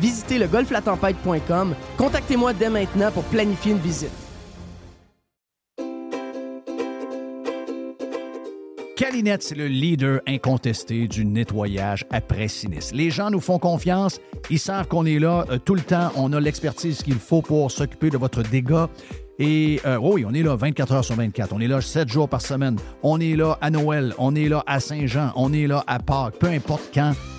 Visitez le golflatempête.com. Contactez-moi dès maintenant pour planifier une visite. Calinette, c'est le leader incontesté du nettoyage après sinistre. Les gens nous font confiance, ils savent qu'on est là euh, tout le temps, on a l'expertise qu'il faut pour s'occuper de votre dégât. Et euh, oui, on est là 24 heures sur 24. On est là 7 jours par semaine. On est là à Noël. On est là à Saint-Jean. On est là à Pâques. Peu importe quand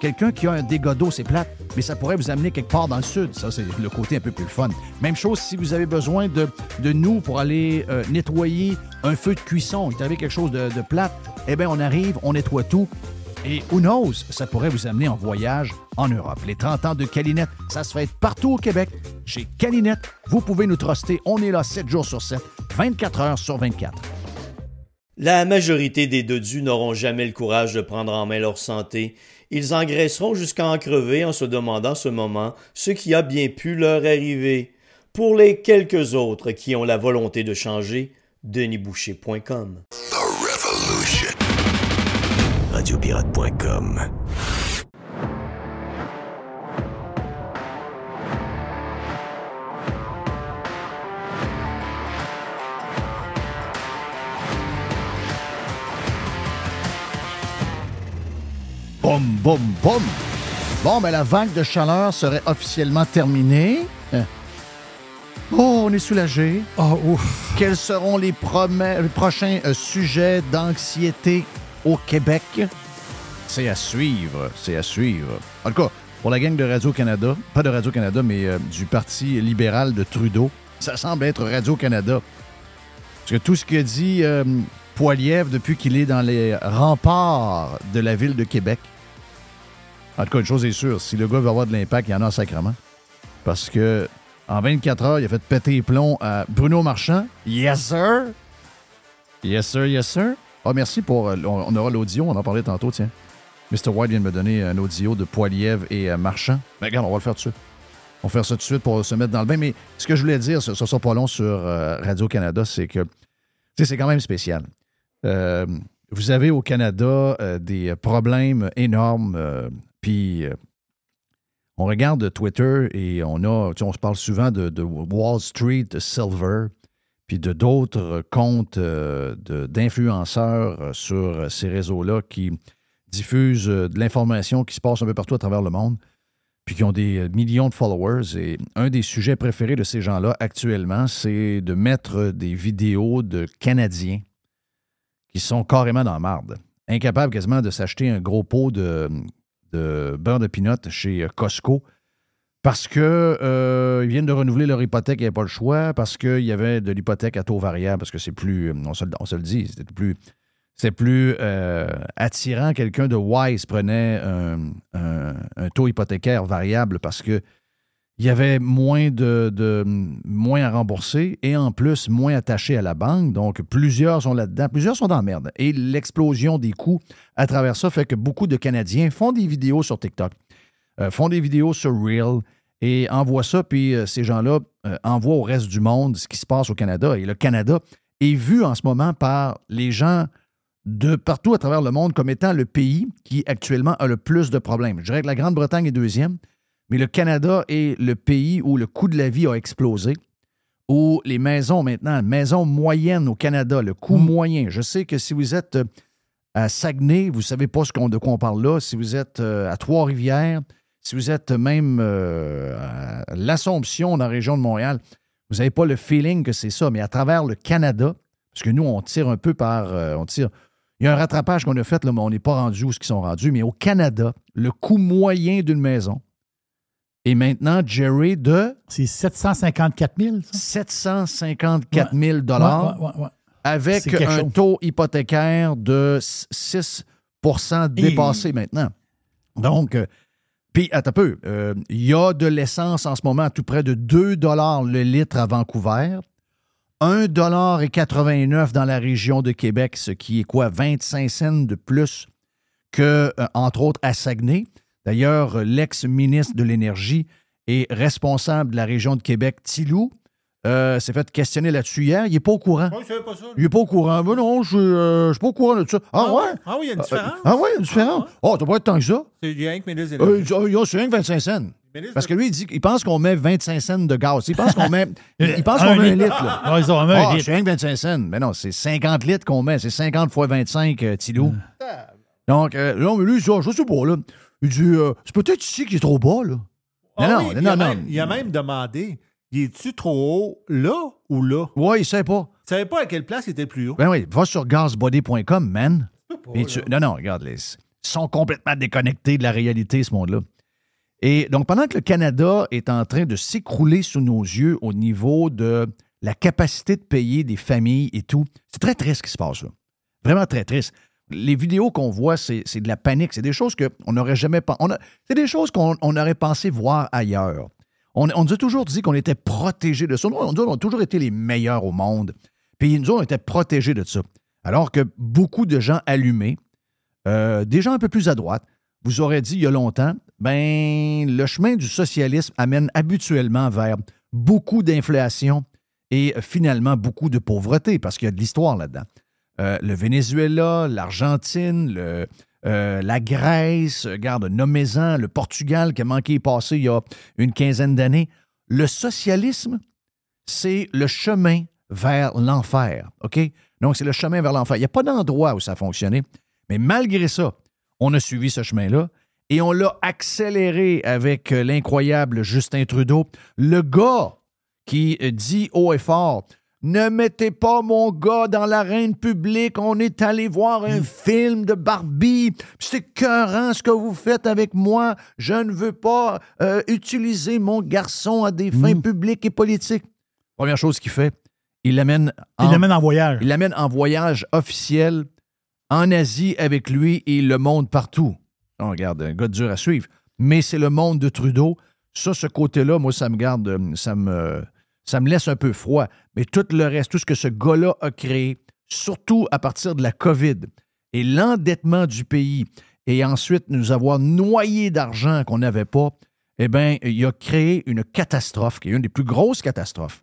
quelqu'un qui a un dégât d'eau, c'est plate, mais ça pourrait vous amener quelque part dans le sud. Ça, c'est le côté un peu plus fun. Même chose si vous avez besoin de, nous pour aller euh, nettoyer un feu de cuisson. Il est quelque chose de, de plate. Eh bien, on arrive, on nettoie tout. Et who knows, ça pourrait vous amener en voyage en Europe. Les 30 ans de Calinette, ça se fait partout au Québec. Chez Calinette, vous pouvez nous truster. On est là 7 jours sur 7, 24 heures sur 24. La majorité des dodus n'auront jamais le courage de prendre en main leur santé. Ils engraisseront jusqu'à en crever en se demandant ce moment ce qui a bien pu leur arriver. Pour les quelques autres qui ont la volonté de changer, denisboucher.com. Radiopirate.com Boum, boum, boum. Bon, ben la vague de chaleur serait officiellement terminée. Hein. Oh, on est soulagé. Oh, ouf. Quels seront les, les prochains euh, sujets d'anxiété au Québec? C'est à suivre, c'est à suivre. En tout cas, pour la gang de Radio-Canada, pas de Radio-Canada, mais euh, du Parti libéral de Trudeau, ça semble être Radio-Canada. Parce que tout ce que dit euh, Poilievre depuis qu'il est dans les remparts de la ville de Québec, en tout cas, une chose est sûre, si le gars veut avoir de l'impact, il y en a sacrement. Parce que en 24 heures, il a fait péter les plombs à Bruno Marchand. Yes, sir! Yes, sir, yes, sir. Ah, merci pour. euh, On aura l'audio, on en parlait tantôt, tiens. Mr. White vient de me donner un audio de Poiliev et euh, Marchand. Ben, regarde, on va le faire tout de suite. On va faire ça tout de suite pour se mettre dans le bain. Mais ce que je voulais dire, ce ne sera pas long sur euh, Radio-Canada, c'est que tu sais, c'est quand même spécial. Vous avez au Canada des problèmes énormes. Puis euh, on regarde Twitter et on a, tu on se parle souvent de, Wall Street, de Silver, puis de d'autres comptes euh, d'influenceurs euh, sur ces réseaux-là qui diffusent de l'information qui se passe un peu partout à travers le monde, puis qui ont des millions de followers. Et un des sujets préférés de ces gens-là actuellement, c'est de mettre des vidéos de Canadiens qui sont carrément dans la marde, incapables quasiment de s'acheter un gros pot de, de beurre de pinot chez euh, Costco parce que euh, ils viennent de renouveler leur hypothèque, il n'y avait pas le choix, parce qu'il y avait de l'hypothèque à taux variable, parce que c'est plus, on se, le- on se le dit, c'était plus, c'est plus euh, attirant. Quelqu'un de wise prenait un taux hypothécaire variable parce que il y avait moins de, moins à rembourser et en plus moins attaché à la banque. Donc, plusieurs sont là-dedans. Plusieurs sont dans la merde. Et l'explosion des coûts à travers ça fait que beaucoup de Canadiens font des vidéos sur TikTok, euh, font des vidéos sur Reel et envoie ça, puis euh, ces gens-là euh, envoient au reste du monde ce qui se passe au Canada. Et le Canada est vu en ce moment par les gens de partout à travers le monde comme étant le pays qui actuellement a le plus de problèmes. Je dirais que la Grande-Bretagne est deuxième, mais le Canada est le pays où le coût de la vie a explosé, où les maisons maintenant, maisons moyennes au Canada, le coût Mm. moyen. Je sais que si vous êtes euh, à Saguenay, vous ne savez pas ce qu'on- de quoi on parle là. Si vous êtes euh, à Trois-Rivières, si vous êtes même euh, à l'Assomption dans la région de Montréal, vous n'avez pas le feeling que c'est ça. Mais à travers le Canada, parce que nous, on tire un peu par. euh, on tire. Il y a un rattrapage qu'on a fait, là, mais on n'est pas rendu où ce qu'ils sont rendus. Mais au Canada, le coût moyen d'une maison est maintenant Jerry de? C'est 754 000, ça? 754 000 Ouais, ouais, ouais, ouais. avec un chose. taux hypothécaire de 6% dépassé maintenant. Donc, euh, puis, attends un peu, euh, il y a de l'essence en ce moment à tout près de 2 le litre à Vancouver, 1,89 dans la région de Québec, ce qui est quoi, 25 cents de plus que, euh, entre autres, à Saguenay. D'ailleurs, euh, l'ex-ministre de l'Énergie et responsable de la région de Québec, Tilou, euh, s'est fait questionner là-dessus hier. Il n'est pas au courant. savais pas ça. Il n'est pas au courant. Ben non, je ne suis pas au courant de ça. Ah, ouais? Ah oui, il y a une différence. Ah ouais, une différence? Oh, t'as pas être tant que ça. C'est rien que Mélis Euh, il oh, c'est rien que 25 cents. Parce que lui, il dit qu'il pense qu'on met 25 cents de gaz. Il pense qu'on met, il, il pense qu'on met un litre. Là. Ah, ils ont un Ah, litre. c'est rien que 25 cents. Mais non, c'est 50 litres qu'on met. C'est 50 fois 25, euh, Tilou. Donc, euh, là, mais lui, il dit, Ah, je sais pas, là. Il dit, euh, c'est peut-être ici qu'il est trop bas, là. Ah non, oui, non, il, a non, même, non. il a même demandé il est-tu trop haut là ou là? Ouais, il sait pas. Il savait pas à quelle place il était plus haut? Ben oui, va sur gazbody.com, man. pas, Et tu- non, non, regarde, les- ils sont complètement déconnectés de la réalité, ce monde-là. Et donc, pendant que le Canada est en train de s'écrouler sous nos yeux au niveau de la capacité de payer des familles et tout, c'est très triste ce qui se passe là. Vraiment très triste. Les vidéos qu'on voit, c'est de la panique. C'est des choses qu'on n'aurait jamais pensé. C'est des choses qu'on on aurait pensé voir ailleurs. On, nous a toujours dit qu'on était protégés de ça. Nous, on, on a toujours été les meilleurs au monde. Puis nous, on était protégés de ça. Alors que beaucoup de gens allumés, euh, des gens un peu plus à droite, vous auraient dit il y a longtemps, ben le chemin du socialisme amène habituellement vers beaucoup d'inflation et finalement beaucoup de pauvreté, parce qu'il y a de l'histoire là-dedans. Euh, le Venezuela, l'Argentine, euh, la Grèce, regarde, nommez-en, le Portugal qui a manqué passer il y a une quinzaine d'années. Le socialisme, c'est le chemin vers l'enfer, OK? Donc, c'est le chemin vers l'enfer. Il n'y a pas d'endroit où ça a fonctionné, mais malgré ça, on a suivi ce chemin-là et on l'a accéléré avec euh, l'incroyable Justin Trudeau, le gars qui dit haut et fort ne mettez pas mon gars dans l'arène publique. On est allé voir un film de Barbie. C'est écœurant ce que vous faites avec moi. Je ne veux pas euh, utiliser mon garçon à des fins publiques et politiques. Première chose qu'il fait, il l'amène en, Il l'amène en voyage. il l'amène en voyage officiel en Asie avec lui et il le monte partout. On regarde, un gars dur à suivre. Mais c'est le monde de Trudeau. Ça, ce côté-là, moi, ça me garde, euh, ça me, ça me laisse un peu froid. Mais tout le reste, tout ce que ce gars-là a créé, surtout à partir de la COVID et l'endettement du pays, et ensuite nous avoir noyé d'argent qu'on n'avait pas, eh bien, il a créé une catastrophe, qui est une des plus grosses catastrophes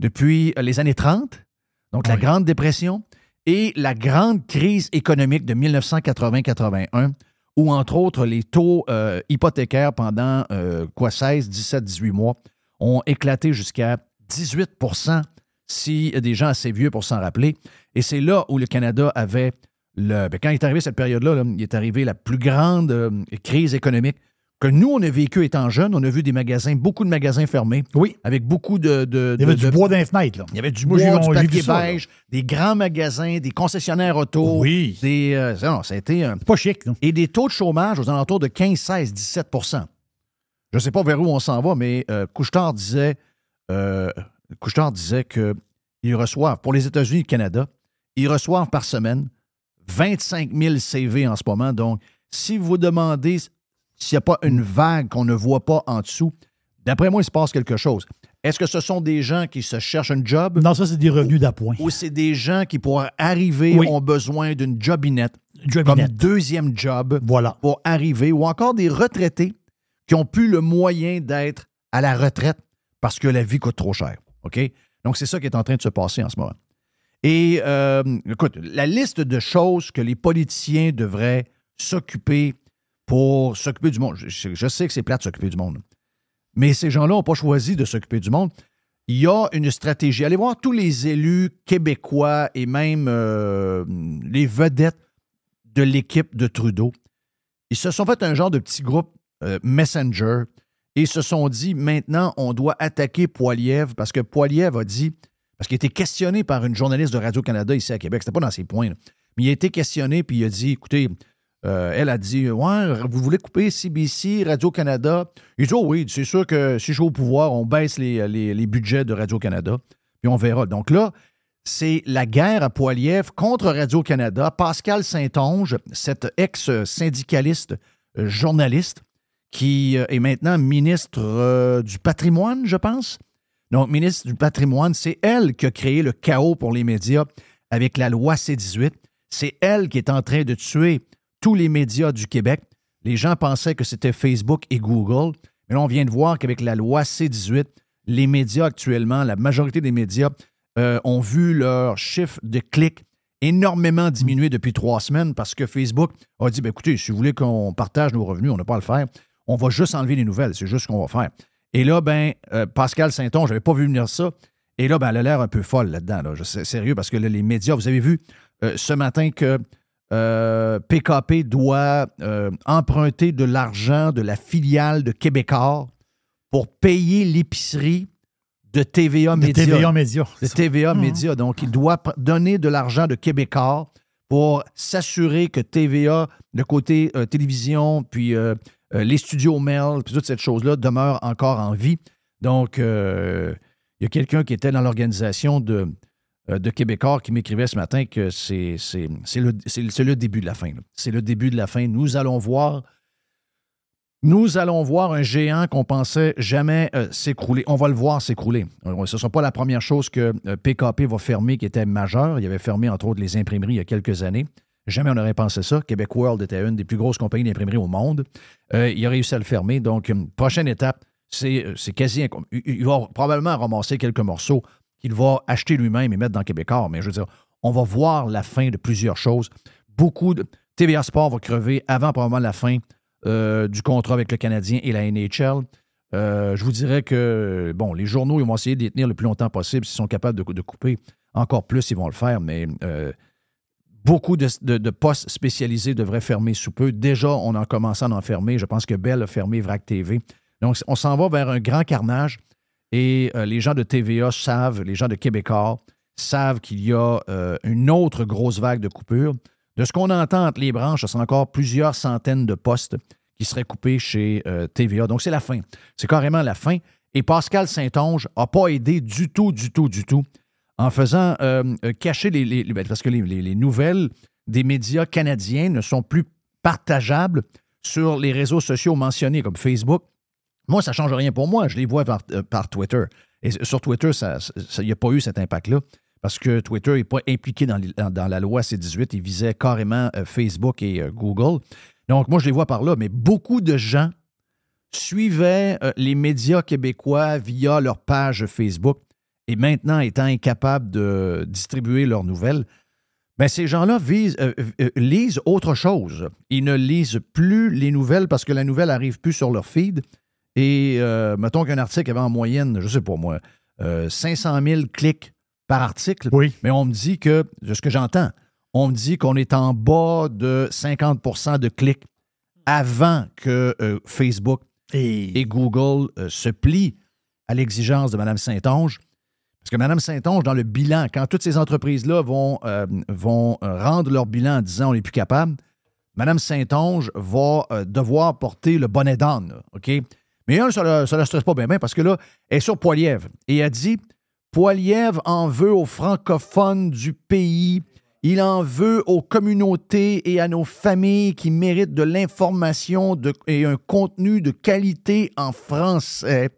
depuis euh, les années 30, donc la. Grande Dépression, et la grande crise économique de 1980-81, où, entre autres, les taux euh, hypothécaires pendant, euh, quoi, 16, 17, 18 mois ont éclaté jusqu'à 18% si des gens assez vieux pour s'en rappeler. Et c'est là où le Canada avait le. ben, quand il est arrivé cette période-là, là, il est arrivé la plus grande euh, crise économique que nous, on a vécu étant jeunes. On a vu des magasins, beaucoup de magasins fermés. Oui. Avec beaucoup de. de- Il y avait de- du de- bois dans les fenêtres, là. il y avait du bois, du papier ça, beige, des grands magasins, des concessionnaires auto. Oui. Des, euh, non, ça a été pas chic, là. Et des taux de chômage aux alentours de 15, 16, 17% Je ne sais pas vers où on s'en va, mais euh, Couchetard disait, euh, Couche-Tard disait qu'ils reçoivent, pour les États-Unis et le Canada, ils reçoivent par semaine 25 000 CV en ce moment. Donc, si vous demandez s'il n'y a pas une vague qu'on ne voit pas en dessous, d'après moi, il se passe quelque chose. Est-ce que ce sont des gens qui se cherchent un job? Non, ça, c'est des revenus d'appoint. ou c'est des gens qui, pour arriver, Oui. ont besoin d'une jobinette comme deuxième job Voilà. pour arriver, ou encore des retraités qui ont plus le moyen d'être à la retraite parce que la vie coûte trop cher. OK? Donc, c'est ça qui est en train de se passer en ce moment. Et euh, écoute, la liste de choses que les politiciens devraient s'occuper pour s'occuper du monde. Je, sais que c'est plate de s'occuper du monde. Mais ces gens-là n'ont pas choisi de s'occuper du monde. Il y a une stratégie. Allez voir tous les élus québécois et même euh, les vedettes de l'équipe de Trudeau. Ils se sont fait un genre de petit groupe euh, Messenger et se sont dit maintenant, on doit attaquer Poiliev parce que Poiliev a dit, parce qu'il a été questionné par une journaliste de Radio-Canada ici à Québec, c'était pas dans ses points, là, mais il a été questionné puis il a dit écoutez, euh, elle a dit Ouais, vous voulez couper CBC, Radio-Canada? Il dit Oh oui, c'est sûr que si je suis au pouvoir, on baisse les, les- budgets de Radio-Canada, puis on verra. Donc là, c'est la guerre à Poiliev contre Radio-Canada. Pascal Saint-Onge, cet ex-syndicaliste euh, journaliste, qui euh, est maintenant ministre euh, du patrimoine, je pense. Donc, ministre du patrimoine, c'est elle qui a créé le chaos pour les médias avec la loi C-18. C'est elle qui est en train de tuer tous les médias du Québec. Les gens pensaient que c'était Facebook et Google. Mais là, on vient de voir qu'avec la loi C-18, les médias actuellement, la majorité des médias euh, ont vu leur chiffre de clics énormément diminuer depuis trois semaines parce que Facebook a dit ben, écoutez, si vous voulez qu'on partage nos revenus, on n'a pas à le faire. On va juste enlever les nouvelles. C'est juste ce qu'on va faire. Et là, ben, euh, Pascal Saint-Onge, je n'avais pas vu venir ça. Et là, ben, elle a l'air un peu folle là-dedans. Là. Je sais- sérieux, parce que là, les médias, vous avez vu euh, ce matin que euh, PKP doit euh, emprunter de l'argent de la filiale de Québécois pour payer l'épicerie de TVA De Média. TVA Média. De TVA. Média. Donc, il doit donner de l'argent de Québécois pour s'assurer que TVA, le côté euh, télévision, puis euh, euh, les studios mail, puis toute cette chose-là demeure encore en vie. Donc, euh, il y a quelqu'un qui était dans l'organisation de, euh, de Québécois qui m'écrivait ce matin que c'est le, début de la fin. C'est le début de la fin. Nous allons voir. Nous allons voir un géant qu'on pensait jamais s'écrouler. On va le voir s'écrouler. Ce ne sera pas la première chose que PKP va fermer qui était majeure. Il avait fermé, entre autres, les imprimeries il y a quelques années. Jamais on n'aurait pensé ça. Québec World était une des plus grosses compagnies d'imprimerie au monde. Euh, il a réussi à le fermer. Donc, une prochaine étape, c'est euh, quasi. Il va probablement ramasser quelques morceaux qu'il va acheter lui-même et mettre dans Québécois. Mais je veux dire, on va voir la fin de plusieurs choses. Beaucoup de. TVA Sport va crever avant probablement la fin euh, du contrat avec le Canadien et la NHL. Euh, je vous dirais que, bon, les journaux, ils vont essayer de les tenir le plus longtemps possible. S'ils sont capables de, couper encore plus, ils vont le faire, mais euh, beaucoup de, postes spécialisés devraient fermer sous peu. Déjà, on a commencé à en fermer. Je pense que Bell a fermé VRAC TV. Donc, on s'en va vers un grand carnage et euh, les gens de TVA savent, les gens de Québécois savent qu'il y a euh, une autre grosse vague de coupures. De ce qu'on entend entre les branches, ce sont encore plusieurs centaines de postes qui seraient coupés chez euh, TVA. Donc, c'est la fin. C'est carrément la fin. Et Pascal Saint-Onge n'a pas aidé du tout, du tout, du tout en faisant euh, euh, cacher les, les- Parce que les, les- les nouvelles des médias canadiens ne sont plus partageables sur les réseaux sociaux mentionnés comme Facebook. Moi, ça ne change rien pour moi. Je les vois par, euh, Twitter. Et sur Twitter, il n'y a pas eu cet impact-là parce que Twitter n'est pas impliqué dans, la loi C-18. Il visait carrément Facebook et Google. Donc, moi, je les vois par là. Mais beaucoup de gens suivaient les médias québécois via leur page Facebook et maintenant étant incapables de distribuer leurs nouvelles, ben ces gens-là euh, euh, lisent autre chose. Ils ne lisent plus les nouvelles parce que la nouvelle n'arrive plus sur leur feed. Et euh, mettons qu'un article avait en moyenne, je sais pas moi, euh, 500 000 clics par article. Oui. Mais on me dit que, de ce que j'entends, on me dit qu'on est en bas de 50% de clics avant que Facebook Et, et Google se plient à l'exigence de Mme Saint-Onge. Parce que Mme Saint-Onge, dans le bilan, quand toutes ces entreprises-là vont, euh, vont euh, rendre leur bilan en disant on n'est plus capable, Mme Saint-Onge va euh, devoir porter le bonnet d'âne? Mais elle, ça ne la stresse pas bien, bien parce que là, elle est sur Poilièvre. Et elle dit Poilièvre en veut aux francophones du pays. Il en veut aux communautés et à nos familles qui méritent de l'information et un contenu de qualité en français.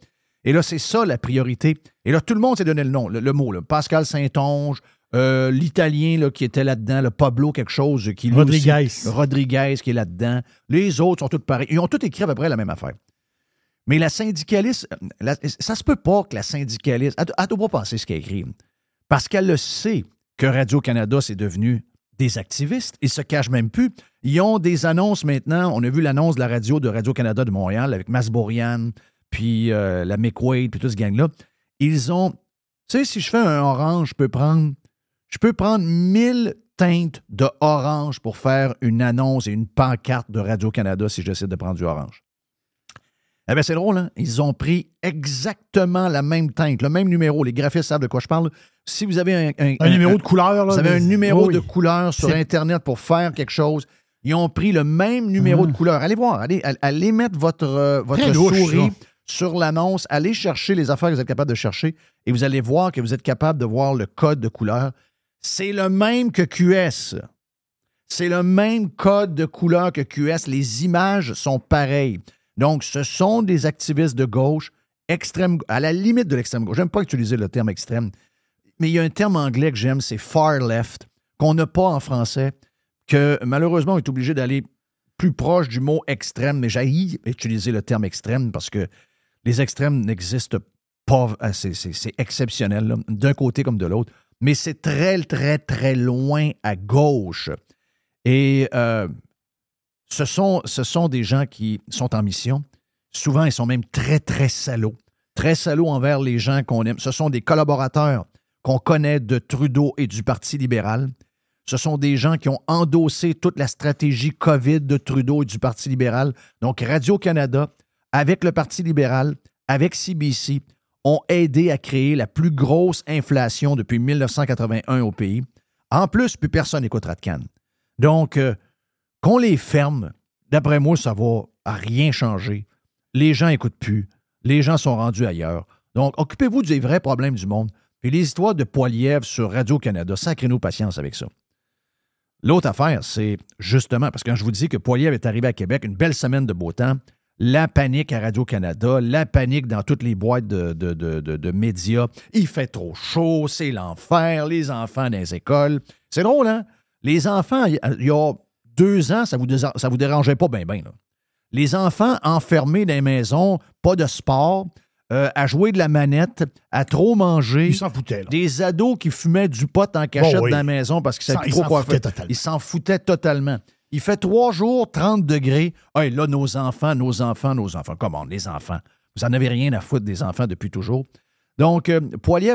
Et là, c'est ça la priorité. Et là, tout le monde s'est donné le nom, le, le mot. là. Pascal Saint-Onge, euh, l'Italien qui était là-dedans, le Pablo quelque chose. Qui, lui Rodriguez. aussi- Rodriguez qui est là-dedans. Les autres sont tous pareils. Ils ont tous écrit à peu près la même affaire. Mais la syndicaliste, la- ça se peut pas que la syndicaliste. Elle ne doit pas penser ce qu'elle écrit. Parce qu'elle le sait que Radio-Canada, c'est devenu des activistes. Ils se cachent même plus. Ils ont des annonces maintenant. On a vu l'annonce de la radio de Radio-Canada de Montréal avec Masbourian, puis euh, la McWade, puis tout ce gang-là. Ils ont. Tu sais, si je fais un orange, je peux prendre. Je peux prendre 1000 teintes de orange pour faire une annonce et une pancarte de Radio-Canada si j'essaie de prendre du orange. Eh bien, c'est drôle, hein? Ils ont pris exactement la même teinte, le même numéro. Les graphistes savent de quoi je parle. Si vous avez un, un- Un, un- numéro de couleur. Là, vous avez un numéro Oui, de couleur sur Internet pour faire quelque chose. Ils ont pris le même numéro de couleur. Allez voir, allez, allez mettre votre, euh, votre souris ça. Sur l'annonce. Allez chercher les affaires que vous êtes capable de chercher et vous allez voir que vous êtes capable de voir le code de couleur. C'est le même que QS. C'est le même code de couleur que QS. Les images sont pareilles. Donc, ce sont des activistes de gauche, extrême, à la limite de l'extrême gauche. J'aime pas utiliser le terme extrême, mais il y a un terme anglais que j'aime, c'est far left, qu'on n'a pas en français, que malheureusement, on est obligé d'aller plus proche du mot extrême, mais j'ai utiliser le terme extrême parce que les extrêmes n'existent pas. ah, C'est, exceptionnel, d'un côté comme de l'autre. Mais c'est très, très, très loin à gauche. Et euh, ce, sont, ce sont des gens qui sont en mission. Souvent, ils sont même très, très salauds. Très salauds envers les gens qu'on aime. Ce sont des collaborateurs qu'on connaît de Trudeau et du Parti libéral. Ce sont des gens qui ont endossé toute la stratégie COVID de Trudeau et du Parti libéral. Donc, Radio-Canada, avec le Parti libéral, avec CBC, ont aidé à créer la plus grosse inflation depuis 1981 au pays. En plus, plus personne n'écoutera de Cannes. Donc, euh, qu'on les ferme, d'après moi, ça va rien changer. Les gens n'écoutent plus. Les gens sont rendus ailleurs. Donc, occupez-vous des vrais problèmes du monde. Puis les histoires de Poilièvre sur Radio-Canada, sacrez-nous patience avec ça. L'autre affaire, c'est justement, parce que quand je vous dis que Poilièvre est arrivé à Québec, une belle semaine de beau temps, la panique à Radio-Canada, la panique dans toutes les boîtes de, de- de- de- de médias. Il fait trop chaud, c'est l'enfer, les enfants dans les écoles. C'est drôle, hein? Les enfants, il y a- deux ans, ça vous, ça vous dérangeait pas bien, bien. Les enfants enfermés dans les maisons, pas de sport, euh, à jouer de la manette, à trop manger. Ils s'en foutaient. Là. Des ados qui fumaient du pot en cachette Oh oui. dans la maison parce qu'ils savaient trop s'en quoi faire. totalement. Ils s'en foutaient totalement. Il fait trois jours, 30 degrés. Hey, là, nos enfants, nos enfants, nos enfants. Comment, les enfants? Vous n'en avez rien à foutre des enfants depuis toujours. Donc, euh,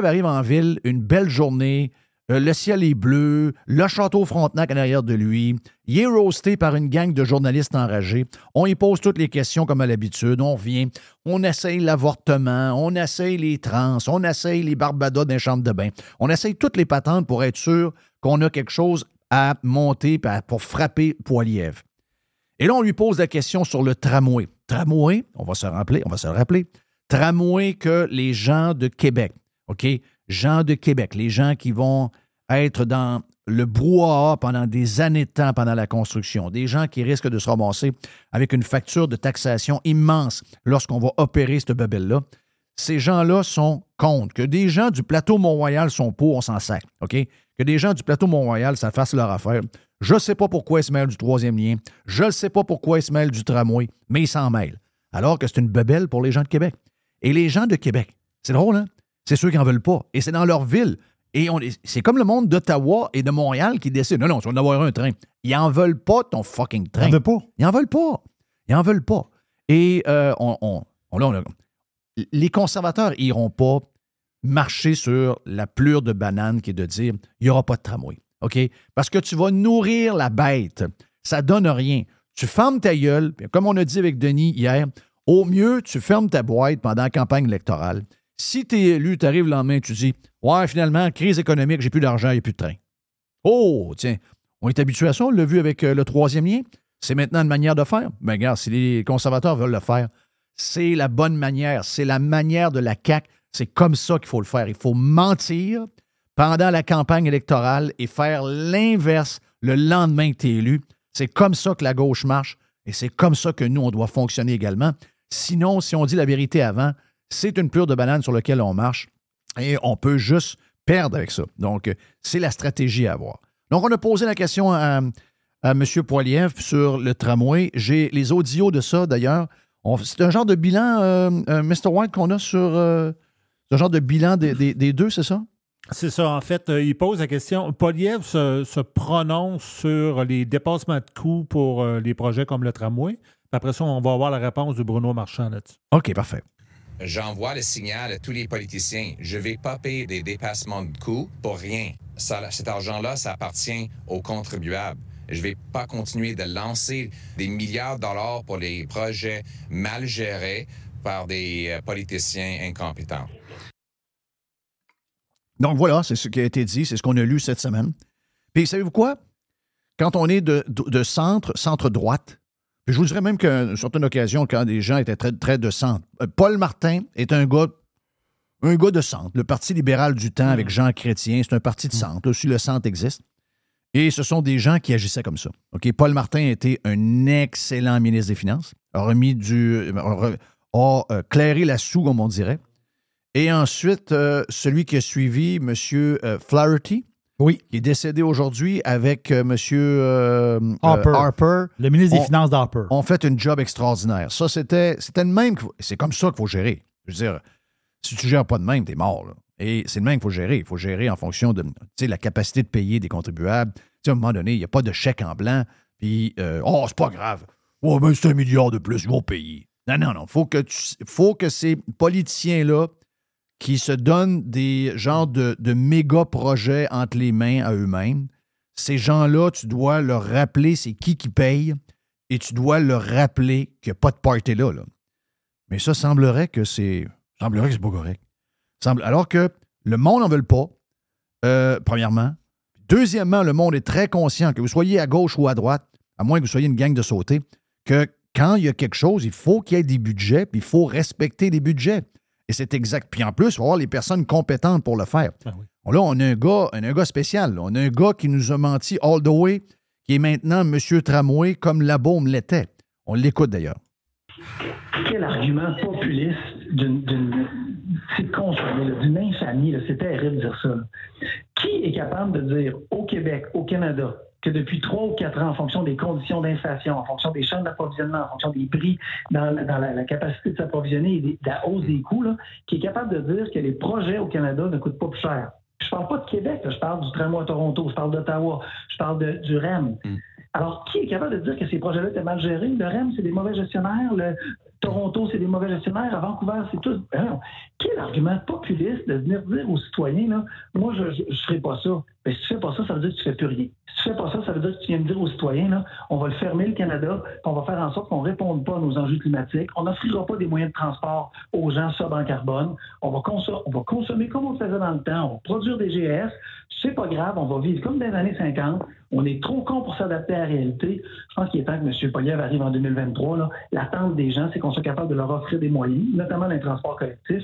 arrive en ville, une belle journée. euh, le ciel est bleu, le château Frontenac en arrière de lui. Il est roasté par une gang de journalistes enragés. On y pose toutes les questions comme à l'habitude. On revient, on essaye l'avortement, on essaye les trans, on essaye les barbadas d'un chambre de bain. On essaye toutes les patentes pour être sûr qu'on a quelque chose à monter pour frapper Poilievre. Et là, on lui pose la question sur le tramway. Tramway, on va se rappeler, on va se le rappeler. Tramway que les gens de Québec, OK? Gens de Québec, les gens qui vont être dans le brouhaha pendant des années de temps pendant la construction, des gens qui risquent de se ramasser avec une facture de taxation immense lorsqu'on va opérer cette bebelle-là. Ces gens-là sont contre. Que des gens du plateau Mont-Royal sont pour, on s'en sert. OK? Que des gens du plateau Mont-Royal, ça fasse leur affaire. Je ne sais pas pourquoi ils se mêlent du troisième lien. Je ne sais pas pourquoi ils se mêlent du tramway, mais ils s'en mêlent. Alors que c'est une bebelle pour les gens de Québec. Et les gens de Québec, c'est drôle, hein? C'est ceux qui n'en veulent pas. Et c'est dans leur ville. Et on est- c'est comme le monde d'Ottawa et de Montréal qui décide non, non, tu vas en avoir un train. Ils n'en veulent pas ton fucking train. T'en veux pas? Ils n'en veulent pas. Ils n'en veulent pas. Et euh, on, on- on- là, on a- les conservateurs n'iront pas marcher sur la plure de banane qui est de dire il n'y aura pas de tramway. Parce que tu vas nourrir la bête. Ça donne rien. Tu fermes ta gueule, comme on a dit avec Denis hier, au mieux, tu fermes ta boîte pendant la campagne électorale. Si tu es élu, tu arrives le lendemain, tu dis Ouais, finalement, crise économique, j'ai plus d'argent, il n'y plus de train. Oh, tiens, on est habitué à ça, on l'a vu avec euh, le troisième lien. C'est maintenant une manière de faire. Mais regarde, si les conservateurs veulent le faire, c'est la bonne manière. C'est la manière de la CAQ. C'est comme ça qu'il faut le faire. Il faut mentir pendant la campagne électorale et faire l'inverse le lendemain que tu es élu. C'est comme ça que la gauche marche et c'est comme ça que nous, on doit fonctionner également. Sinon, si on dit la vérité avant, c'est une plure de banane sur laquelle on marche et on peut juste perdre avec ça. Donc, euh, c'est la stratégie à avoir. Donc, on a posé la question à, M. Poilievre sur le tramway. J'ai les audios de ça, d'ailleurs. C'est un genre de bilan, euh, euh, Mr. White, qu'on a sur. euh, un genre de bilan des, des- des deux, c'est ça? C'est ça, en fait, euh, il pose la question. Poliev se, se prononce sur les dépassements de coûts pour euh, les projets comme le tramway. Puis après ça, on va avoir la réponse de Bruno Marchand là-dessus. OK, parfait. J'envoie le signal à tous les politiciens. Je vais pas payer des dépassements de coûts pour rien. Ça, cet argent-là, ça appartient aux contribuables. Je vais pas continuer de lancer des milliards de dollars pour les projets mal gérés par des euh, politiciens incompétents. Donc voilà, c'est ce qui a été dit, c'est ce qu'on a lu cette semaine. Puis savez-vous quoi? Quand on est de, de- de centre, centre-droite, je vous dirais même qu'à une certaine occasion, quand des gens étaient très, très de centre, euh, Paul Martin est un gars, un gars de centre. Le Parti libéral du temps avec Jean Chrétien, c'est un parti de centre. Aussi, le centre existe. Et ce sont des gens qui agissaient comme ça. OK? Paul Martin était un excellent ministre des Finances, a remis du. a, euh, clairé la soue, comme on dirait. Et ensuite, euh, celui qui a suivi, M. Flaherty, Oui. qui est décédé aujourd'hui avec euh, M. euh, euh, Harper. Harper, Le ministre des On- Finances d'Harper. ont fait une job extraordinaire. Ça, c'était, c'était le même. C'est comme ça qu'il faut gérer. Je veux dire, si tu gères pas de même, t'es mort. là. Et c'est le même qu'il faut gérer. Il faut gérer en fonction de la capacité de payer des contribuables. À un moment donné, il n'y a pas de chèque en blanc. Puis, euh, oh, c'est pas grave. Oh, ben, c'est un milliard de plus, ils vont payer. Non, non, non. Faut que, tu- faut que ces politiciens-là qui se donnent des genres de, méga projets entre les mains à eux-mêmes, ces gens-là, tu dois leur rappeler c'est qui qui paye et tu dois leur rappeler qu'il n'y a pas de party là. Mais ça semblerait que c'est. semblerait que c'est pas correct. Alors que le monde n'en veut pas, euh, premièrement. Deuxièmement, le monde est très conscient que vous soyez à gauche ou à droite, à moins que vous soyez une gang de sauter, que quand il y a quelque chose, il faut qu'il y ait des budgets, puis il faut respecter les budgets. Et c'est exact. Puis en plus, il faut avoir les personnes compétentes pour le faire. Ah oui. Là, on a un gars, un, un gars spécial. là. On a un gars qui nous a menti all the way, qui est maintenant M. Tramway, comme la Baume l'était. On l'écoute d'ailleurs. quel argument populiste d'une d'une- c'est là, d'une infamie, c'est terrible de dire ça. Qui est capable de dire au Québec, au Canada, que depuis trois ou quatre ans, en fonction des conditions d'inflation, en fonction des chaînes d'approvisionnement, en fonction des prix, dans, la- dans la, la capacité de s'approvisionner et de la hausse des coûts, là, qui est capable de dire que les projets au Canada ne coûtent pas plus cher. Je parle pas de Québec, là, je parle du tramway à Toronto, je parle d'Ottawa, je parle de- du REM. Alors, qui est capable de dire que ces projets-là étaient mal gérés? Le REM, c'est des mauvais gestionnaires. Le Toronto, c'est des mauvais gestionnaires. À Vancouver, c'est tout. Ben. Quel argument populiste de venir dire aux citoyens, là, moi, je ne ferai pas ça. Mais si tu fais pas ça, ça veut dire que tu fais plus rien. Si tu fais pas ça, ça veut dire que tu viens de dire aux citoyens, là, on va le fermer, le Canada, puis on va faire en sorte qu'on ne réponde pas à nos enjeux climatiques. On n'offrira pas des moyens de transport aux gens sobre en carbone. On va, on va consommer comme on faisait dans le temps. On va produire des GS. C'est pas grave, on va vivre comme dans les années 50. On est trop con pour s'adapter à la réalité. Je pense qu'il est temps que M. Poliev arrive en 2023. là. L'attente des gens, c'est qu'on soit capable de leur offrir des moyens, notamment dans les transports collectifs,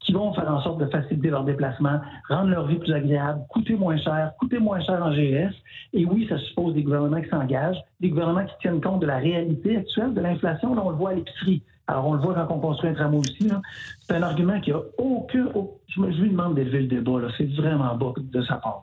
qui vont faire en sorte de faciliter leur déplacement, rendre leur vie plus agréable, coûter moins cher, coûter moins cher en GS. Et oui, ça suppose des gouvernements qui s'engagent, des gouvernements qui tiennent compte de la réalité actuelle, de l'inflation. Là, on le voit à l'épicerie. Alors, on le voit quand on construit un tramway aussi. C'est un argument qui a aucun. au- Je, me- je lui demande d'élever le débat. là. C'est vraiment bas de sa part.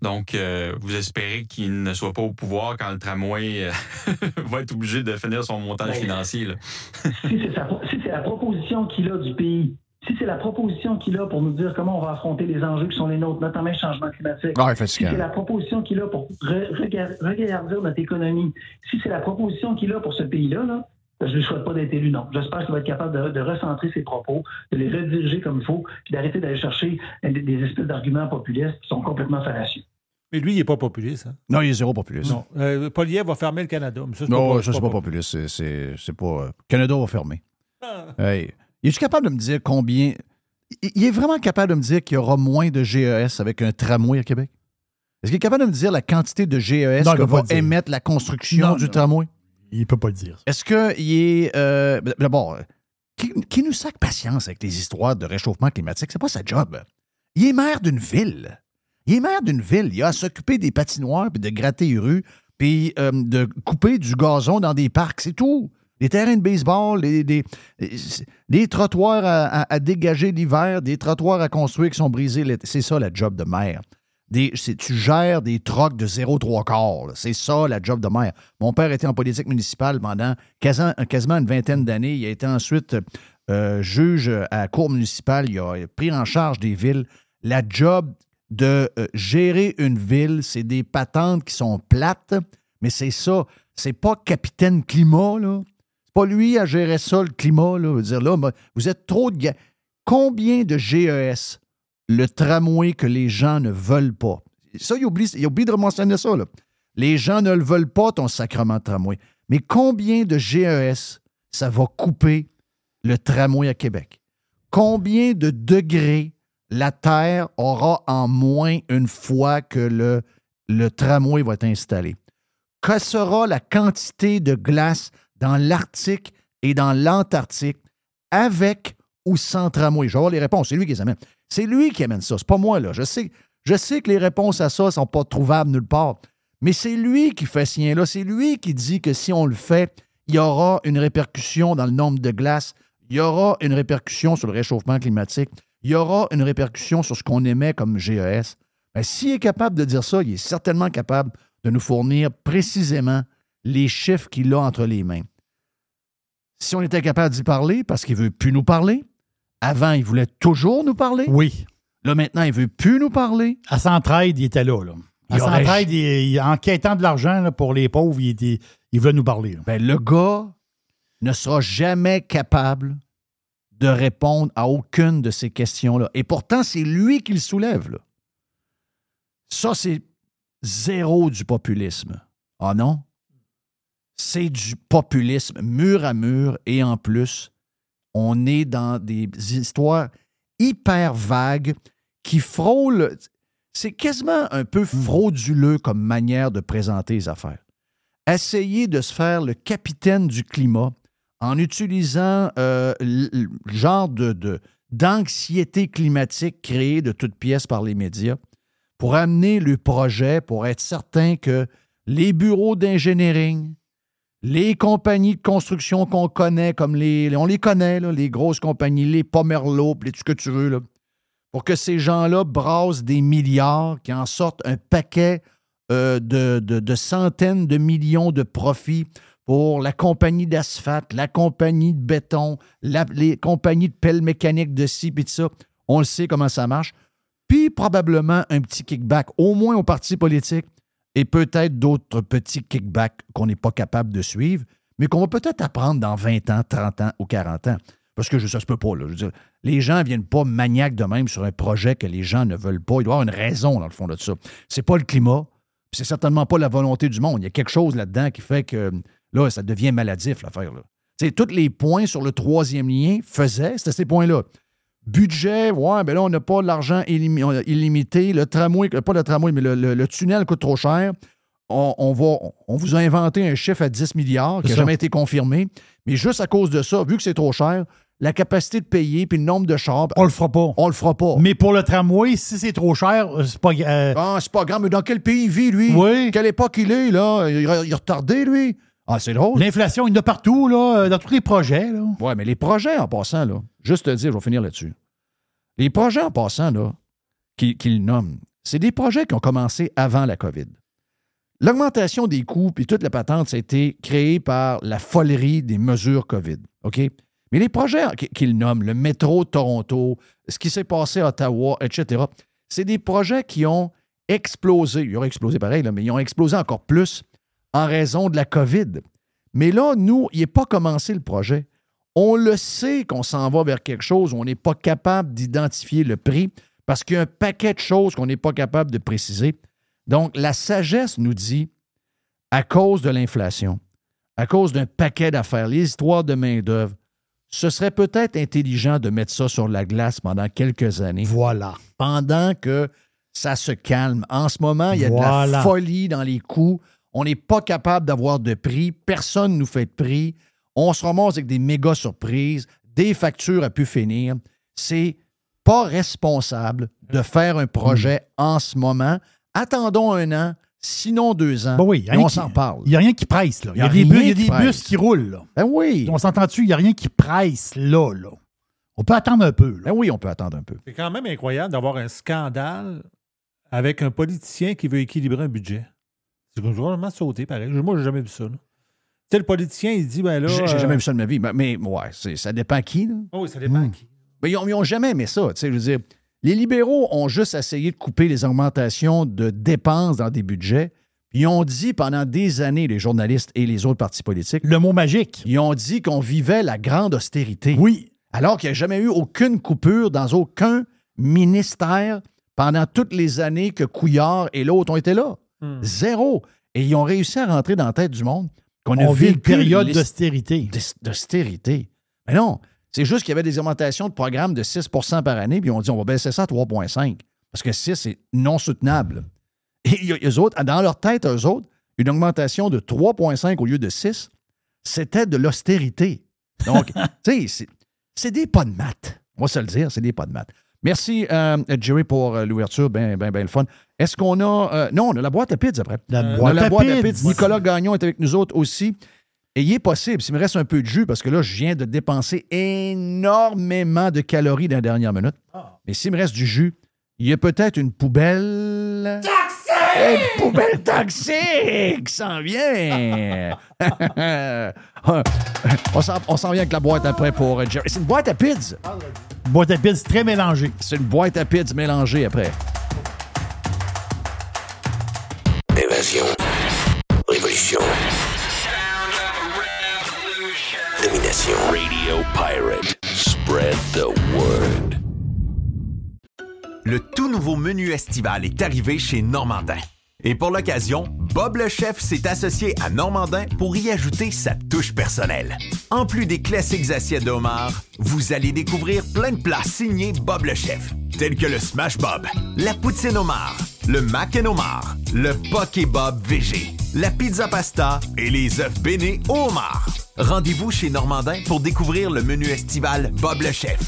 Donc, euh, vous espérez qu'il ne soit pas au pouvoir quand le tramway euh, va être obligé de finir son montage Ben, financier. là. si c'est si la proposition qu'il a du pays, si c'est la proposition qu'il a pour nous dire comment on va affronter les enjeux qui sont les nôtres, notamment le changement climatique, Ah, si c'est la proposition qu'il a pour re- rega- regarder notre économie, si c'est la proposition qu'il a pour ce pays-là, là, je ne lui souhaite pas d'être élu, non. J'espère qu'il va être capable de, de recentrer ses propos, de les rediriger comme il faut, puis d'arrêter d'aller chercher des, des espèces d'arguments populistes qui sont complètement fallacieux. Mais lui, il n'est pas populiste. hein? Non, il est zéro populiste. Non. Euh, Poliev va fermer le Canada. mais ça, c'est Non, pas- ça, c'est pas populiste. C'est- C'est c'est pas. euh, Canada va fermer. Hey. Es-tu capable de me dire combien. Il il est vraiment capable de me dire qu'il y aura moins de GES avec un tramway à Québec? Est-ce qu'il est capable de me dire la quantité de GES Non, il que va dire. émettre la construction Non, du non. tramway? Il peut pas le dire. Est-ce qu'il est. euh, D'abord, euh, qui, nous sac patience avec les histoires de réchauffement climatique? C'est pas sa job. Il est maire d'une ville. Il est maire d'une ville. Il a à s'occuper des patinoires, puis de gratter les rues, puis euh, de couper du gazon dans des parcs. C'est tout. Des terrains de baseball, des, trottoirs à, dégager l'hiver, des trottoirs à construire qui sont brisés. C'est ça la job de maire. Tu gères des trocs de 0,3 quarts. C'est ça, la job de maire. Mon père était en politique municipale pendant quasiment, une vingtaine d'années. Il a été ensuite euh, juge à cour municipale. Il a pris en charge des villes. La job de euh, gérer une ville, c'est des patentes qui sont plates, mais c'est ça. C'est pas capitaine climat, là. C'est pas lui à gérer ça, le climat, là. Dire, là, vous êtes trop de... Combien de GES, le tramway que les gens ne veulent pas? Ça, il oublie, il de mentionner ça. Les gens ne le veulent pas, ton sacrement tramway. Mais combien de GES ça va couper le tramway à Québec? Combien de degrés la Terre aura en moins une fois que le, le tramway va être installé? Que sera la quantité de glace dans l'Arctique et dans l'Antarctique avec ou sans tramway? Je vais avoir les réponses. C'est lui qui les amène. C'est lui qui amène ça. C'est pas moi, là. Je sais, je sais que les réponses à ça ne sont pas trouvables nulle part. Mais c'est lui qui fait ce lien-là. C'est lui qui dit que si on le fait, il y aura une répercussion dans le nombre de glaces. Il y aura une répercussion sur le réchauffement climatique. Il y aura une répercussion sur ce qu'on émet comme GES. Ben, S'il est capable de dire ça, il est certainement capable de nous fournir précisément les chiffres qu'il a entre les mains. Si on était capable d'y parler, parce qu'il ne veut plus nous parler, avant, il voulait toujours nous parler? Oui. Là, maintenant, il ne veut plus nous parler? À Centraide, il était là. là. À Il aurait- Centraide, il, il- en quêtant de l'argent pour les pauvres, il, était- il voulait nous parler. là. Ben, le gars ne sera jamais capable de répondre à aucune de ces questions-là. Et pourtant, c'est lui qui le soulève. là. Ça, c'est zéro du populisme. Ah non? C'est du populisme mur à mur et en plus, on est dans des histoires hyper vagues qui frôlent. C'est quasiment un peu frauduleux comme manière de présenter les affaires essayer de se faire le capitaine du climat en utilisant euh, le genre de, de- d'anxiété climatique créée de toutes pièces par les médias pour amener le projet, pour être certain que les bureaux d'ingénierie, les compagnies de construction qu'on connaît, comme les. On les connaît, les grosses compagnies, les Pomerleau, puis tout que tu veux, pour que ces gens-là brassent des milliards, qui en sortent un paquet euh, de, de- centaines de millions de profits pour la compagnie d'asphalte, la compagnie de béton, les compagnies de pelles mécaniques de ci puis de ça. On le sait comment ça marche. Puis probablement un petit kickback, au moins aux partis politiques, et peut-être d'autres petits kickbacks qu'on n'est pas capable de suivre, mais qu'on va peut-être apprendre dans 20 ans, 30 ans ou 40 ans. Parce que je- ça se peut pas. Là. Je les gens ne viennent pas maniaques de même sur un projet que les gens ne veulent pas. Il doit y avoir une raison dans le fond de ça. C'est pas le climat, c'est certainement pas la volonté du monde. Il y a quelque chose là-dedans qui fait que là, ça devient maladif, l'affaire. Tous les points sur le troisième lien faisaient, c'était ces points-là. Budget, ouais, ben là, on n'a pas l'argent on a illimité. Le tramway, pas le tramway, mais le, le- le tunnel coûte trop cher. On, on va, on vous a inventé un chiffre à 10 milliards qui n'a jamais été confirmé. Mais juste à cause de ça, vu que c'est trop cher, la capacité de payer puis le nombre de chars, On le fera pas. on le fera pas. Mais pour le tramway, si c'est trop cher, c'est pas. euh, Ah, c'est pas grave, mais dans quel pays il vit, lui? Oui. Quelle époque il est, là? Il, il est retardé, lui? Ah, c'est drôle. L'inflation, il y en a partout, là, euh, dans tous les projets. Là. Ouais, mais les projets en passant, là, juste te dire, je vais finir là-dessus. Les projets en passant, là, qu'il qu'il nomme, c'est des projets qui ont commencé avant la COVID. L'augmentation des coûts puis toute la patente, ça a été créé par la folerie des mesures COVID. OK? Mais les projets qu- qu'il nomme, le métro de Toronto, ce qui s'est passé à Ottawa, etc., c'est des projets qui ont explosé. Ils auraient explosé pareil, là, mais ils ont explosé encore plus en raison de la COVID. Mais là, nous, il n'est pas commencé le projet. On le sait qu'on s'en va vers quelque chose où on n'est pas capable d'identifier le prix parce qu'il y a un paquet de choses qu'on n'est pas capable de préciser. Donc, la sagesse nous dit, à cause de l'inflation, à cause d'un paquet d'affaires, les histoires de main-d'œuvre, ce serait peut-être intelligent de mettre ça sur la glace pendant quelques années Voilà. pendant que ça se calme. En ce moment, il y a de la folie dans les coûts. On n'est pas capable d'avoir de prix. Personne ne nous fait de prix. On se ramasse avec des méga surprises, des factures à pu finir. C'est pas responsable de faire un projet Hmm. en ce moment. Attendons un an, sinon deux ans. Ben oui, il y a et rien on qui- s'en parle. Il n'y a rien qui presse. Là. Il y a, Il y a des, bus, y a qui des presse. bus qui roulent. Là. Ben oui. On s'entend-tu? Il n'y a rien qui presse là, là. On peut attendre un peu. Là. Ben oui, on peut attendre un peu. C'est quand même incroyable d'avoir un scandale avec un politicien qui veut équilibrer un budget. C'est vraiment sauté, pareil. Moi, j'ai jamais vu ça. là. Tu sais, le politicien, il dit, ben là. J'ai j'ai euh, jamais vu ça de ma vie. Mais, mais ouais, c'est- ça dépend qui. Là. Oh oui, ça dépend à qui. Mais ils n'ont jamais aimé ça. tu sais, Je veux dire, les libéraux ont juste essayé de couper les augmentations de dépenses dans des budgets. Ils ont dit pendant des années, les journalistes et les autres partis politiques, Le mot magique. ils ont dit qu'on vivait la grande austérité. Oui. Alors qu'il n'y a jamais eu aucune coupure dans aucun ministère pendant toutes les années que Couillard et l'autre ont été là. Hmm. Zéro. Et ils ont réussi à rentrer dans la tête du monde qu'on a vit une période d'austérité. d'austérité. Mais non, c'est juste qu'il y avait des augmentations de programme de 6% par année, puis on dit on va baisser ça à 3,5% parce que 6, c'est non soutenable. Et eux autres, dans leur tête, eux autres, une augmentation de 3,5 au lieu de 6, c'était de l'austérité. Donc, tu sais, c'est des pas de maths. On va se le dire, c'est des pas de maths. Merci, euh, Jerry, pour euh, l'ouverture. Ben, ben, ben le fun. Est-ce qu'on a. euh, non, on a la boîte à pizza après. La boîte la à boîte à pizza. Nicolas Gagnon est avec nous autres aussi. Et il est possible, s'il me reste un peu de jus, parce que là, je viens de dépenser énormément de calories dans la dernière minute. Mais s'il me reste du jus, il y a peut-être une poubelle. Toxique! Une poubelle toxique! s'en vient! on s'en on s'en vient avec la boîte après pour euh, Jerry. C'est une boîte à pizza. Boîte à pizza très mélangée. C'est une boîte à pizza mélangée après. Évasion. Révolution. Domination. Radio Pirate. Spread the word. Le tout menu estival est arrivé chez Normandin. Et pour l'occasion, Bob le chef s'est associé à Normandin pour y ajouter sa touche personnelle. En plus des classiques assiettes de homard, vous allez découvrir plein de plats signés Bob le chef, tels que le Smash Bob, la poutine homard, le mac and homard, le poké Bob VG, la pizza pasta et les œufs bénis au homard. Rendez-vous chez Normandin pour découvrir le menu estival Bob le chef.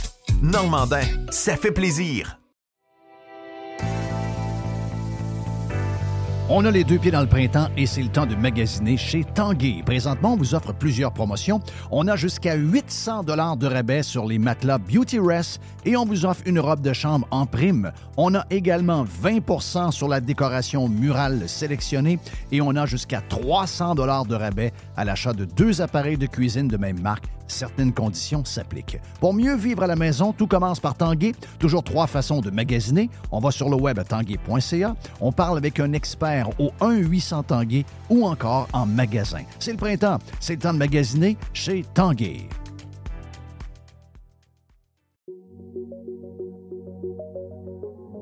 Normandin, ça fait plaisir. On a les deux pieds dans le printemps et c'est le temps de magasiner chez Tanguay. Présentement, on vous offre plusieurs promotions. On a jusqu'à 800 dollars de rabais sur les matelas Beauty Rest et on vous offre une robe de chambre en prime. On a également 20% sur la décoration murale sélectionnée et on a jusqu'à 300 dollars de rabais à l'achat de deux appareils de cuisine de même marque. Certaines conditions s'appliquent. Pour mieux vivre à la maison, tout commence par Tanguay. Toujours trois façons de magasiner. On va sur le web à tanguay.ca. On parle avec un expert au 1-800 Tanguay ou encore en magasin. C'est le printemps. C'est le temps de magasiner chez Tanguay.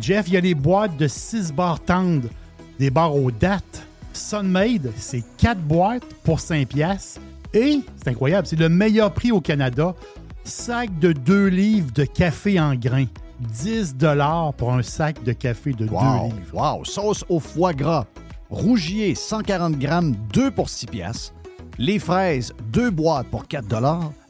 Jeff, il y a les boîtes de 6 barres tendres, des barres aux dates. Sunmade, c'est 4 boîtes pour 5 piastres. Et, c'est incroyable, c'est le meilleur prix au Canada. Sac de 2 livres de café en grains. 10 pour un sac de café de 2 Wow, livres. wow. Sauce au foie gras. Rougier, 140 grammes, 2 pour 6 piastres. Les fraises, 2 boîtes pour 4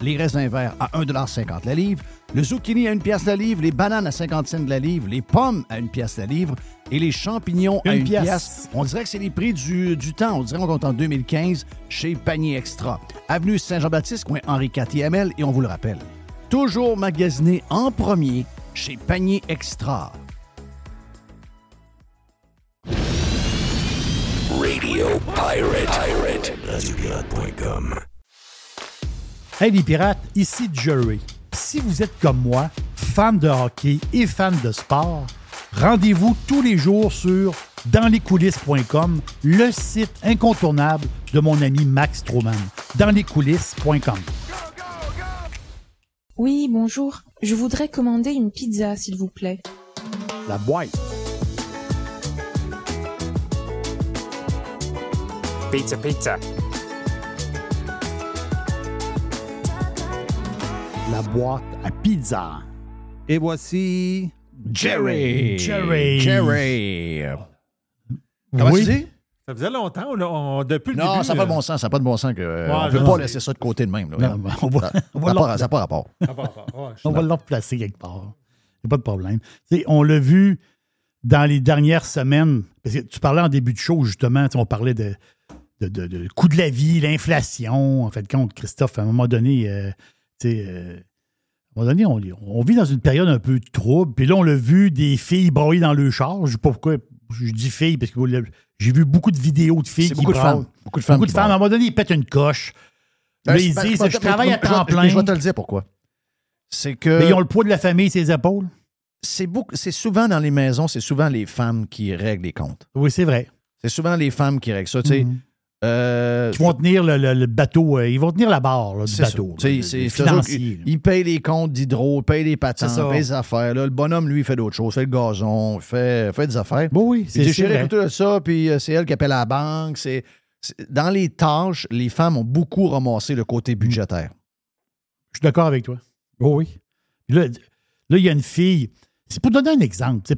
Les raisins verts à 1,50 la livre. Le zucchini à 1 pièce la livre. Les bananes à 50 cents la livre. Les pommes à 1 pièce la livre. Et les champignons à Une 1 pièce. pièce. On dirait que c'est les prix du, du temps. On dirait qu'on compte en 2015 chez Panier Extra. Avenue Saint-Jean-Baptiste, coin Henri IVL. Et on vous le rappelle, toujours magasiné en premier chez Panier Extra. Radio Pirate. Pirate. RadioPirate.com. Hey les pirates, ici Jerry. Si vous êtes comme moi, fans de hockey et fans de sport, rendez-vous tous les jours sur danslescoulisses.com, le site incontournable de mon ami Max Stroman. Danslescoulisses.com. Oui, bonjour. Je voudrais commander une pizza, s'il vous plaît. La boîte. Pizza, pizza. La boîte à pizza. Et voici Jerry. Jerry. Jerry. Comment Oui. tu dis? Ça faisait longtemps, là, on- depuis le Non, début. ça n'a pas de bon sens. Ça n'a pas de bon sens. Que, euh, Ouais, on ne je peut pas laisser ça de côté de même. là. Non, on va, Ça on n'a va pas, ça rapport. ça a pas rapport. Ouais, je suis on va le replacer quelque part. Il n'y a pas de problème. Tu sais, on l'a vu dans les dernières semaines, parce que tu parlais en début de show, justement, on parlait de, de, de- de coût de la vie, l'inflation. En fait, compte, Christophe, à un moment donné, euh, sais, euh, à un moment donné, on, on vit dans une période un peu trouble. Puis là, on l'a vu des filles broyer dans le char. Je ne sais pas pourquoi je dis filles, parce que j'ai vu beaucoup de vidéos de filles qui beaucoup de femmes. Beaucoup de femmes. Beaucoup de femmes. À un moment donné, ils pètent une coche. Ben, Là, ils disent, je travaille à temps plein. Je vais te le dire pourquoi. C'est que. Mais ils ont le poids de la famille sur les épaules. c'est beaucoup, c'est souvent dans les maisons, c'est souvent les femmes qui règlent les comptes. Oui, c'est vrai. C'est souvent les femmes qui règlent ça. Mhm. Euh, Ils vont tenir le, le- le bateau, euh, ils vont tenir la barre là, du C'est bateau. c'est- financier. c'est eux qui- Il paye les comptes d'hydro, paye les patins, C'est ça. paye les affaires. là. Le bonhomme, lui, fait d'autres choses. Fait le gazon, fait, fait des affaires. Bon, oui, Il c'est dit, c'est chérie, vrai. écoute ça, puis euh, c'est elle qui appelle à la banque. C'est, c'est- Dans les tâches, les femmes ont beaucoup ramassé le côté Mm. budgétaire. Je suis d'accord avec toi. Oh oui. Là, là, il y a une fille. C'est pour donner un exemple.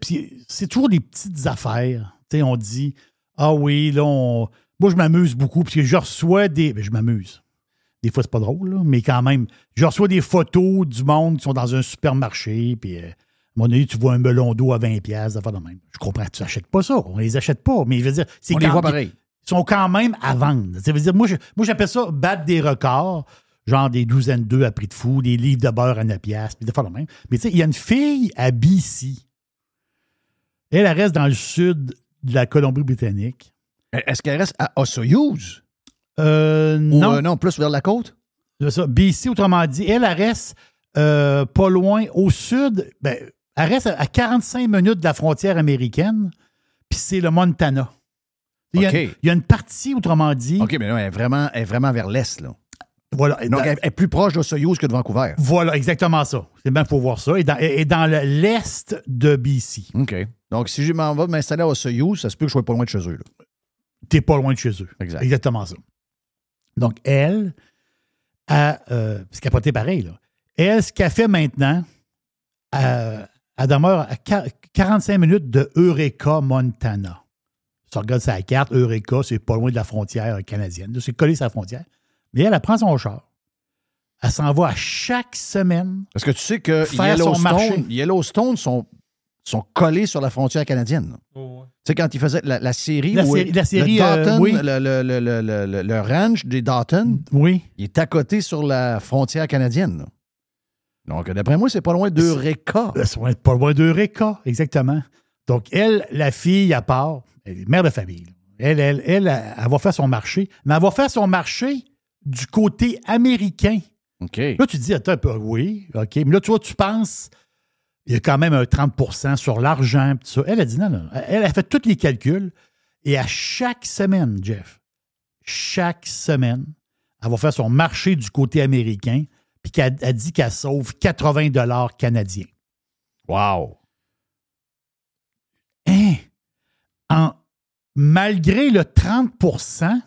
C'est toujours des petites affaires. Tu sais, on dit Ah oui, là, on- moi, je m'amuse beaucoup, parce que je reçois des. ben, je m'amuse. Des fois, c'est pas drôle, là, mais quand même, je reçois des photos du monde qui sont dans un supermarché, puis euh, à moment donné, tu vois un melon d'eau à 20$, piastres, d'affaires de même. Je comprends, tu n'achètes pas ça. On les achète pas. Mais je veux dire, c'est On les quand- voit pareil. Ils sont quand même à vendre. Ça veut dire, moi, je- moi, j'appelle ça battre des records, genre des douzaines d'œufs à prix de fou, des livres de beurre à 9 piastres, puis des fois le même. Mais tu sais, il y a une fille à BC. Elle, elle reste dans le sud de la Colombie-Britannique. Est-ce qu'elle reste à Osoyoos? Euh, non. euh, non, plus vers la côte? C'est ça. BC, autrement dit, elle, elle reste euh, pas loin au sud. Ben, elle reste à à 45 minutes de la frontière américaine, puis c'est le Montana. Il y, a, OK. il y a une partie, autrement dit. OK, mais non, elle est vraiment, elle est vraiment vers l'est. Là. Voilà. Donc, elle est plus proche d'Osoyoos que de Vancouver. Voilà, exactement ça. C'est bien pour voir ça. Et dans, et dans le- l'est de BC. OK. Donc, si je m'en vais m'installer à Osoyoos, ça se peut que je sois pas loin de chez eux. là. T'es pas loin de chez eux. Exact. Exactement ça. Donc, elle, a, euh, c'est capoté pareil, là. Elle, ce qu'elle fait maintenant, elle, elle demeure à quar- 45 minutes de Eureka, Montana. Si on regarde sa carte, Eureka, c'est pas loin de la frontière canadienne. C'est collé la frontière. Mais elle, elle prend son char. Elle s'en va à chaque semaine. Parce que tu sais que Faire son marché. Yellowstone, Yellowstone sont, sont collés sur la frontière canadienne. Oh, Tu sais, quand ils faisaient la, la série, La où série- la série, le, euh, oui. le, ranch des Dalton, Oui. il est à côté sur la frontière canadienne. là. Donc, d'après moi, c'est pas loin d'Eureka. Elle sont pas loin d'Eureka, exactement. Donc, elle, la fille, à part, elle est mère de famille. là. Elle, elle, elle, elle, elle va faire son marché, mais elle va faire son marché du côté américain. OK. Là, tu te dis, attends un peu, oui, OK. Mais là, tu vois, tu penses, il y a quand même un 30% sur l'argent, ça. Elle a dit, non, non. Elle a fait tous les calculs. Et à chaque semaine, Jeff, chaque semaine, elle va faire son marché du côté américain, puis qu'elle a dit qu'elle sauve 80 dollars canadiens. Wow. Hein? En, malgré le 30%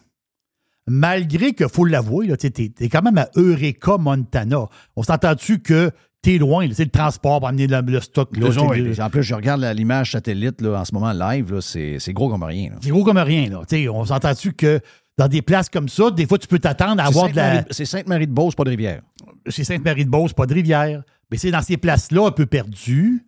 malgré que, faut l'avouer, tu es, quand même à Eureka, Montana. On s'entend-tu que t'es loin, c'est le transport pour amener le, le stock. Là, oui, en plus, je regarde l'image satellite là, en ce moment live, c'est c'est gros comme rien. c'est gros comme rien. Là. On s'entend-tu que dans des places comme ça, des fois, tu peux t'attendre à avoir de la. Sainte-Marie- C'est Sainte-Marie-de-Beauce, pas de rivière. c'est Sainte-Marie-de-Beauce, pas de rivière. Mais c'est dans ces places-là un peu perdues.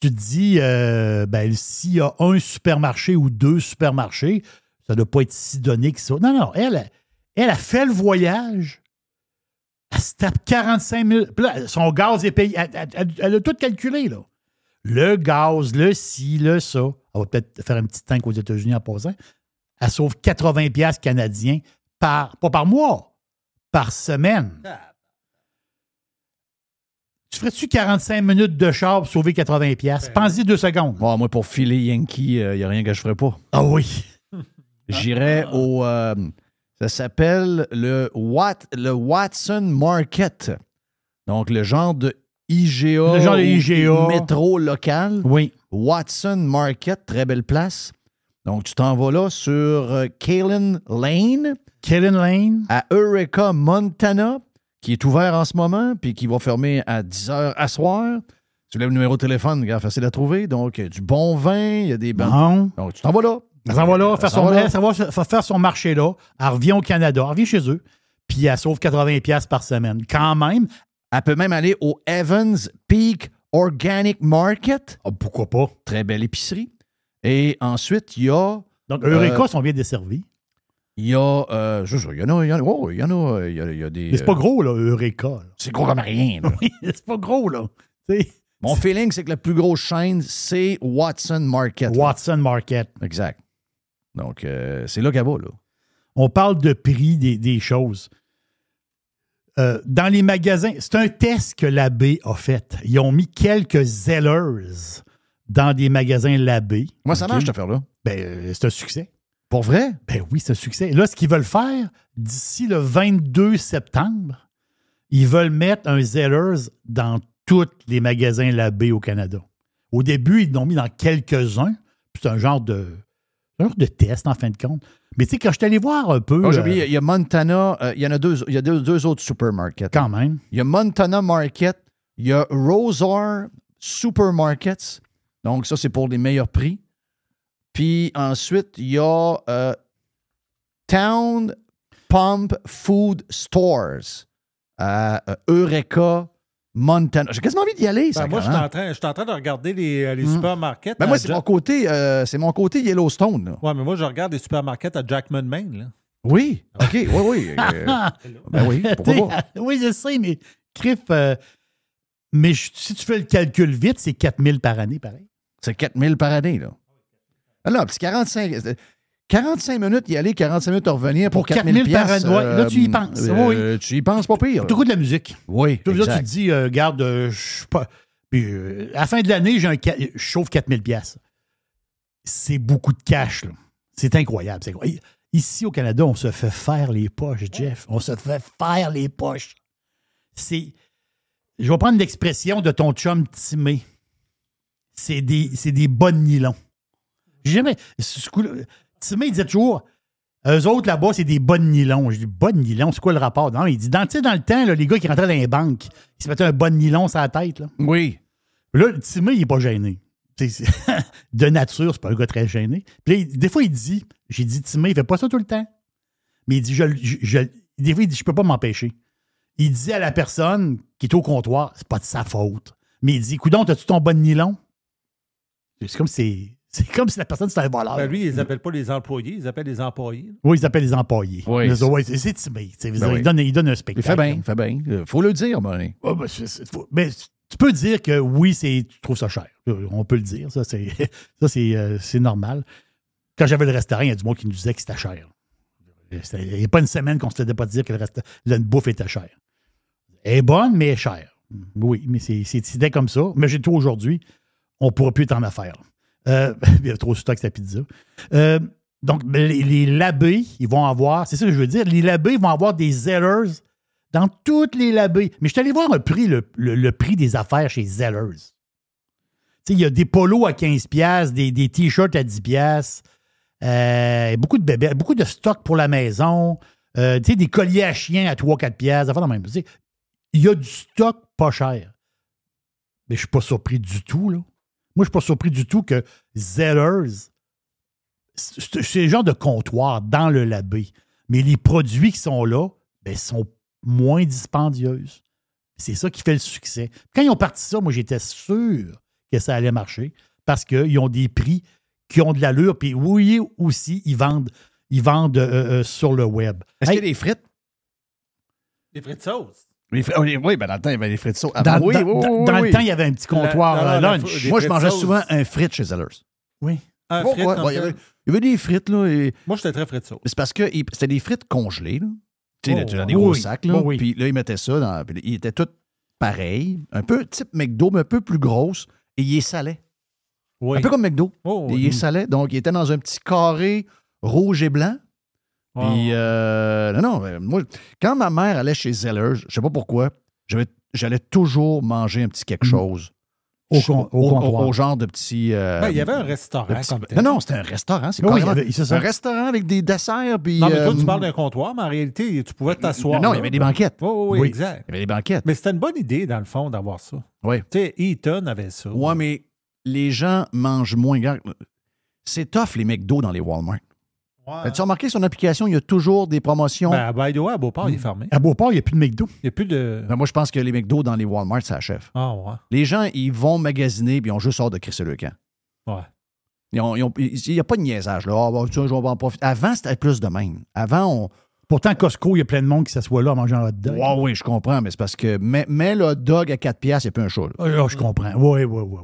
Tu te dis, euh, ben, s'il y a un supermarché ou deux supermarchés, ça ne doit pas être si donné que ça. Non, non, elle, elle a fait le voyage. Elle se tape 45 000. Puis là, son gaz est payé. Elle, elle- elle- elle a tout calculé, là. Le gaz, le ci, le ça. Elle va peut-être faire un petit tank aux États-Unis en passant. Elle sauve 80 pièces canadiens par, pas par mois, par semaine. Tu ferais-tu 45 minutes de char pour sauver 80$? piastres? Pense-y deux secondes. Moi, pour filer Yankee, il n'y a rien que je ferais pas. Ah oui. J'irais au. euh, ça s'appelle le, Wat- le Watson Market. Donc, le genre de IGA. Le genre de IGA. Métro local. Oui. Watson Market, très belle place. Donc, tu t'en vas là sur euh, Kalen Lane. Kellen Lane. À Eureka, Montana, qui est ouvert en ce moment, puis qui va fermer à 10 h à soir. Tu lèves le numéro de téléphone, regarde, facile à trouver. Donc, du bon vin, il y a des Bon. Donc, tu t'en vas là. Elle s'en va là, faire son, elle va fa- faire son marché là. Elle revient au Canada, elle revient chez eux. Puis elle sauve 80$ piastres par semaine. Quand même. Elle peut même aller au Evans Peak Organic Market. Ah, pourquoi pas? Très belle épicerie. Et ensuite, il y a. Donc, Eureka euh, sont bien desservis. Il y a. euh, je il y en a. Il y en a. oh, il y en a. euh, Il y a, il y a des. Mais c'est pas gros, là, Eureka. C'est gros comme rien. là. Oui, c'est pas gros, là. Mon feeling, c'est que la plus grosse chaîne, c'est Watson Market. Watson Market. Exact. Donc, euh, c'est là qu'elle va, là. On parle de prix des, des choses. Euh, dans les magasins, c'est un test que l'abbé a fait. Ils ont mis quelques Zellers dans des magasins l'abbé. Moi, ça OK? marche, cette affaire-là. Ben, euh, c'est un succès. Pour vrai? Ben oui, c'est un succès. Là, ce qu'ils veulent faire, d'ici le 22 septembre, ils veulent mettre un Zellers dans tous les magasins Labbé au Canada. Au début, ils l'ont mis dans quelques-uns. puis C'est un genre de, genre de test, en fin de compte. Mais tu sais, quand je suis allé voir un peu. Oh, j'ai euh, oublié, il y a Montana, euh, il y en a deux, il y a deux, deux autres supermarkets. quand même. Il y a Montana Market, il y a Rosar Supermarkets. Donc, ça, c'est pour les meilleurs prix. Puis ensuite, il y a euh, Town Pump Food Stores à Eureka, Montana. J'ai quasiment envie d'y aller. Ben, moi, je suis en, train, je suis en train de regarder les, euh, les Hmm. supermarkets. Ben, moi, c'est mon côté, euh, c'est mon côté Yellowstone. Ouais, mais moi, je regarde les supermarkets à Jackman, Maine. Là. Oui, OK, oui, oui. euh, ben oui, pourquoi pas? oui, je sais, mais Criff, euh, mais je- si tu fais le calcul vite, c'est 4000 par année, pareil. C'est 4000 par année, là. Ah non, puis 45, euh, 45 minutes y aller, 45 minutes à revenir pour, Pour 4000 4000 par là, tu y euh, penses. euh, Tu y penses pas pire. Tu écoutes de la musique. Oui, là, tu te dis, euh, regarde, euh, je suis pas. Puis, à la fin de l'année, j'ai un je chauffe 4000 pièces. C'est beaucoup de cash, là. C'est incroyable. Ici, au Canada, on se fait faire les poches, Jeff. On se fait faire les poches. C'est. Je vais prendre l'expression de ton chum Timé. C'est des, c'est des bonnes nylons. J'ai jamais. Timé, il disait toujours. Eux autres, là-bas, c'est des bonnes nylons. Je dis, bonnes nylons, c'est quoi le rapport? Non, il dit, dans, dans le temps, là, les gars qui rentraient dans les banques, ils se mettaient un bon nylon sur la tête. Là. Oui. Là, Timé, il n'est pas gêné. De nature, c'est pas un gars très gêné. Puis là, des fois, il dit, j'ai dit, Timé, il fait pas ça tout le temps. Mais il dit, je, je- je- des fois, il dit, je peux pas m'empêcher. Il dit à la personne qui est au comptoir, c'est pas de sa faute. Mais il dit, coudon, as-tu ton bon nylon? C'est comme si c'est comme si la personne c'était un voleur. Ben, lui, ils appellent pas les employés, ils appellent les employés. Oui, ils appellent les employés. Oui. Ils ouais, c'est sais, Ben il, oui. donne, il donne un Il spectacle. fait bien, il fait bien. Euh, Faut le dire, Bonnie. Ah, ben, c'est- c'est- faut- mais tu peux dire que oui, c'est, tu trouves ça cher. Euh, On peut le dire. Ça, c'est, ça, c'est, euh, c'est normal. Quand j'avais le restaurant, il y a du monde qui nous disait que c'était cher. Il n'y a pas une semaine qu'on ne se faisait pas dire que le resta- la bouffe était chère. Elle est bonne, mais elle est chère. Oui, mais c'est, c'est, c'était comme ça. Mais j'ai tout aujourd'hui. On ne pourra plus être en affaires. Euh, il y a trop de stock, sa pizza. Euh, donc, les, les labés, ils vont avoir, c'est ça que je veux dire, les labés vont avoir des Zellers dans toutes les labés. Mais je suis allé voir un prix, le, le- prix des affaires chez Zellers. Il y a des polos à 15$, piastres, des, des t-shirts à 10$, piastres, euh, beaucoup de bébés, beaucoup de stock pour la maison, des colliers à chiens à 3-4$, piastres, des affaires de même. Il y a du stock pas cher. Mais je suis pas surpris du tout, là. Moi, je suis pas surpris du tout que Zellers, c'est c'est le genre de comptoir dans le labé. Mais les produits qui sont là, ben, sont moins dispendieuses. C'est ça qui fait le succès. Quand ils ont parti ça, moi, j'étais sûr que ça allait marcher parce qu'ils ont des prix qui ont de l'allure. Puis oui, aussi, ils vendent, ils vendent euh, euh, sur le web. Est-ce Hey, qu'il y a des frites? Des frites sauce. Oui, oui, ben dans le temps, il y avait des frites sauces. Ah, dans ben oui, dans- oui, dans- oui, dans oui. le temps, il y avait un petit comptoir La- euh, la lunch. Moi, je mangeais sauce. souvent un frite chez Zellers. Oui. Un ouais, ouais, il, y avait, il y avait des frites, là. Et... Moi, j'étais très frites sauce. C'est parce que c'était des frites congelées, là. Tu sais, Oh, as des oui, gros sacs, là. Oui. Puis là, ils mettaient ça dans. Puis ils étaient tous pareil, un peu type McDo, mais un peu plus grosse, et il est salé. Oui. Un peu comme McDo. Oh, Il oui. est salé. Donc, il était dans un petit carré rouge et blanc. Puis, euh, non, non, moi, quand ma mère allait chez Zellers, je sais pas pourquoi, j'allais toujours manger un petit quelque chose. Au con- au comptoir. au genre de petit. euh, Ben, il y avait un restaurant de petit- comme tel. Non, non, c'était un restaurant. C'est Oui, un restaurant avec des desserts. Puis, Non, mais toi, euh, tu parles d'un comptoir, mais en réalité, tu pouvais t'asseoir. Non, il y avait des banquettes. Oui, oui, oui, Oui. exact. Il y avait des banquettes. Mais c'était une bonne idée, dans le fond, d'avoir ça. Oui. Tu sais, Eaton avait ça. Ouais, mais les gens mangent moins. C'est tough, les McDo dans les Walmart. As-tu remarqué sur l'application, il y a toujours des promotions? Ben, à by the way, à Beauport, il est fermé. À Beauport, il n'y a plus de McDo. Il n'y a plus de. Ben, moi, je pense que les McDo dans les Walmart, ça achève. Ah, ouais. Les gens, ils vont magasiner puis ils ont juste hâte de crisser le camp. Ouais. Ils ont- ils ont- Il n'y a pas de niaisage. Là. Ah, ben, tiens, je vais en profiter. Avant, c'était plus de même. Avant, on. Pourtant, Costco, il y a plein de monde qui s'assoit là à manger un hot dog. Ouais, oui, je comprends, mais c'est parce que. Mais, mais le hot dog à 4 piastres, il n'y a plus un show. là. Ah, je comprends. Oui, oui, oui.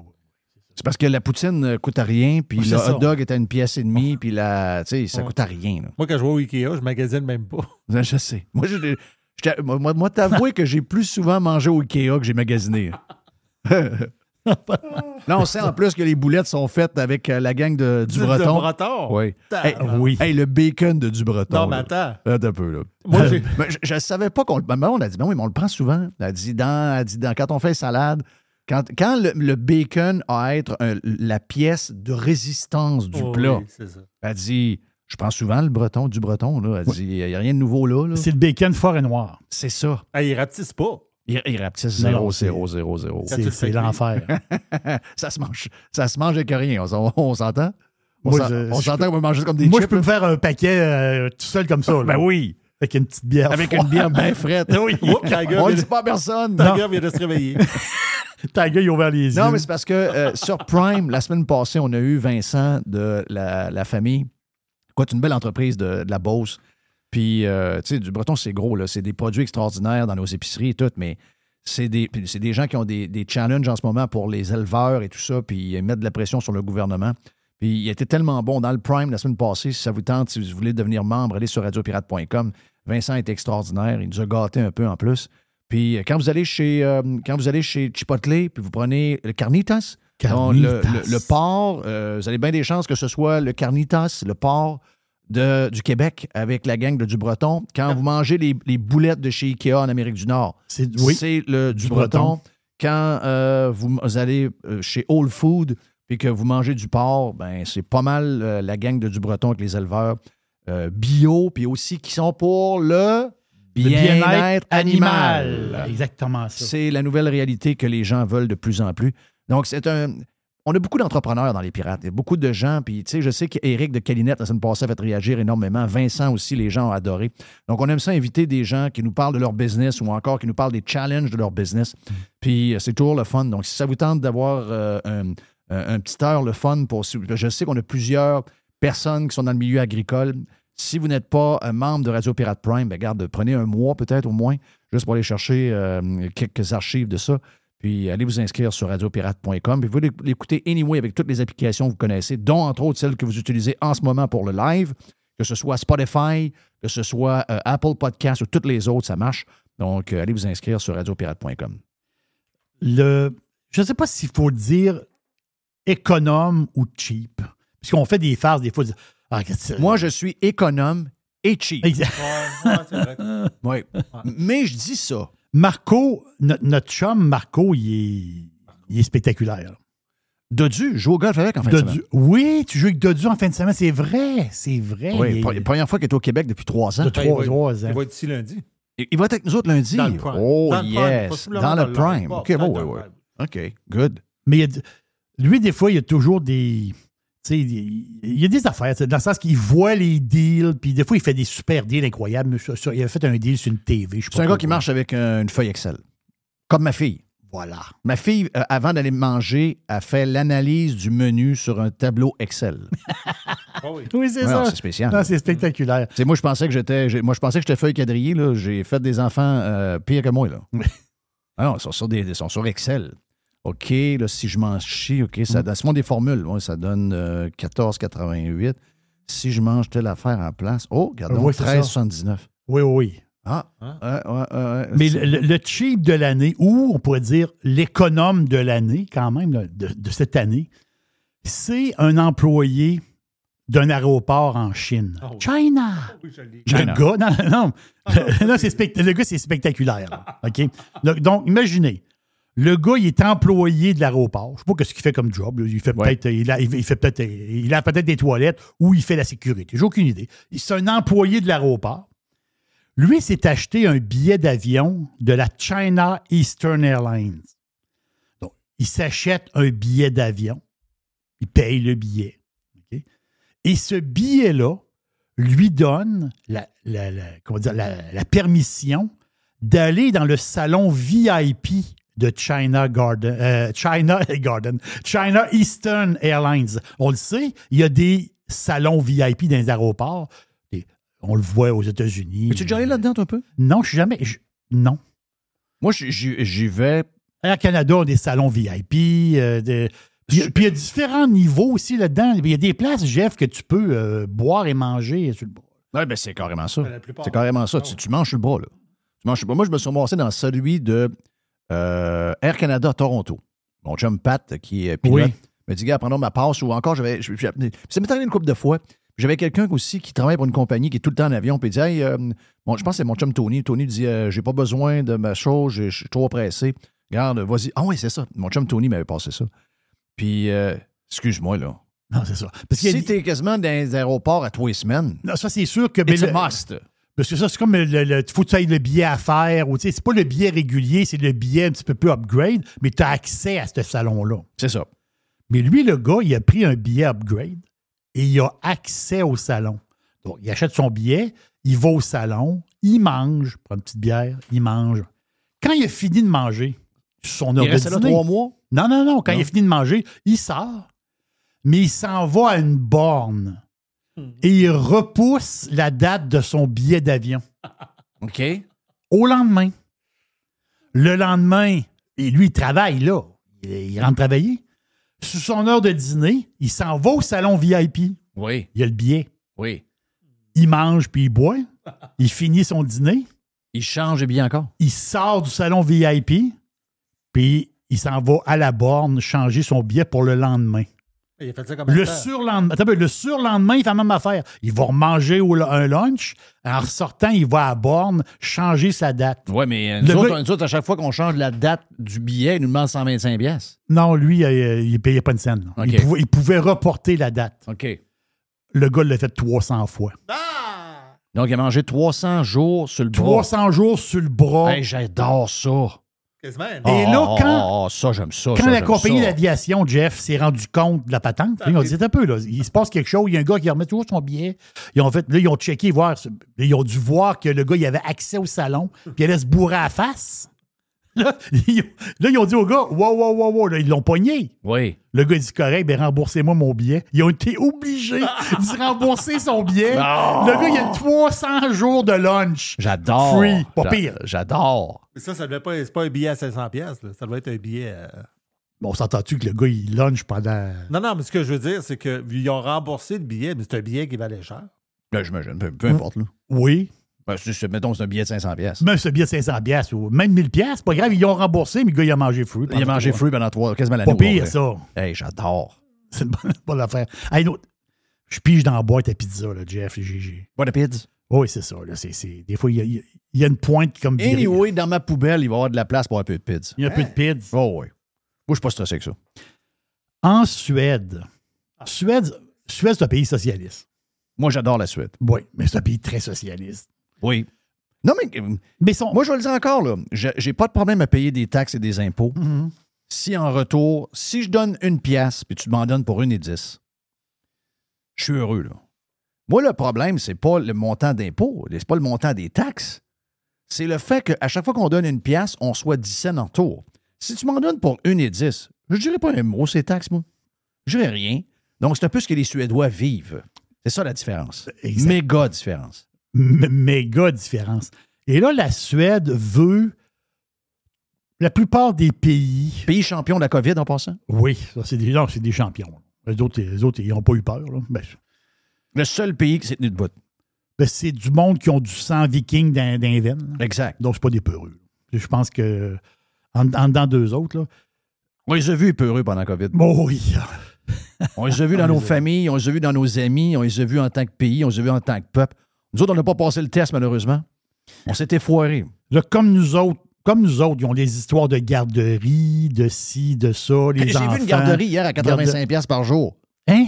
C'est parce que la poutine ne coûte à rien, puis le hot dog est à une pièce et demie, puis la, tu sais, ça Ouais. coûte à rien. là. Moi, quand je vais au Ikea, je magasine même pas. Je sais. Moi, je, je moi, moi, t'avouer que j'ai plus souvent mangé au Ikea que j'ai magasiné. Là, on sait en plus que les boulettes sont faites avec euh, la gang de, du Du- Breton. de Breton? Oui. Hey, oui. hey, le bacon de du Breton. Non, mais là. attends. Attends un peu, là. Moi, j'ai- Ben, je ne savais pas qu'on le. Ben, on a dit, ben oui, mais on le prend souvent. Elle a dit, dans, elle dit dans- quand on fait salade, quand, quand le, le bacon a à être un- la pièce de résistance du Oh, plat, oui, c'est ça. elle dit, je prends souvent le breton, du breton. Là. Elle dit, il n'y a rien de nouveau là. là. C'est le bacon fort et noir. C'est ça. Ah, il rapetisse pas. Il, il rapetisse Non, non, 0, c'est- 0, 0, 0. Quand tu C'est l'enfer. ça se mange. Ça se mange avec rien. On, s'en- on s'entend? On Moi, s'en- je- on je s'entend qu'on va manger comme des Moi, je chips. peux me faire un paquet euh, tout seul comme ça. là. Ben oui. Avec une petite bière. Avec froide. une bière bien frette. oui. Oups, ta gueule On ne vient dit de- pas à personne. ta gueule vient de se réveiller. Ta gueule, il a ouvert les yeux. Non, mais c'est parce que euh, sur Prime, la semaine passée, on a eu Vincent de la, la famille. Quoi, c'est une belle entreprise de, de la Beauce. Puis, euh, tu sais, du breton, c'est gros, là. C'est des produits extraordinaires dans nos épiceries et tout, mais c'est des, des gens qui ont des, des challenges en ce moment pour les éleveurs et tout ça, puis ils mettent de la pression sur le gouvernement. Puis, il était tellement bon dans le Prime la semaine passée. Si ça vous tente, si vous voulez devenir membre, allez sur radiopirate.com. Vincent est extraordinaire. Il nous a gâtés un peu en plus. Puis, euh, quand vous allez chez, euh, quand vous allez chez Chipotle, puis vous prenez le Carnitas, donc, le, le- le porc, euh, vous avez bien des chances que ce soit le Carnitas, le porc de, du Québec avec la gang de du Breton. Quand vous mangez les, les boulettes de chez Ikea en Amérique du Nord, C'est oui. c'est le du, Du Breton. Breton. Quand euh, vous allez chez Whole Food puis que vous mangez du porc, ben c'est pas mal la gang de du Breton avec les éleveurs euh, bio, puis aussi qui sont pour le bien-être animal. Exactement ça. C'est la nouvelle réalité que les gens veulent de plus en plus. Donc, c'est un. On a beaucoup d'entrepreneurs dans les pirates. Il y a beaucoup de gens. Puis, tu sais, je sais qu'Éric de Calinette, la semaine passée, a fait réagir énormément. Vincent aussi, les gens ont adoré. Donc, on aime ça inviter des gens qui nous parlent de leur business ou encore qui nous parlent des challenges de leur business. Puis, euh, c'est toujours le fun. Donc, si ça vous tente d'avoir euh, un, un- un petit heure, le fun pour. Je sais qu'on a plusieurs personnes qui sont dans le milieu agricole. Si vous n'êtes pas un membre de Radio Pirate Prime, ben garde, prenez un mois peut-être au moins, juste pour aller chercher euh, quelques archives de ça. Puis allez vous inscrire sur radiopirate.com. Puis vous pouvez l'écouter anyway avec toutes les applications que vous connaissez, dont entre autres celles que vous utilisez en ce moment pour le live, que ce soit Spotify, que ce soit euh, Apple Podcast ou toutes les autres, ça marche. Donc, euh, allez vous inscrire sur radiopirate.com. Le, je ne sais pas s'il faut dire économe ou cheap. Parce qu'on fait des farces des fois. Ah? Moi, je suis économe et cheap. Exact. Ouais, ouais, vrai. Mais je dis ça. Marco, no- notre chum Marco, il est, il est spectaculaire. Dodu, joue au golf avec en fin de semaine. oui, tu joues avec Dodu en fin de semaine, c'est vrai, c'est vrai. Oui, Il- pre- première fois qu'il est au Québec depuis trois ans. de Il trois, ans. Il va être ici lundi. Il va être avec nous autres lundi. Dans le Prime. Oh, Dans le Prime, yes. Dans dans le Prime. OK, Bon, oui. live. OK, good. Mais il y a d- lui, des fois, il y a toujours des. Tu sais, il il y a des affaires, dans le sens qu'il voit les deals, puis des fois, il fait des super deals incroyables. Sur- sur- il a fait un deal sur une TV. C'est un gars qui marche avec euh, une feuille Excel. Comme ma fille. Voilà. Ma fille, euh, avant d'aller manger, a fait l'analyse du menu sur un tableau Excel. Ah oui. Oui, c'est Ouais, ça. c'est spécial. C'est spectaculaire. Sais, moi, je pensais que j'étais. Moi, je pensais que j'étais feuille quadrillée. Là. J'ai fait des enfants euh, pires que moi. Là. ah non, ils sont sur, des, ils sont sur Excel. OK, là, si je m'en chie, OK, Mm. ça donne. C'est mon des formules. Ouais, ça donne euh, 14,88. Si je mange telle affaire en place, oh, regardons, Oui, c'est ça. 13,79. Oui, oui, oui. Ah, ouais, ouais, ouais, ouais. Mais le, le- le cheap de l'année, ou on pourrait dire l'économe de l'année, quand même, là, de, de cette année, c'est un employé d'un aéroport en Chine. Ah oui. China! Oui. China. Le gars, non, non, non, non, c'est spect- le gars, c'est spectaculaire. là, OK? Donc, donc, imaginez, le gars, il est employé de l'aéroport. Je sais pas ce qu'il fait comme job. Il fait Ouais. peut-être, il a, il fait peut-être, il a peut-être des toilettes ou il fait la sécurité. J'ai aucune idée. C'est un employé de l'aéroport. Lui s'est acheté un billet d'avion de la China Eastern Airlines. Donc, il s'achète un billet d'avion. Il paye le billet. Et ce billet-là lui donne la, la- la- comment dire, la- la permission d'aller dans le salon VIP de China Garden, euh, China Garden, China Eastern Airlines. On le sait, il y a des salons VIP dans les aéroports. Et on le voit aux États-Unis. Es-tu déjà allé là-dedans, un peu? Non, je suis jamais. je- non. Moi, j'y- vais. Air Canada a des salons VIP. euh, de- puis, il y a- puis il y a différents niveaux aussi là-dedans. Il y a des places, Jeff, que tu peux euh, boire et manger sur le bord. Oui, ben c'est carrément ça. Plupart. C'est carrément ça. Tu, tu manges sur le bras, là. Tu manges sur le bras. Moi, je me suis ramassé dans celui de euh, Air Canada Toronto. Mon chum Pat, qui est pilote, Oui. me dit, gars, prenons ma passe ou encore, j'avais. Ça m'est arrivé une couple de fois. J'avais quelqu'un aussi qui travaille pour une compagnie qui est tout le temps en avion, puis il dit, hey, euh, bon, je pense que c'est mon chum Tony. Tony dit, euh, j'ai pas besoin de ma chose, je suis trop pressé. Regarde, vas-y. Ah oui, c'est ça. Mon chum Tony m'avait passé ça. Puis, euh, excuse-moi, là. Non, c'est ça. Parce a- Si t'es quasiment dans les aéroports à tous les semaines, Non, ça, c'est sûr que. mais it's a must. Parce que ça, c'est comme le, le- faut que tu ailles le billet à faire. Ou, sais, c'est pas le billet régulier, c'est le billet un petit peu plus upgrade, mais tu as accès à ce salon-là. C'est ça. Mais lui, le gars, il a pris un billet upgrade et il a accès au salon. Donc, il achète son billet, il va au salon, il mange, prend une petite bière, il mange. Quand il a fini de manger, son heure Il de restait là dîner- trois mois? Non, non, non. Quand Non. il a fini de manger, il sort, mais il s'en va à une borne et il repousse la date de son billet d'avion OK. au lendemain. Le lendemain, et lui, il travaille là. Il, il rentre travailler. Sur son heure de dîner, il s'en va au salon VIP. Oui, Il a le billet. oui. Il mange puis il boit. Il finit son dîner. Il change bien encore. Il sort du salon VIP. Puis il s'en va à la borne changer son billet pour le lendemain. Il a fait ça comme Le surlendemain, attends un peu, le surlendemain, il fait la même affaire. Il va remanger au- un lunch. En ressortant, il va à borne changer sa date. Oui, mais euh, Le nous, autres, gars- nous autres, à chaque fois qu'on change la date du billet, il nous demande 125 pièces. Non, lui, il ne payait pas une scène. Il, pouvait, il pouvait reporter la date. OK. Le gars l'a fait 300 fois. Donc, il a mangé 300 jours sur le bras. 300 jours sur le bras. Hey, j'adore ça. Quasiment. Et là, Ah, quand- ah, ah, ça, j'aime ça. Quand ça, la compagnie d'aviation, Jeff, s'est rendu compte de la patente, ils ont dit un peu, là, il se passe quelque chose, il y a un gars qui remet toujours son billet. Ils ont fait, là, ils ont checké, voir, ils ont dû voir que le gars, il avait accès au salon, puis il allait se bourrer à la face. Là, ils, ont- là, ils ont dit au gars, wow, wow, wow, wow, là, ils l'ont pogné. Oui. Le gars il dit correct, ben remboursez-moi mon billet. Ils ont été obligés de rembourser son billet. Non. Le gars, il a 300 jours de lunch. J'adore. Free, pas J'a- pire. J'adore. Mais ça, ça devait pas, c'est pas un billet à 500 pièces. Ça doit être un billet. euh, Bon, s'entend-tu que le gars, il lunch pendant. Non, non, mais ce que je veux dire, c'est qu'ils ont remboursé le billet, mais c'est un billet qui valait cher. Ben, j'imagine. Peu, peu importe, là. Oui. Ben, c'est- mettons, c'est un billet de 500 pièces. Même ce billet de 500 pièces ou même 1000 pièces, pas grave, ils l'ont remboursé, mais le gars, il a mangé fruit. Il a mangé fruit pendant trois, quasiment l'année. Pas au pire, ça. Hey, j'adore. C'est une bonne, bonne affaire. Hey, non, je pige dans la boîte à pizza, là, Jeff et Gigi. Boîte à pizza? Oui, c'est ça. Là, c'est, c'est- Des fois, il y, a, il y a une pointe comme virée. Anyway, dans ma poubelle, il va y avoir de la place pour un peu de pizza. Il y a un peu de pizza. Oh, oui. Moi, je suis pas stressé avec ça. En Suède, Suède, Suède, c'est un pays socialiste. Moi, j'adore la Suède. Oui, mais c'est un pays très socialiste. Oui. Non, mais euh, Mais son. moi, je vais le dire encore, là. J'ai pas de problème à payer des taxes et des impôts. Mhm. Si en retour, si je donne une pièce, puis tu m'en donnes pour une et dix, je suis heureux, là. Moi, le problème, c'est pas le montant d'impôts, c'est pas le montant des taxes. C'est le fait qu'à chaque fois qu'on donne une pièce, on soit 10 cents en retour. Si tu m'en donnes pour une et dix, je dirais pas un mot, ces taxes, moi. Je dirais rien. Donc, c'est un peu ce que les Suédois vivent. C'est ça la différence. Méga différence. Méga différence. Et là, la Suède veut. La plupart des pays. Pays champion de la COVID en passant? Oui, ça, c'est des, non, c'est des champions. Les autres, les autres ils n'ont pas eu peur. là. Ben, Le seul pays qui s'est tenu debout. Ben, c'est du monde qui ont du sang viking dans, dans les veines. là. Exact. Donc, c'est pas des peureux. Je pense que en, en dedans deux autres, là. On les a vus peureux pendant la COVID. Bon, oui. On les a vus dans nos familles, on les a vus dans nos amis, on les a vus en tant que pays, on les a vus en tant que peuple. Nous autres, on n'a pas passé le test, malheureusement. On s'était foirés. Là, comme nous autres, comme nous autres, ils ont des histoires de garderie, de ci, de ça, les J'ai vu une garderie hier à 85 Garde- pièces par jour. Hein?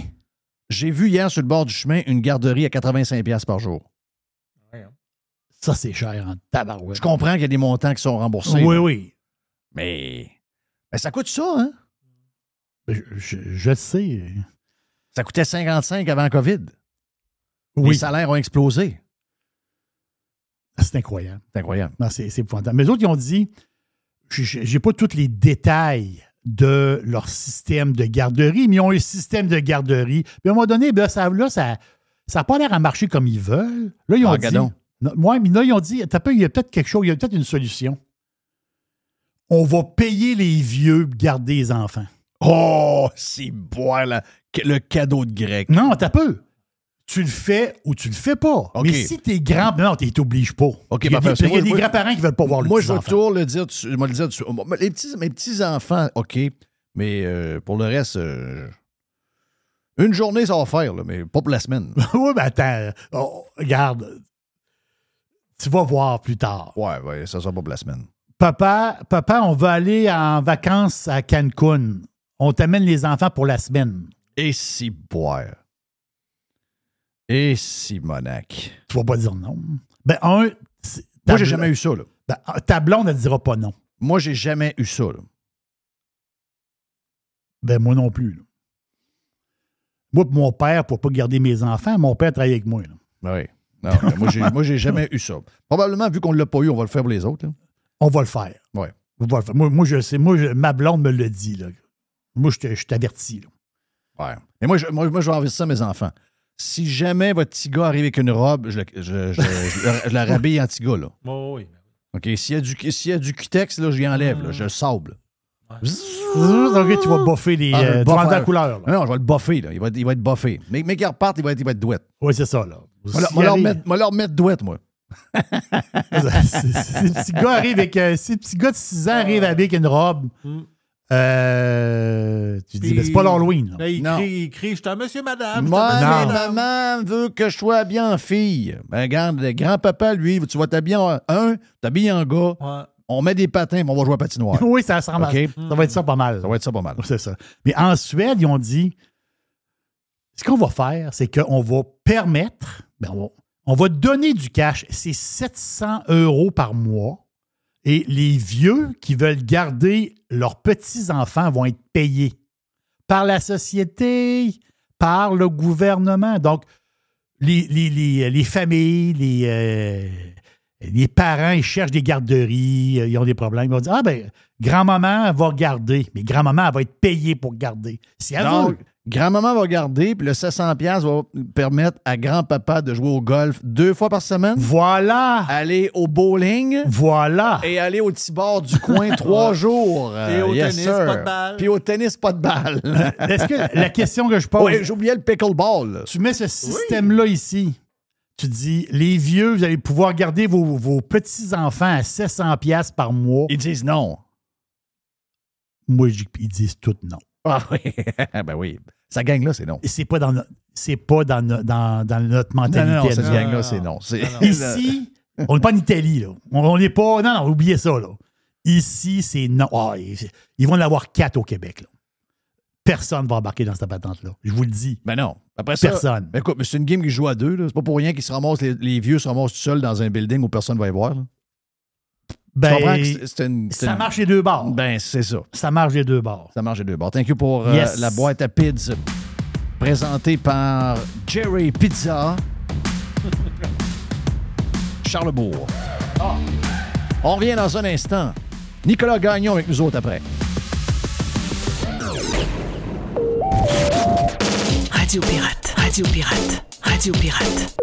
J'ai vu hier sur le bord du chemin une garderie à 85 pièces par jour. Ça, c'est cher en tabarouette. Je comprends qu'il y a des montants qui sont remboursés. Oui, là. oui. Mais, mais ça coûte ça, hein? Ben, Je, je- je le sais. Ça coûtait 55 avant COVID. Les salaires ont explosé. C'est incroyable. C'est incroyable. Non, c'est c'est épouvantable. Mais les autres, ils ont dit, j'ai pas tous les détails de leur système de garderie, mais ils ont un système de garderie. Puis à un moment donné, ben, ça là, ça n'a pas l'air à marcher comme ils veulent. Là, ils ont Ah, dit. gadon. Non, ouais, mais là, ils ont dit, t'as pas- il y a peut-être quelque chose, il y a peut-être une solution. On va payer les vieux pour garder les enfants. Oh, c'est boire le cadeau de grec. Non, t'as peu. Tu le fais ou tu le fais pas. Mais si t'es grand, non, t'es t'obliges pas. Il y a des, Moi- moi- grands-parents qui veulent pas voir le Moi, je vais enfant. toujours le dire, vais le dire. Les petits, mes petits-enfants, OK, mais euh, pour le reste, euh, une journée, ça va faire, là, mais pas pour la semaine. oui, mais attends. Oh, regarde. Tu vas voir plus tard. ouais, ouais, ça sera pas pour la semaine. Papa, papa, on va aller en vacances à Cancun. On t'amène les enfants pour la semaine. Et si boire. Et si Monac. Tu vas pas dire non. Ben, un. Moi, j'ai jamais eu ça, là. Ben, ta blonde, elle dira pas non. Moi, j'ai jamais eu ça, là. Ben, moi non plus. là. Moi, mon père, pour pas garder mes enfants, mon père travaille avec moi. là. Oui. Non, moi, j'ai, moi, j'ai jamais eu ça. Probablement, vu qu'on ne l'a pas eu, on va le faire pour les autres. là. On va le faire. Ouais. On va le faire. Moi, moi, je sais. Moi, je- ma blonde me le dit. Là. Moi, je t'avertis. là. Ouais. Mais moi, je, moi, moi, je vais envoyer ça à mes enfants. Si jamais votre petit gars arrive avec une robe, je, le- je, je, je, le- je la rhabille en petit gars, là. Oh, oui. OK? S'il y a du, s'il y a du cutex, là, je y enlève, là, je le sable. OK, tu vas buffer les. Ah, je vais euh, le tu la couleur. là. Non, non, je vais le buffer, là. Il va, être- il va être buffé. Mais, mais qu'il reparte, il va être, il va être douette. Oui, c'est ça. Là. Moi, leur- arrive- mettre, moi, leur mettre douette, moi. si le petit gars arrive avec. euh, si le petit gars de 6 ans arrive avec une robe, euh, tu dis, ben, c'est pas l'Halloween. Là, il, Non. crie, il crie Je suis un monsieur, madame. Moi, mais maman veut que je sois habillé en fille. Ben, regarde, le grand-papa, lui, tu vas t'habiller en un, t'habilles en gars, Ouais. on met des patins, puis on va jouer à patinoire. oui, ça, OK? ça va être ça pas mal. Ça va être ça pas mal. C'est ça. Mais en Suède, ils ont dit ce qu'on va faire, c'est qu'on va permettre, ben, on, va, on va donner du cash. C'est 700 euros par mois. Et les vieux qui veulent garder leurs petits-enfants vont être payés par la société, par le gouvernement. Donc, les, les- les- les familles, les, euh, les parents, ils cherchent des garderies, euh, ils ont des problèmes. Ils vont dire Ah, ben, grand-maman va garder. Mais grand-maman, elle va être payée pour garder. Elle Donc, veut. Grand-maman va garder, puis le 700$ piastres va permettre à grand-papa de jouer au golf deux fois par semaine, Voilà! aller au bowling Voilà! et aller au petit bar du coin trois jours. Et au yes, tennis, sir. pas de balle. Puis au tennis, pas de balle. Est-ce que la question que je pose, Ouais, J'oubliais le pickleball. tu mets ce système-là ici. Tu dis, les vieux, vous allez pouvoir garder vos, vos petits-enfants à 700$ piastres par mois. Ils disent non. Moi, je qu'ils disent tout non. Ah oui, ben oui. Sa gang-là, c'est non. Et c'est pas dans, c'est pas dans, dans, dans notre mentalité. non, non, cette là. gang-là, non, c'est non. Ici, on n'est pas en Italie, là. On n'est pas. Non, non, oubliez ça, là. Ici, c'est non. Ah, ils, ils vont en avoir quatre au Québec, là. Personne va embarquer dans cette patente-là. Je vous le dis. Ben non. Après ça. Personne. Ben écoute, mais c'est une game qui joue à deux. là. C'est pas pour rien qu'ils se ramassent, les, les vieux se ramassent tout seuls dans un building où personne va y voir. là. Ben, c'est- une. c'est ça une- marche les deux bords. Ben, c'est ça. ça marche les deux bords. Ça marche les deux bords. Thank you pour euh, la boîte à pids présentée par Jerry Pizza. Charlebourg. Ah. On revient dans un instant. Nicolas Gagnon avec nous autres après. Radio Pirate, Radio Pirate, Radio Pirate.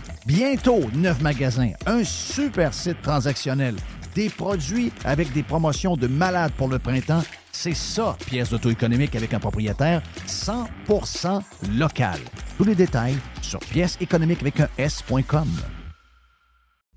Bientôt, neuf magasins, un super site transactionnel, des produits avec des promotions de malades pour le printemps. C'est ça, pièce d'auto-économique avec un propriétaire 100% local. Tous les détails sur pièce économique avec un S.com.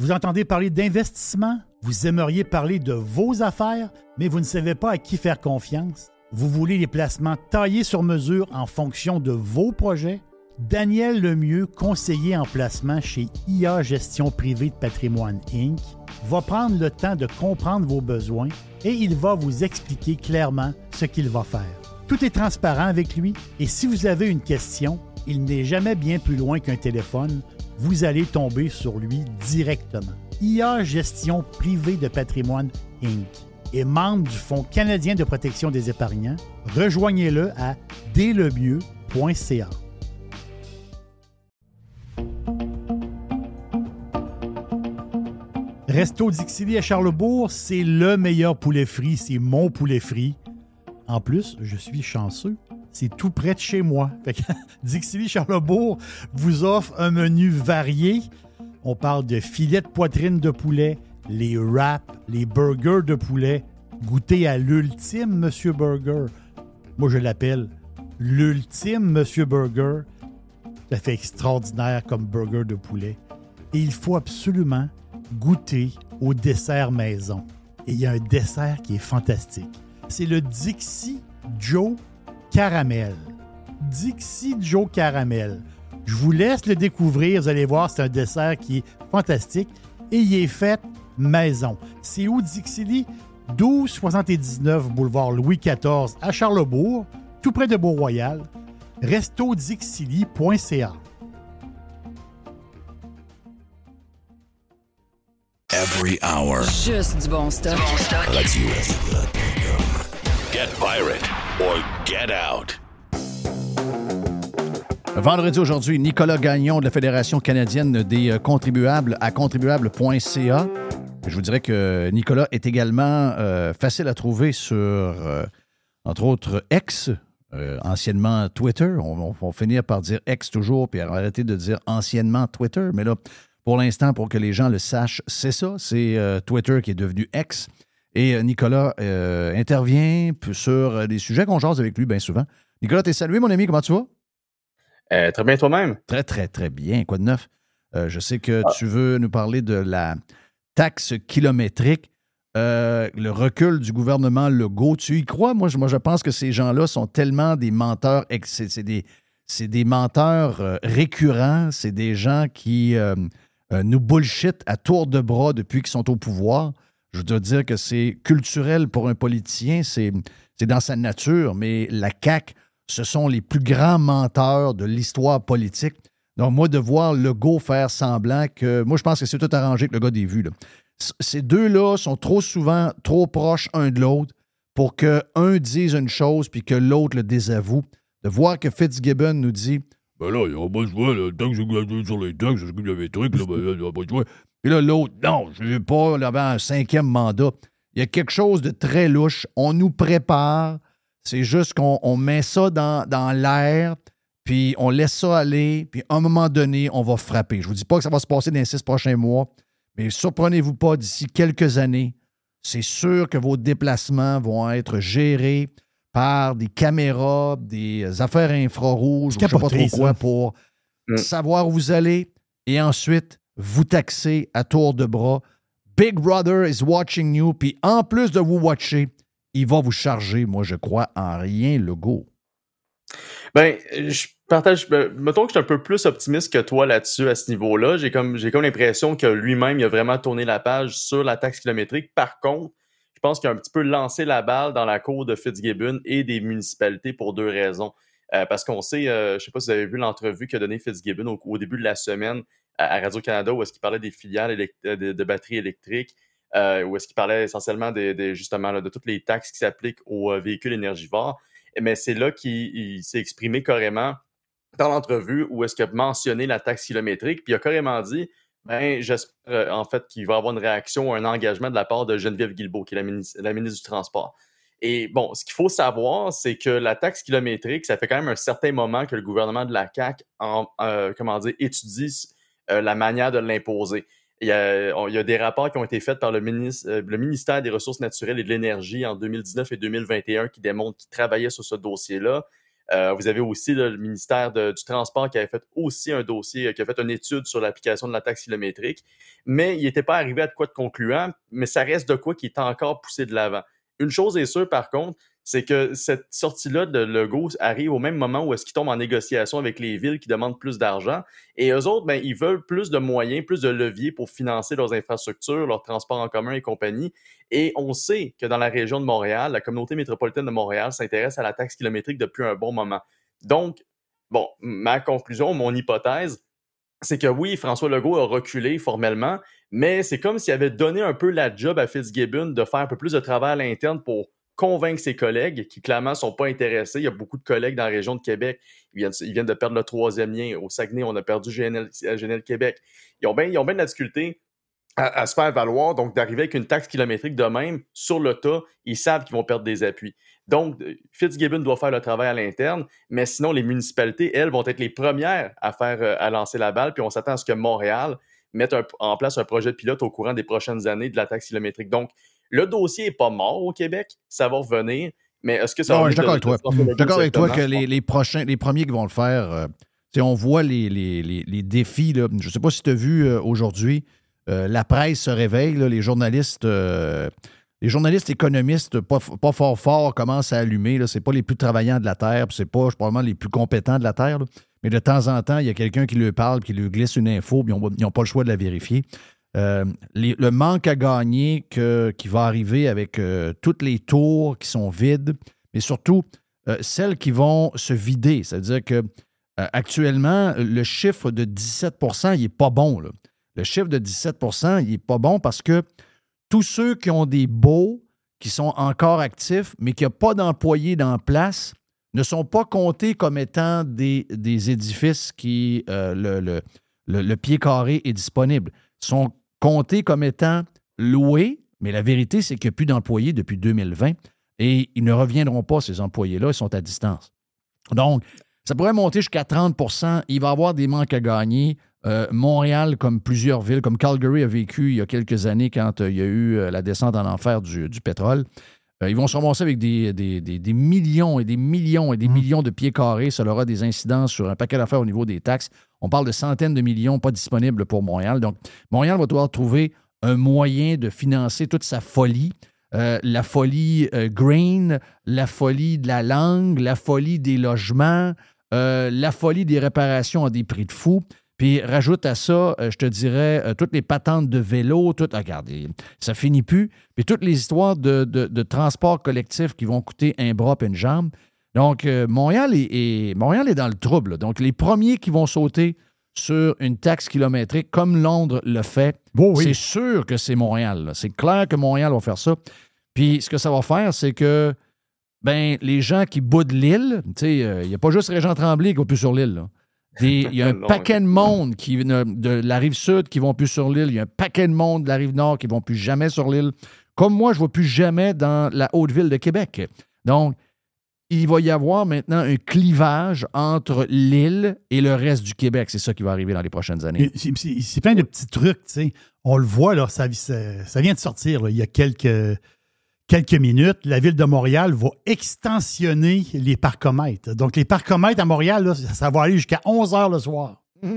Vous entendez parler d'investissement? Vous aimeriez parler de vos affaires, mais vous ne savez pas à qui faire confiance? Vous voulez les placements taillés sur mesure en fonction de vos projets? Daniel Lemieux, conseiller en placement chez IA Gestion Privée de Patrimoine Inc., va prendre le temps de comprendre vos besoins et il va vous expliquer clairement ce qu'il va faire. Tout est transparent avec lui et si vous avez une question, il n'est jamais bien plus loin qu'un téléphone vous allez tomber sur lui directement. IA Gestion privée de patrimoine Inc. est membre du Fonds canadien de protection des épargnants. Rejoignez-le à dlemieux.ca. Resto Dixili à Charlebourg, c'est le meilleur poulet frit, c'est mon poulet frit. En plus, je suis chanceux c'est tout près de chez moi. Fait Dixili Charlebourg vous offre un menu varié. On parle de filets de poitrine de poulet, les wraps, les burgers de poulet. Goûtez à l'ultime Monsieur Burger. Moi, je l'appelle l'ultime Monsieur Burger. Ça fait extraordinaire comme burger de poulet. Et il faut absolument goûter au dessert maison. Et il y a un dessert qui est fantastique. C'est le Dixie Joe Caramel. Dixie Joe Caramel. Je vous laisse le découvrir. Vous allez voir, c'est un dessert qui est fantastique et il est fait maison. C'est où Dixie 1279 boulevard Louis XIV à Charlebourg, tout près de Beau-Royal. restodixili.ca. Every hour. Juste du bon stock. Radio. Get pirate or get out. Vendredi aujourd'hui, Nicolas Gagnon de la Fédération canadienne des euh, contribuables à contribuable.ca. Je vous dirais que Nicolas est également euh, facile à trouver sur, euh, entre autres, X, anciennement Twitter. On, va finir par dire X toujours, puis arrêter de dire anciennement Twitter. Mais là, pour l'instant, pour que les gens le sachent, c'est ça. C'est Twitter qui est devenu X. Et euh, Nicolas euh, intervient sur euh, des sujets qu'on jase avec lui bien souvent. Nicolas, t'es salué, mon ami. Comment tu vas? Euh, très bien toi-même. Très, très, très bien. Quoi de neuf? Euh, je sais que tu veux nous parler de la taxe kilométrique, le recul du gouvernement Legault. Tu y crois? Moi, je, moi, je pense que ces gens-là sont tellement des menteurs. C'est des, des menteurs récurrents. C'est des gens qui nous bullshit à tour de bras depuis qu'ils sont au pouvoir. Je dois dire que c'est culturel pour un politicien, c'est c'est dans sa nature, mais la CAQ, ce sont les plus grands menteurs de l'histoire politique. Donc, moi, de voir Legault faire semblant que. Moi, je pense que c'est tout arrangé avec le gars des vues. ces deux-là sont trop souvent trop proches un de l'autre pour que un dise une chose puis que l'autre le désavoue. De voir que Fitzgibbon nous dit Ben là, il n'y a pas de choix, le j'ai sur les taxes, je qu'il y avait des trucs, là, ben il n'y a pas de choix. Puis là, l'autre, non, je ne veux pas, là, un cinquième mandat. Il y a quelque chose de très louche. On nous prépare. C'est juste qu'on on met ça dans, dans l'air, puis on laisse ça aller, puis à un moment donné, on va frapper. Je ne vous dis pas que ça va se passer dans les six prochains mois, mais surprenez-vous pas, d'ici quelques années, c'est sûr que vos déplacements vont être gérés par des caméras, des affaires infrarouges, ou je ne sais pas trop quoi, pour savoir où vous allez et ensuite vous taxer à tour de bras. Big Brother is watching you, puis en plus de vous watcher, il va vous charger, moi je crois, en rien le go. Ben, je partage. ben, Mettons que je suis un peu plus optimiste que toi là-dessus, à ce niveau-là. J'ai comme, j'ai comme l'impression que lui-même, il a vraiment tourné la page sur la taxe kilométrique. Par contre, je pense qu'il a un petit peu lancé la balle dans la cour de Fitzgibbon et des municipalités pour deux raisons. Euh, parce qu'on sait, euh, je ne sais pas si vous avez vu l'entrevue qu'a donnée Fitzgibbon au, au début de la semaine à, Radio-Canada où est-ce qu'il parlait des filiales élect- de, de batteries électriques, euh, où est-ce qu'il parlait essentiellement de toutes les taxes qui s'appliquent aux euh, véhicules énergivores. Mais c'est là qu'il il s'est exprimé carrément dans l'entrevue où est-ce qu'il a mentionné la taxe kilométrique, puis il a carrément dit ben, j'espère euh, en fait qu'il va avoir une réaction, un engagement de la part de Geneviève Guilbeault, qui est la ministre, du Transport. Et bon, ce qu'il faut savoir, c'est que la taxe kilométrique, ça fait quand même un certain moment que le gouvernement de la CAQ en, euh, comment dire, étudie euh, la manière de l'imposer. Il y, a, des rapports qui ont été faits par le, euh, ministère des Ressources naturelles et de l'Énergie en 2019 et 2021 qui démontrent qu'ils travaillaient sur ce dossier-là. Euh, vous avez aussi le ministère du Transport qui avait fait aussi un dossier, euh, qui a fait une étude sur l'application de la taxe kilométrique, mais il n'était pas arrivé à quoi de concluant, mais ça reste de quoi qui est encore poussé de l'avant. Une chose est sûre, par contre, c'est que cette sortie-là de Legault arrive au même moment où est-ce qu'ils tombent en négociation avec les villes qui demandent plus d'argent. Et eux autres, ben, ils veulent plus de moyens, plus de leviers pour financer leurs infrastructures, leurs transports en commun et compagnie. Et on sait que dans la région de Montréal, la communauté métropolitaine de Montréal s'intéresse à la taxe kilométrique depuis un bon moment. Donc, bon, ma conclusion, mon hypothèse, c'est que oui, François Legault a reculé formellement, mais c'est comme s'il avait donné un peu la job à Fitzgibbon de faire un peu plus de travail à l'interne pour convaincre ses collègues qui clairement sont pas intéressés. Il y a beaucoup de collègues dans la région de Québec. Ils viennent, de perdre le troisième lien. Au Saguenay, on a perdu GNL, GNL Québec. Ils ont bien de la difficulté à, se faire valoir. Donc, d'arriver avec une taxe kilométrique de même sur le tas, ils savent qu'ils vont perdre des appuis. Donc, euh, Fitzgibbon doit faire le travail à l'interne, mais sinon, les municipalités, elles, vont être les premières à faire euh, à lancer la balle. Puis on s'attend à ce que Montréal mette en place un projet pilote au courant des prochaines années de la taxe kilométrique. Donc, le dossier n'est pas mort au Québec, ça va revenir. Mais est-ce que ça Non, va je suis d'accord avec toi. Je suis d'accord avec toi que les, les prochains, les premiers qui vont le faire, euh, on voit les, les- défis. là. Je ne sais pas si tu as vu euh, aujourd'hui, euh, la presse se réveille, là, les journalistes. les journalistes économistes, pas, pas fort fort, commencent à allumer. Ce n'est pas les plus travaillants de la Terre, c'est pas probablement les plus compétents de la Terre. là. Mais de temps en temps, il y a quelqu'un qui leur parle, qui lui glisse une info, puis ils n'ont pas le choix de la vérifier. Euh, le manque à gagner qui va arriver avec euh, toutes les tours qui sont vides, mais surtout euh, celles qui vont se vider. C'est-à-dire que actuellement, le chiffre de 17% il n'est pas bon. Le chiffre de 17% il n'est pas bon parce que tous ceux qui ont des baux, qui sont encore actifs, mais qui n'ont pas d'employés dans place, ne sont pas comptés comme étant des, des édifices qui le, le- le- le pied carré est disponible. sont comptés comme étant loués, mais la vérité, c'est qu'il n'y a plus d'employés depuis 2020 et ils ne reviendront pas, ces employés-là, ils sont à distance. Donc, ça pourrait monter jusqu'à 30% Il va y avoir des manques à gagner. Euh, Montréal, comme plusieurs villes, comme Calgary a vécu il y a quelques années quand euh, il y a eu euh, la descente en enfer du, du pétrole, ils vont se ramasser avec des, des- des- des millions et des millions et des millions de pieds carrés. Ça aura des incidences sur un paquet d'affaires au niveau des taxes. On parle de centaines de millions pas disponibles pour Montréal. Donc, Montréal va devoir trouver un moyen de financer toute sa folie. Euh, la folie euh, green, la folie de la langue, la folie des logements, euh, la folie des réparations à des prix de fou. Puis rajoute à ça, euh, je te dirais, toutes les patentes de vélo, tout, ah, regardez, ça finit plus. Puis toutes les histoires de, de- de transport collectif qui vont coûter un bras et une jambe. Donc, euh, Montréal, est, est- Montréal est dans le trouble. là. Donc, les premiers qui vont sauter, sur une taxe kilométrique comme Londres le fait, oui. c'est sûr que c'est Montréal. C'est clair que Montréal va faire ça. Puis ce que ça va faire, c'est que ben, les gens qui boudent l'île, tu sais, euh, il n'y a pas juste Régent Tremblay qui va plus sur l'île. Il y a un paquet de monde qui, de la rive sud qui vont plus sur l'île. Il y a un paquet de monde de la rive nord qui vont plus jamais sur l'île. Comme moi, je ne vais plus jamais dans la haute ville de Québec. Donc, il va y avoir maintenant un clivage entre l'île et le reste du Québec. C'est ça qui va arriver dans les prochaines années. C'est plein de petits trucs, tu sais. On le voit, là, ça, ça- ça vient de sortir, là, il y a quelques, quelques minutes. La ville de Montréal va extensionner les parcomètres. Donc, les parcomètres à Montréal, là, ça, va aller jusqu'à 11 heures le soir. Ça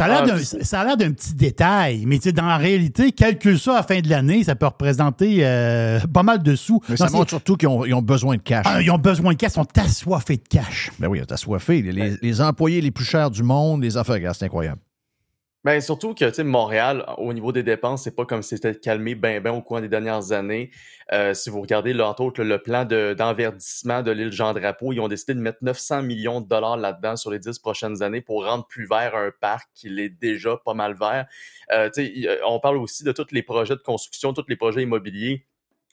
a l'air Ah, ça a l'air d'un petit détail, mais tu sais, dans la réalité, calcule ça à la fin de l'année, ça peut représenter euh, pas mal de sous. Mais Non, ça montre surtout qu'ils ont, ils ont besoin de cash. Ah, ils ont besoin de cash, ils sont assoiffés de cash. Ben oui, t'as soifé. Les, les employés les plus chers du monde, les affaires, c'est incroyable. Ben, surtout que, tu sais, Montréal, au niveau des dépenses, c'est pas comme si c'était calmé ben, ben au cours des dernières années. Euh, si vous regardez, là, entre autres, le plan de- d'enverdissement de, l'île Jean-Drapeau, ils ont décidé de mettre 900 millions de dollars là-dedans sur les 10 prochaines années pour rendre plus vert un parc qui est déjà pas mal vert. Euh, tu sais, euh, on parle aussi de tous les projets de construction, tous les projets immobiliers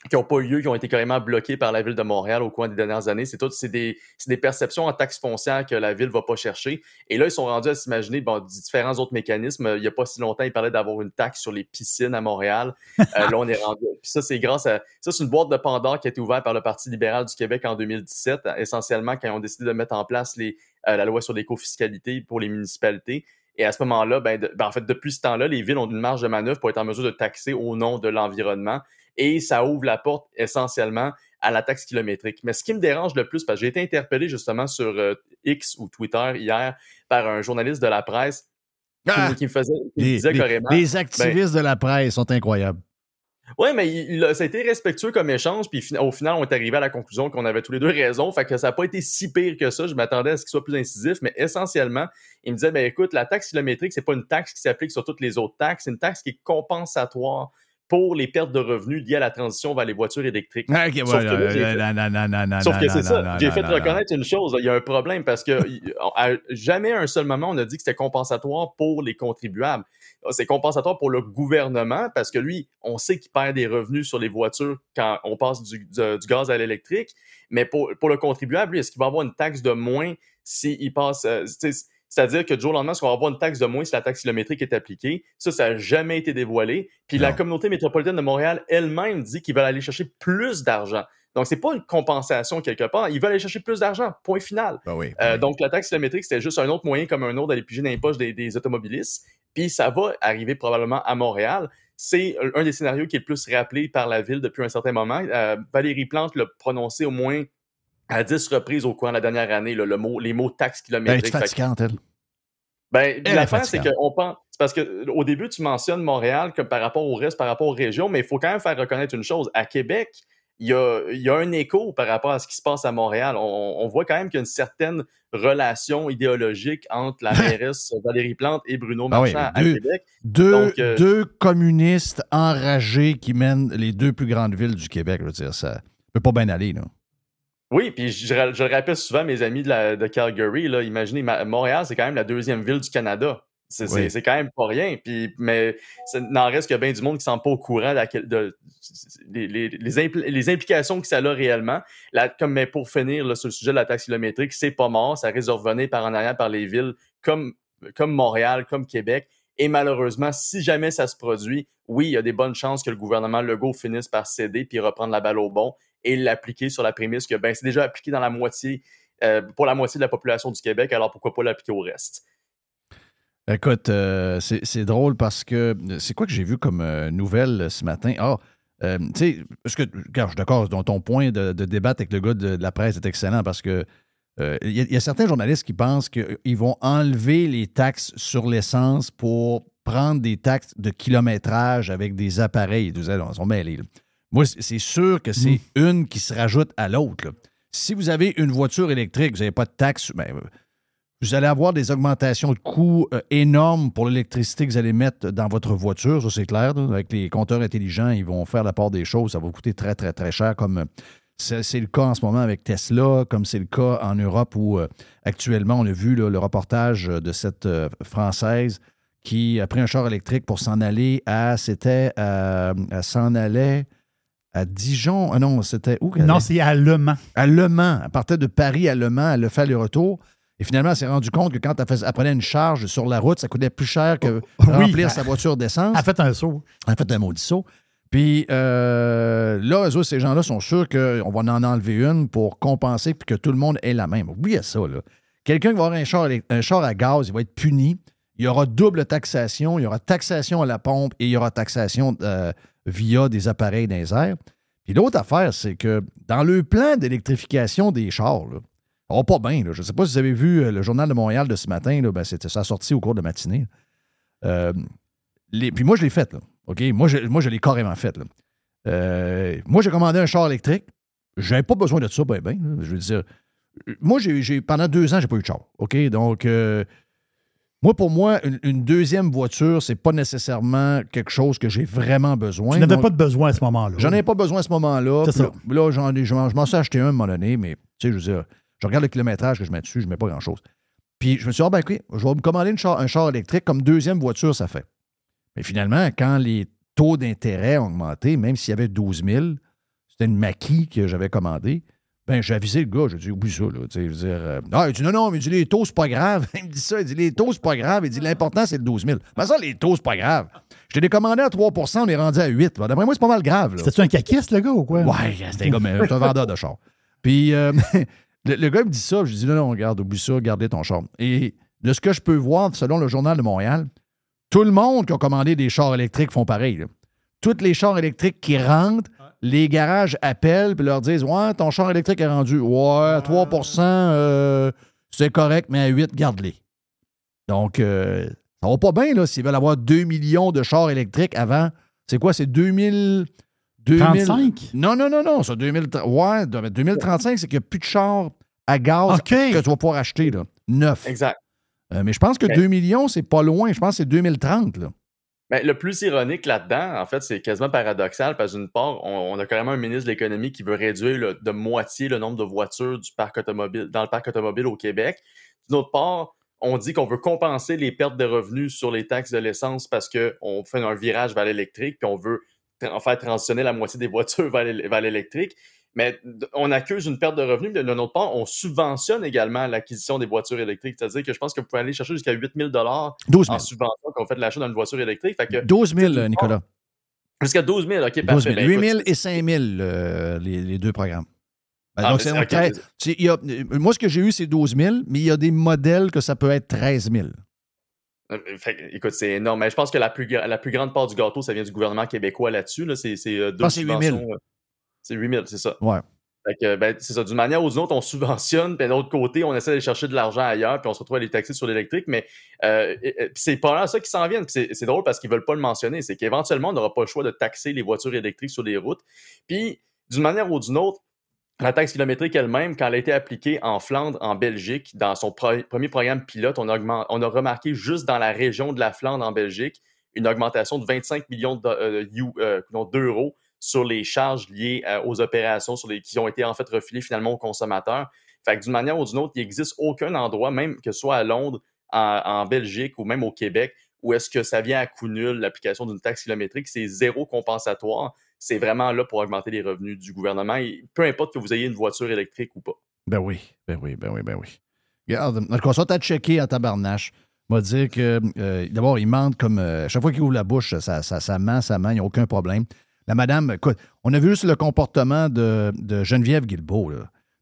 qui n'ont pas eu lieu, qui ont été carrément bloqués par la ville de Montréal au cours des dernières années. C'est tout, c'est des, des perceptions en taxes foncières que la ville va pas chercher. Et là, ils sont rendus à s'imaginer bon, différents autres mécanismes. Il y a pas si longtemps, ils parlaient d'avoir une taxe sur les piscines à Montréal. Euh, là, on est rendu. Puis ça, c'est grâce à. Ça, c'est une boîte de Pandore qui a été ouverte par le Parti libéral du Québec en 2017, essentiellement quand ils ont décidé de mettre en place les, euh, la loi sur l'écofiscalité pour les municipalités. Et à ce moment-là, ben, ben, en fait, depuis ce temps-là, les villes ont une marge de manœuvre pour être en mesure de taxer au nom de l'environnement. Et ça ouvre la porte essentiellement à la taxe kilométrique. Mais ce qui me dérange le plus, parce que j'ai été interpellé justement sur euh, X ou Twitter hier par un journaliste de la presse qui, Ah! qui me faisait, qui me Les, disait les- carrément. les ben, activistes de la presse sont incroyables. oui, mais il, il a- ça a été respectueux comme échange, puis au final, on est arrivé à la conclusion qu'on avait tous les deux raison, fait que ça n'a pas été si pire que ça. Je m'attendais à ce qu'il soit plus incisif, mais essentiellement, il me disait, ben écoute, la taxe kilométrique, c'est pas une taxe qui s'applique sur toutes les autres taxes, c'est une taxe qui est compensatoire pour les pertes de revenus liées à la transition vers les voitures électriques. Ah, Sauf que fait- que c'est ça. J'ai fait reconnaître une chose. Il y a un problème parce que à jamais à un seul moment on a dit que c'était compensatoire pour les contribuables. C'est compensatoire pour le gouvernement parce que lui, on sait qu'il perd des revenus sur les voitures quand on passe du, du- du gaz à l'électrique. Mais pour, pour le contribuable, lui, est-ce qu'il va avoir une taxe de moins s'il passe. euh, c'est-à-dire que du jour au lendemain, est-ce qu'on va avoir une taxe de moins si la taxe kilométrique est appliquée? Ça, ça n'a jamais été dévoilé. Puis la communauté métropolitaine de Montréal elle-même dit qu'ils veulent aller chercher plus d'argent. Donc, c'est pas une compensation quelque part. Ils veulent aller chercher plus d'argent. Point final. Ben oui. Euh, donc, la taxe kilométrique, c'était juste un autre moyen comme un autre d'aller piger dans les poches des, des automobilistes. Puis ça va arriver probablement à Montréal. C'est un des scénarios qui est le plus rappelé par la ville depuis un certain moment. Euh, Valérie Plante l'a prononcé au moins à 10 reprises au cours de la dernière année, là, le mot, les mots taxe Ben, kilométrique. tu Fait que- fatigante, elle. ben, l'affaire, c'est qu'on pense. C'est parce que au début, tu mentionnes Montréal comme par rapport au reste, par rapport aux régions, mais il faut quand même faire reconnaître une chose. À Québec, il y a, il y a un écho par rapport à ce qui se passe à Montréal. On, on voit quand même qu'il y a une certaine relation idéologique entre la mairesse Valérie Plante et Bruno Ah oui, Marchand à deux- Québec. Deux, Donc, euh, deux communistes enragés qui mènent les deux plus grandes villes du Québec. Je veux dire, ça peut pas bien aller, là. Oui, puis je, je- je le rappelle souvent à mes amis de, la, de Calgary, là, imaginez, Ma- Montréal, c'est quand même la deuxième ville du Canada. C'est Oui. quand même pas rien. Puis, mais ça n'en reste que bien du monde qui ne sont pas au courant de, la- de- les, les- les impl- les implications que ça a réellement. Là, comme mais pour finir là, sur le sujet de la taxe kilométrique, c'est pas mort. Ça risque de revenir par en arrière par les villes comme, comme Montréal, comme Québec. Et malheureusement, si jamais ça se produit, oui, il y a des bonnes chances que le gouvernement Legault finisse par céder puis reprendre la balle au bon et l'appliquer sur la prémisse que ben, c'est déjà appliqué dans la moitié, euh, pour la moitié de la population du Québec, alors pourquoi pas l'appliquer au reste? Écoute, euh, c'est drôle parce que c'est quoi que j'ai vu comme euh, nouvelle ce matin? Ah, tu sais, parce que, je suis d'accord, ton point de, de débattre avec le gars de, la presse est excellent parce que il y, a- certains journalistes qui pensent qu'ils vont enlever les taxes sur l'essence pour prendre des taxes de kilométrage avec des appareils. Ils sont mêlés. Moi, c'est sûr que c'est une qui se rajoute à l'autre. Si vous avez une voiture électrique, vous n'avez pas de taxes, ben, vous allez avoir des augmentations de coûts euh, énormes pour l'électricité que vous allez mettre dans votre voiture, ça c'est clair. là. Avec les compteurs intelligents, ils vont faire la part des choses. Ça va vous coûter très, très, très cher comme, C'est c'est le cas en ce moment avec Tesla, comme c'est le cas en Europe où euh, actuellement, on a vu là, le reportage de cette euh, Française qui a pris un char électrique pour s'en aller à. C'était. à- s'en allait à Dijon. Ah non, c'était où? Non, c'est à Le Mans. À Le Mans. Elle partait de Paris à Le Mans. Elle a fait le retour. Et finalement, elle s'est rendue compte que quand elle, prenait une charge sur la route, ça coûtait plus cher que Oui. remplir sa voiture d'essence. Elle a fait un saut. Elle a fait un maudit saut. Puis euh, là, eux ces gens-là sont sûrs qu'on va en enlever une pour compenser puis que tout le monde ait la même. Oubliez ça, là. Quelqu'un qui va avoir un char, élect- un char à gaz, il va être puni. Il y aura double taxation. Il y aura taxation à la pompe et il y aura taxation euh, via des appareils dans. Puis l'autre affaire, c'est que dans le plan d'électrification des chars, là, va pas bien. Je ne sais pas si vous avez vu euh, le journal de Montréal de ce matin. Là, ben, c'était, ça sorti au cours de matinée. Euh, puis moi, je l'ai fait. Là. OK? Moi, je, moi, je l'ai carrément fait. Euh, moi, j'ai commandé un char électrique. Je n'avais pas besoin de ça, ben, ben. Je veux dire, moi, j'ai, pendant deux ans, j'ai pas eu de char. OK? Donc, moi, pour moi, une, une deuxième voiture, c'est pas nécessairement quelque chose que j'ai vraiment besoin. Tu n'avais pas de besoin à ce moment-là. J'en avais pas besoin à ce moment-là. C'est ça. Là, là, j'en ai- je m'en suis acheté un à un moment donné, mais tu sais, je veux dire, je regarde le kilométrage que je mets dessus, je mets pas grand-chose. Puis je me suis dit, ah ben écoute, je vais me commander une char- un char électrique comme deuxième voiture, ça fait. Mais finalement, quand les taux d'intérêt ont augmenté, même s'il y avait 12 000, c'était une maquis que j'avais commandé, ben j'ai avisé le gars, j'ai dit, oublie ça, là. Je veux dire, euh, ah, il dit, non, non, mais il dit, les taux, c'est pas grave. Il me dit ça, il dit, les taux, c'est pas grave. Il dit, l'important, c'est le 12 000. Mais ça, les taux, c'est pas grave. Je t'ai décommandé à 3% on est rendu à 8. Ben, D'après moi, c'est pas mal grave, là. C'était-tu un caquiste, le gars, ou quoi? Ouais, c'était un gars, mais c'est un vendeur de char. Puis euh, le, le gars il me dit ça, je lui dis non, non, regarde, oublie ça, gardez ton char. Et de ce que je peux voir, selon le Journal de Montréal, tout le monde qui a commandé des chars électriques font pareil. là. Tous les chars électriques qui rentrent, les garages appellent puis leur disent Ouais, ton char électrique est rendu. Ouais, à 3 euh, c'est correct, mais à 8, garde-les. Donc, euh, ça va pas bien, là, s'ils veulent avoir 2 millions de chars électriques avant. C'est quoi, c'est 2000. 2000 35? Non, non, non, non. Ça, 2000, ouais, 2035, c'est qu'il n'y a plus de chars à gaz que tu vas pouvoir acheter, là. Neuf. Exact. Euh, mais je pense que Ok. 2 millions, c'est pas loin. Je pense que c'est 2030, là. Ben, le plus ironique là-dedans, en fait, c'est quasiment paradoxal parce d'une part, on, a carrément un ministre de l'économie qui veut réduire de moitié le nombre de voitures du parc automobile, dans le parc automobile au Québec. D'une autre part, on dit qu'on veut compenser les pertes de revenus sur les taxes de l'essence parce qu'on fait un virage vers l'électrique puis on veut en faire transitionner la moitié des voitures vers l'électrique. Mais on accuse une perte de revenus, mais de notre part, on subventionne également l'acquisition des voitures électriques. C'est-à-dire que je pense que vous pouvez aller chercher jusqu'à 8 000 12 000. en subvention quand vous faites l'achat d'une voiture électrique. Fait que, 12 000, euh, Nicolas. Jusqu'à 12 000, OK, 12 parfait. 000. Ben, 8 écoute, 000 et 5 000, euh, les, les deux programmes. Ben, Ah, donc, c'est c'est- donc ok. très- c'est- il y a- moi, ce que j'ai eu, c'est 12 000, mais il y a des modèles que ça peut être 13 000. Euh, fait écoute, c'est énorme. Mais je pense que la plus, gra- la plus grande part du gâteau, ça vient du gouvernement québécois là-dessus. Là. C'est, euh, deux pense que c'est 8 000. subventions, C'est 8 000, c'est ça. Ouais. Fait que, ben, c'est ça. D'une manière ou d'une autre, on subventionne, puis d'un autre côté, on essaie d'aller chercher de l'argent ailleurs, puis on se retrouve à les taxer sur l'électrique. Mais euh, c'est pas là ça qui s'en vient. Puis c'est, c'est drôle parce qu'ils veulent pas le mentionner. C'est qu'éventuellement, on n'aura pas le choix de taxer les voitures électriques sur les routes. Puis, d'une manière ou d'une autre, la taxe kilométrique elle-même, quand elle a été appliquée en Flandre, en Belgique, dans son pro- premier programme pilote, on a, augment- on a remarqué juste dans la région de la Flandre, en Belgique, une augmentation de 25 millions de- euh, you- euh, non, d'euros sur les charges liées euh, aux opérations sur les, qui ont été en fait refilées finalement aux consommateurs. Fait que d'une manière ou d'une autre, il n'existe aucun endroit, même que ce soit à Londres, en, Belgique ou même au Québec, où est-ce que ça vient à coup nul l'application d'une taxe kilométrique. C'est zéro compensatoire. C'est vraiment là pour augmenter les revenus du gouvernement. Peu importe que vous ayez une voiture électrique ou pas. Ben oui, ben oui, ben oui, ben oui. Regarde, t'a checké à tabarnache, va dire que euh, d'abord, il ment comme. euh, chaque fois qu'il ouvre la bouche, ça, ça, ça ment, ça ment, il n'y a aucun problème. La madame, écoute, on a vu juste le comportement de, de Geneviève Guilbeault.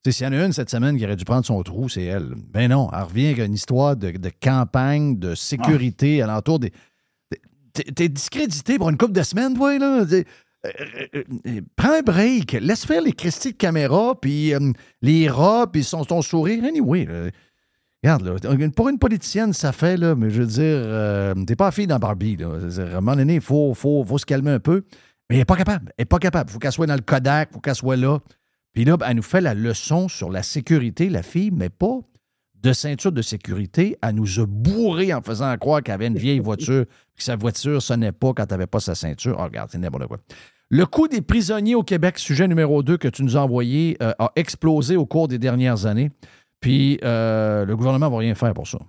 S'il y en a une cette semaine qui aurait dû prendre son trou, c'est elle. Ben non, elle revient avec une histoire de, de campagne, de sécurité alentour des. T'es discrédité pour une couple de semaines, toi, là. Euh, euh, euh, prends un break, laisse faire les cristis de caméra, puis euh, les rats, puis son, ton sourire. Anyway, là, regarde, là, pour une politicienne, ça fait, là, mais je veux dire, t'es pas fille dans Barbie. Là. À un moment donné, il faut, faut, faut se calmer un peu. Mais elle n'est pas capable. Elle n'est pas capable. Il faut qu'elle soit dans le Kodak, il faut qu'elle soit là. Puis là, elle nous fait la leçon sur la sécurité, la fille, mais pas de ceinture de sécurité. Elle nous a bourré en faisant croire qu'elle avait une vieille voiture, que sa voiture sonnait pas quand elle n'avait pas sa ceinture. Oh, regarde, c'est n'importe quoi. Le coût des prisonniers au Québec, sujet numéro 2 que tu nous as envoyé, euh, a explosé au cours des dernières années. Puis euh, le gouvernement ne va rien faire pour ça.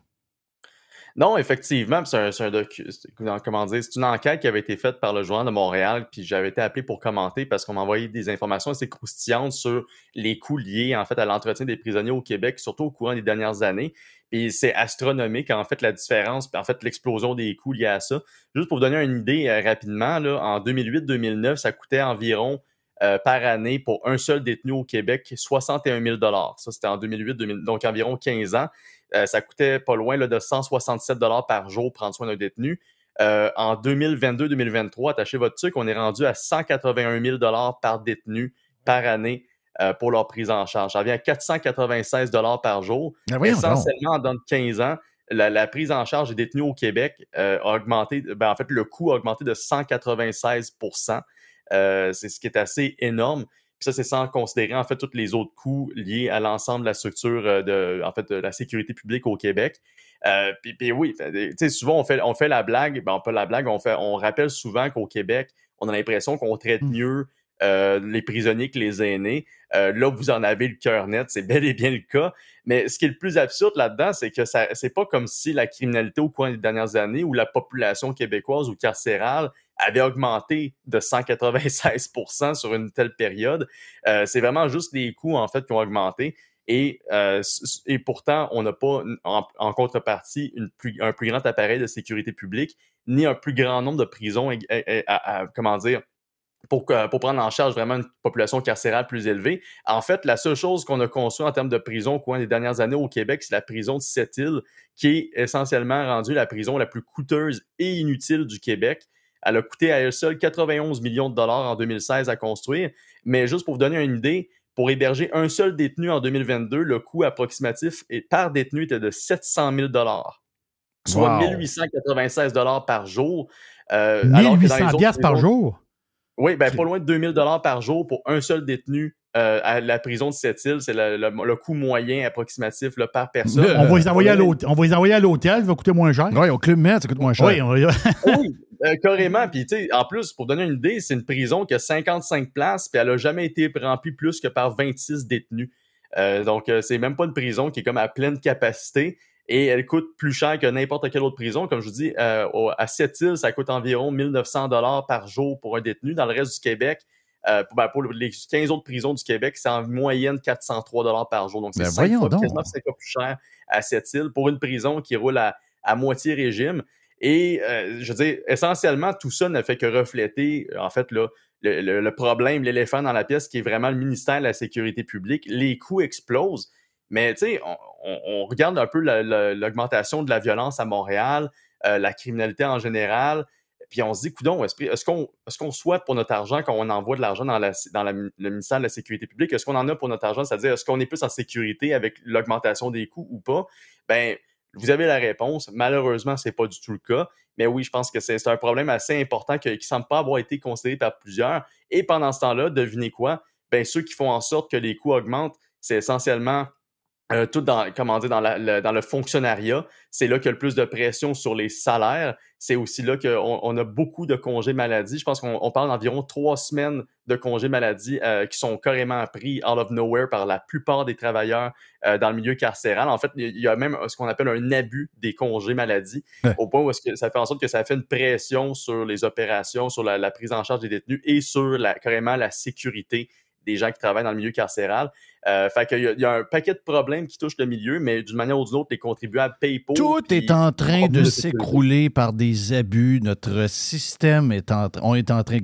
Non, effectivement, c'est un, c'est une enquête qui avait été faite par le Journal de Montréal, puis j'avais été appelé pour commenter parce qu'on m'a envoyé des informations assez croustillantes sur les coûts liés en fait à l'entretien des prisonniers au Québec, surtout au courant des dernières années. Et c'est astronomique en fait la différence, en fait l'explosion des coûts liés à ça. Juste pour vous donner une idée euh, rapidement, en 2008-2009, ça coûtait environ euh, par année pour un seul détenu au Québec 61 000 Ça, c'était en 2008-2009, donc environ 15 ans. Euh, ça coûtait pas loin là, de 167 par jour prendre soin d'un détenu. Euh, en 2022-2023, attachez votre truc, on est rendu à 181 000 par détenu par année euh, pour leur prise en charge. Ça revient à 496 par jour. Donc. Essentiellement, en dans 15 ans, la, la prise en charge des détenus au Québec euh, a augmenté, ben, en fait, le coût a augmenté de 196% euh, C'est ce qui est assez énorme. Puis ça, c'est sans considérer en fait tous les autres coûts liés à l'ensemble de la structure euh, de, en fait, de la sécurité publique au Québec. Euh, puis, puis oui, fait- tu sais, souvent on fait, on fait la blague, ben, pas la blague, on, fait, on rappelle souvent qu'au Québec, on a l'impression qu'on traite mieux euh, les prisonniers que les aînés. Euh, là, vous en avez le cœur net, c'est bel et bien le cas. Mais ce qui est le plus absurde là-dedans, c'est que ça, c'est pas comme si la criminalité au cours des dernières années ou la population québécoise ou carcérale avait augmenté de 196% sur une telle période. Euh, c'est vraiment juste les coûts, en fait, qui ont augmenté. Et, euh, et pourtant, on n'a pas, en, contrepartie, un plus grand appareil de sécurité publique, ni un plus grand nombre de prisons, à- comment dire, pour, pour prendre en charge vraiment une population carcérale plus élevée. En fait, la seule chose qu'on a construit en termes de prison au cours des dernières années au Québec, c'est la prison de Sept-Îles, qui est essentiellement rendue la prison la plus coûteuse et inutile du Québec. Elle a coûté à elle seule 91 millions de dollars en 2016 à construire. Mais juste pour vous donner une idée, pour héberger un seul détenu en 2022, le coût approximatif par détenu était de 700 000 dollars, soit Wow. 1896 dollars par jour. euh, alors que dans les 1800 autres piastres par jour? oui, ben, pas loin de 2000 dollars par jour pour un seul détenu euh, à la prison de Sept-Îles. C'est le, le- le coût moyen approximatif là, par personne. on, va les envoyer à Euh, l'hôtel, on va les envoyer à l'hôtel, ça va coûter moins cher. Oui, au Club Med, ça coûte moins cher. Oui, on va- oui, euh, carrément. Puis, tu sais, en plus, pour donner une idée, c'est une prison qui a 55 places, puis elle a jamais été remplie plus que par 26 détenus. Euh, donc, euh, c'est même pas une prison qui est comme à pleine capacité et elle coûte plus cher que n'importe quelle autre prison. Comme je vous dis, euh, au- à Sept-Îles, ça coûte environ 1900 dollars par jour pour un détenu. Dans le reste du Québec, euh, pour, ben, pour les 15 autres prisons du Québec, c'est en moyenne 403 dollars par jour. Donc, c'est Ben, quasiment fois plus cher à Sept-Îles pour une prison qui roule à, à moitié régime. Et euh, je veux dire, essentiellement, tout ça ne fait que refléter, en fait, là, le, le- le problème, l'éléphant dans la pièce, qui est vraiment le ministère de la Sécurité publique. Les coûts explosent. Mais tu sais, on, on- on regarde un peu la- la- l'augmentation de la violence à Montréal, euh, la criminalité en général, puis on se dit, coudon, est-ce est-ce qu'on est souhaite pour notre argent quand on envoie de l'argent dans, le ministère de la Sécurité publique, est-ce qu'on en a pour notre argent, c'est-à-dire est-ce qu'on est plus en sécurité avec l'augmentation des coûts ou pas? Ben, vous avez la réponse. Malheureusement, c'est pas du tout le cas. Mais oui, je pense que c'est un problème assez important qui ne semble pas avoir été considéré par plusieurs. Et pendant ce temps-là, devinez quoi? Ben, ceux qui font en sorte que les coûts augmentent, c'est essentiellement euh, tout dans, comment dire, dans, la- le, dans le fonctionnariat. C'est là qu'il y a le plus de pression sur les salaires. C'est aussi là qu'on on a beaucoup de congés maladie. Je pense qu'on on parle d'environ trois semaines de congés maladie euh, qui sont carrément pris out of nowhere par la plupart des travailleurs euh, dans le milieu carcéral. En fait, il y a même ce qu'on appelle un abus des congés maladie, Ouais. au point où que ça fait en sorte que ça fait une pression sur les opérations, sur la, la prise en charge des détenus et sur la, carrément la sécurité des gens qui travaillent dans le milieu carcéral. Euh, fait qu'il y, a- il y a un paquet de problèmes qui touchent le milieu, mais d'une manière ou d'une autre, les contribuables payent pour. Tout puis- est en train de c'est- s'écrouler par des abus. Notre système est en, on est en train.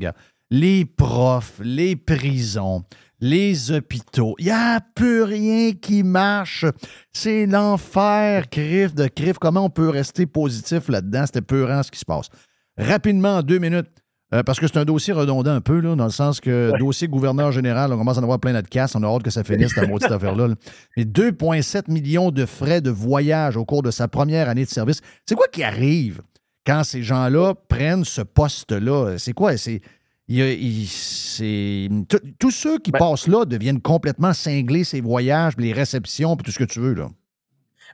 Les profs, les prisons, les hôpitaux, il n'y a plus rien qui marche. C'est l'enfer, crif de crif. Comment on peut rester positif là-dedans? C'était peurant ce qui se passe. Rapidement, en deux minutes, euh, parce que c'est un dossier redondant un peu, là, dans le sens que dossier gouverneur général, on commence à en avoir plein de casse. On a hâte que ça finisse, cette maudite affaire-là. là. Mais 2,7 millions de frais de voyage au cours de sa première année de service. C'est quoi qui arrive quand ces gens-là prennent ce poste-là? C'est quoi? C'est. il y a- il- c'est- tout- Tous ceux qui passent là deviennent complètement cinglés, ces voyages, les réceptions, puis tout ce que tu veux. Là.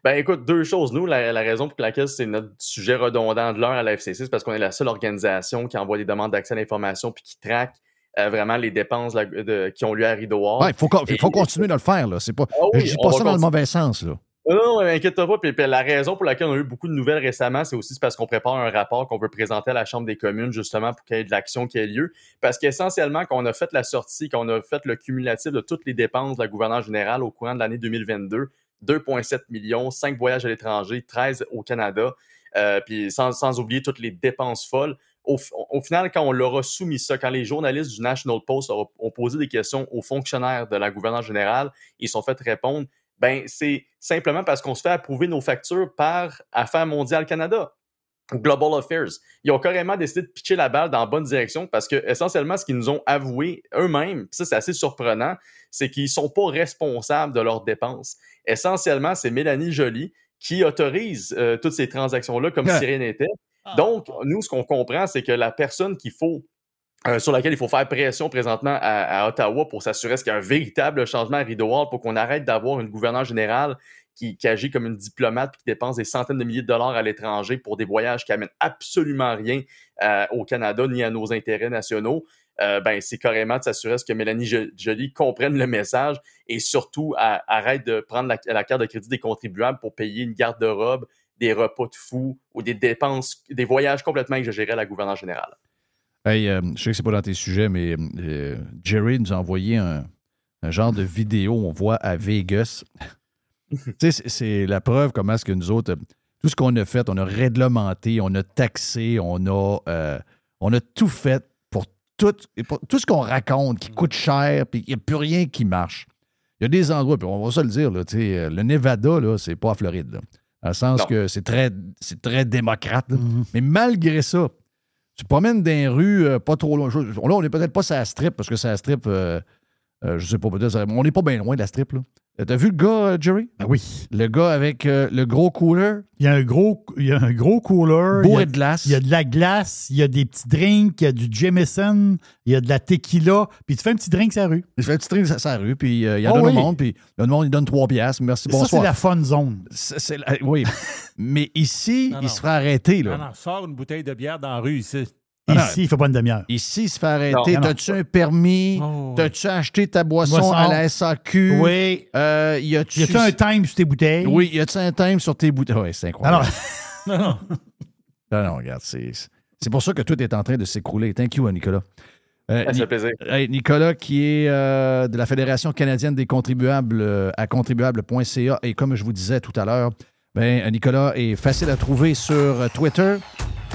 Ben écoute, deux choses. Nous, la, la raison pour laquelle c'est notre sujet redondant de l'heure à la FCC, c'est parce qu'on est la seule organisation qui envoie des demandes d'accès à l'information puis qui traque euh, vraiment les dépenses là, de- qui ont lieu à Rideau. Ouais, il faut, Et- faut continuer de le faire. Là. C'est pas, Ah oui, je dis on pas ça dans le mauvais sens. Là. Non, non, inquiète-toi pas. Puis, puis la raison pour laquelle on a eu beaucoup de nouvelles récemment, c'est aussi parce qu'on prépare un rapport qu'on veut présenter à la Chambre des communes, justement, pour qu'il y ait de l'action qui ait lieu. Parce qu'essentiellement, quand on a fait la sortie, quand on a fait le cumulatif de toutes les dépenses de la gouverneure générale au courant de l'année 2022, 2,7 millions, 5 voyages à l'étranger, 13 au Canada, euh, puis sans, sans oublier toutes les dépenses folles. Au, au final, quand on leur a soumis ça, quand les journalistes du National Post ont, posé des questions aux fonctionnaires de la gouverneure générale, ils sont fait répondre ben c'est simplement parce qu'on se fait approuver nos factures par Affaires mondiales Canada. Global Affairs. Ils ont carrément décidé de pitcher la balle dans la bonne direction parce que essentiellement ce qu'ils nous ont avoué eux-mêmes, puis ça c'est assez surprenant, c'est qu'ils sont pas responsables de leurs dépenses. Essentiellement, c'est Mélanie Joly qui autorise euh, toutes ces transactions-là comme si rien n'était. Donc, nous, ce qu'on comprend, c'est que la personne qu'il faut euh, sur laquelle il faut faire pression présentement à, à Ottawa pour s'assurer qu'il y a un véritable changement à Rideau Hall pour qu'on arrête d'avoir une gouverneure générale qui, agit comme une diplomate puis qui dépense des centaines de milliers de dollars à l'étranger pour des voyages qui amènent absolument rien euh, au Canada ni à nos intérêts nationaux. Euh, ben, c'est carrément de s'assurer que Mélanie Jo- Joly comprenne le message et surtout arrête de prendre la, carte de crédit des contribuables pour payer une garde-robe, des repas de fous ou des dépenses, des voyages complètement exagérés à la gouverneure générale. Hey, euh, je sais que c'est pas dans tes sujets, mais Jerry nous a envoyé un, un genre de vidéo, on voit à Vegas. c'est- la preuve comment est-ce que nous autres, euh, tout ce qu'on a fait, on a réglementé, on a taxé, on a, euh, on a tout fait pour tout, pour tout ce qu'on raconte qui coûte cher, puis il n'y a plus rien qui marche. Il y a des endroits, puis on va se le dire, là, euh, le Nevada, là, c'est pas à Floride. Là, dans le sens Non. que c'est très, c'est très démocrate. là. Mais malgré ça, tu promènes dans les rues euh, pas trop loin. Là, on n'est peut-être pas sur la strip, parce que c'est la strip, euh, je sais pas, peut-être, on n'est pas bien loin de la strip. là. Euh, T'as vu le gars, euh, Jerry? Ben oui. Le gars avec euh, le gros cooler, Il y a un gros, il y a un gros cooler. il y bourré a- de glace. Il y a de la glace, il y a des petits drinks, il y a du Jameson, il y a de la tequila, puis tu fais un petit drink sur la rue. Il fait un petit train sur sa rue, puis euh, il y en Oh donne oui. au monde, puis le monde, il donne trois piastres. Merci, Ça, c'est bonsoir. la fun zone. La- oui. Mais ici, Non, il non. se ferait arrêter. Non, Là. non, sors une bouteille de bière dans la rue ici. Ah. Ici, il fait pas une demi-heure. Ici, il se fait arrêter. T'as-tu un permis? Oh. T'as-tu acheté ta boisson, Boisson. à la SAQ? Oui. Euh, y a-tu Y a-tu un time sur tes bouteilles? Oui, y a-tu un thème sur tes bouteilles? Oui, c'est incroyable. Alors, Non, non. Non, non, regarde, c'est, c'est pour ça que tout est en train de s'écrouler. Thank you, Nicolas. Euh, Ça Ni- fait plaisir. Nicolas, qui est euh, de la Fédération canadienne des contribuables euh, à contribuables.ca. Et comme je vous disais tout à l'heure, ben, euh, Nicolas est facile à trouver sur euh, Twitter.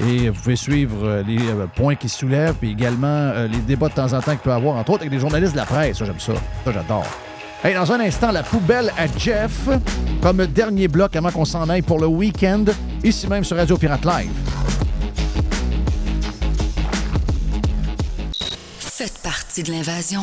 Et vous pouvez suivre euh, les euh, points qu'il soulève, puis également euh, les débats de temps en temps qu'il peut avoir, entre autres avec des journalistes de la presse. Ça, j'aime ça. Ça, j'adore. Hey, dans un instant, la poubelle à Jeff, comme dernier bloc avant qu'on s'en aille pour le week-end, ici même sur Radio Pirate Live. Faites partie de l'invasion.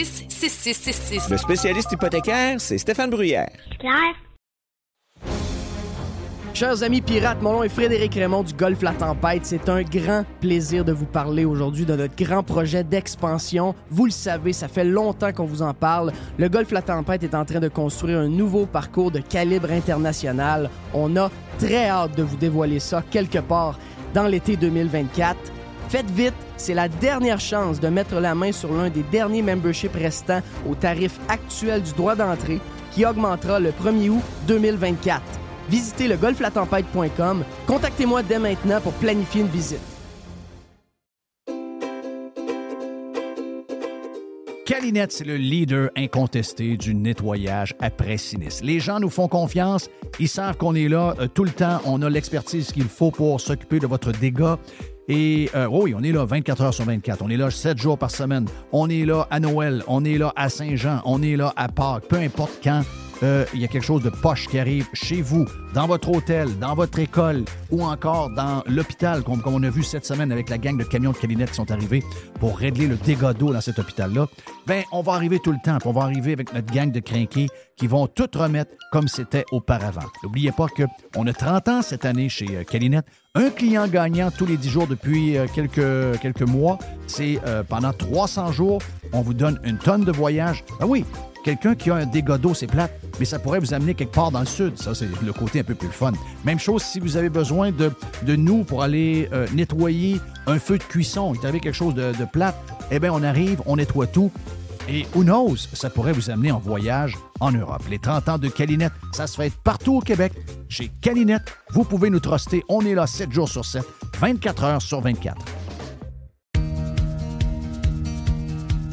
266-6666. Le spécialiste hypothécaire, c'est Stéphane Bruyère. Claire? Chers amis pirates, mon nom est Frédéric Raymond du Golfe La Tempête. C'est un grand plaisir de vous parler aujourd'hui de notre grand projet d'expansion. Vous le savez, ça fait longtemps qu'on vous en parle. Le Golfe La Tempête est en train de construire un nouveau parcours de calibre international. On a très hâte de vous dévoiler ça quelque part dans l'été 2024. Faites vite, c'est la dernière chance de mettre la main sur l'un des derniers memberships restants au tarif actuel du droit d'entrée qui augmentera le 1er août 2024. Visitez le golflatempête.com. Contactez-moi dès maintenant pour planifier une visite. Calinette, c'est le leader incontesté du nettoyage après sinistre. Les gens nous font confiance, ils savent qu'on est là euh, tout le temps, on a l'expertise qu'il faut pour s'occuper de votre dégât. Et euh, oh oui, on est là 24 heures sur 24, on est là 7 jours par semaine, on est là à Noël, on est là à Saint-Jean, on est là à Pâques, peu importe quand. euh, il y a quelque chose de poche qui arrive chez vous, dans votre hôtel, dans votre école ou encore dans l'hôpital, comme, comme on a vu cette semaine avec la gang de camions de cabinets qui sont arrivés pour régler le dégât d'eau dans cet hôpital-là, ben on va arriver tout le temps. On va arriver avec notre gang de crinqués qui vont tout remettre comme c'était auparavant. N'oubliez pas qu'on a 30 ans cette année chez euh, Calinette. Un client gagnant tous les 10 jours depuis euh, quelques, quelques mois. C'est euh, pendant 300 jours, on vous donne une tonne de voyage. Ah oui, quelqu'un qui a un dégât d'eau, c'est plate, mais ça pourrait vous amener quelque part dans le sud. Ça, c'est le côté un peu plus fun. Même chose si vous avez besoin de, de nous pour aller euh, nettoyer un feu de cuisson. Vous avez quelque chose de, de plate, eh bien, on arrive, on nettoie tout. Et who knows, ça pourrait vous amener en voyage en Europe. Les 30 ans de Calinette, ça se fait partout au Québec. Chez Calinette, vous pouvez nous truster. On est là 7 jours sur 7, 24 heures sur 24.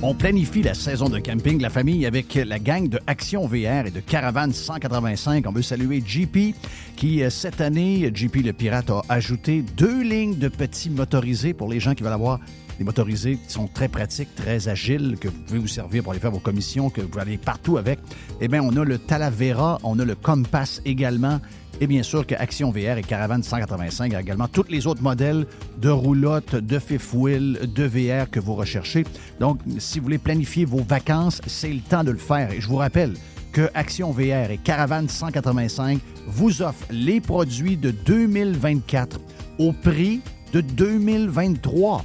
On planifie la saison de camping de la famille avec la gang de Action VR et de Caravane 185. On veut saluer JP qui, euh, cette année, JP le Pirate a ajouté deux lignes de petits motorisés pour les gens qui veulent avoir des motorisés qui sont très pratiques, très agiles, que vous pouvez vous servir pour aller faire vos commissions, que vous aller partout avec. Eh bien, on a le Talavera, on a le Compass également. Et bien sûr que Action VR et Caravane 185 a également tous les autres modèles de roulotte, de fifth wheel, de VR que vous recherchez. Donc, si vous voulez planifier vos vacances, c'est le temps de le faire. Et je vous rappelle que Action VR et Caravane 185 vous offrent les produits de 2024 au prix de 2023.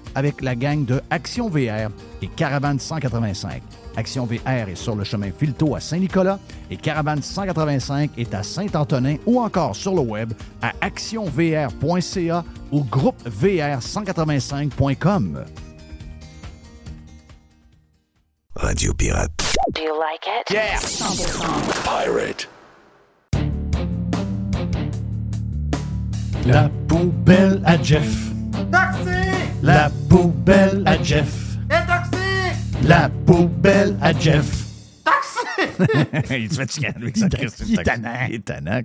avec la gang de Action VR et Caravane 185. Action VR est sur le chemin Filto à Saint-Nicolas et Caravane 185 est à Saint-Antonin ou encore sur le web à actionvr.ca ou groupevr185.com. Radio Pirate. Do you like it? Yeah. 100%. Pirate. La poubelle à Jeff. Taxi! La poubelle à Jeff. Et taxi! La poubelle à Jeff. Taxi! il est fatiguant, lui, ça, Christ, Il est tannant. Il est tannant.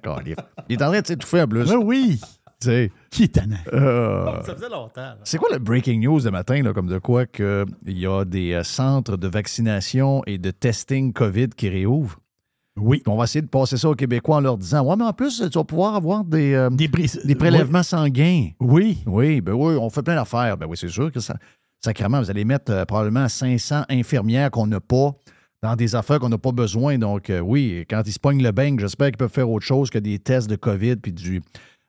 Il est en train de s'étouffer en plus. Oui, oui. Tu sais. Qui est tannant? Euh, Ça faisait longtemps. C'est quoi le breaking news de matin, là, comme de quoi qu'il y a des euh, centres de vaccination et de testing COVID qui réouvrent? Oui. On va essayer de passer ça aux Québécois en leur disant Ouais, mais en plus, tu vas pouvoir avoir des, euh, Des, prélèvements sanguins. Oui. Oui, ben oui, on fait plein d'affaires. Ben oui, c'est sûr que ça. Sacrément, vous allez mettre euh, probablement 500 infirmières qu'on n'a pas dans des affaires qu'on n'a pas besoin. Donc, euh, oui, quand ils se pognent le bang, j'espère qu'ils peuvent faire autre chose que des tests de COVID puis du,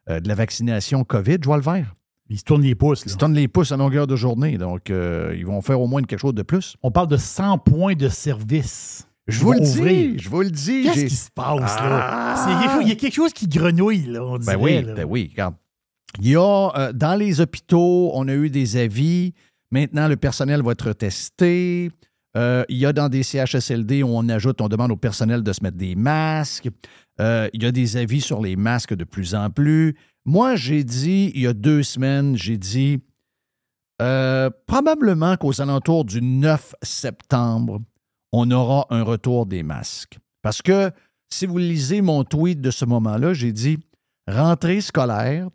de la vaccination COVID. Je vois le vert. Ils se tournent les pouces. Ils là. se tournent les pouces à longueur de journée. Donc, ils vont faire au moins quelque chose de plus. On parle de 100 points de service. Je vous le dis. Je vous le dis. Qu'est-ce qui se passe, Ah! là? Chose- Il y a quelque chose qui grenouille, là, on dirait. Ben oui, ben oui, regarde. Il y a, euh, dans les hôpitaux, on a eu des avis. Maintenant, le personnel va être testé. Euh, il y a dans des CHSLD où on ajoute, on demande au personnel de se mettre des masques. Euh, il y a des avis sur les masques de plus en plus. Moi, j'ai dit, il y a deux semaines, j'ai dit, probablement qu'aux alentours du 9 septembre, on aura un retour des masques. Parce que si vous lisez mon tweet de ce moment-là, j'ai dit rentrée scolaire,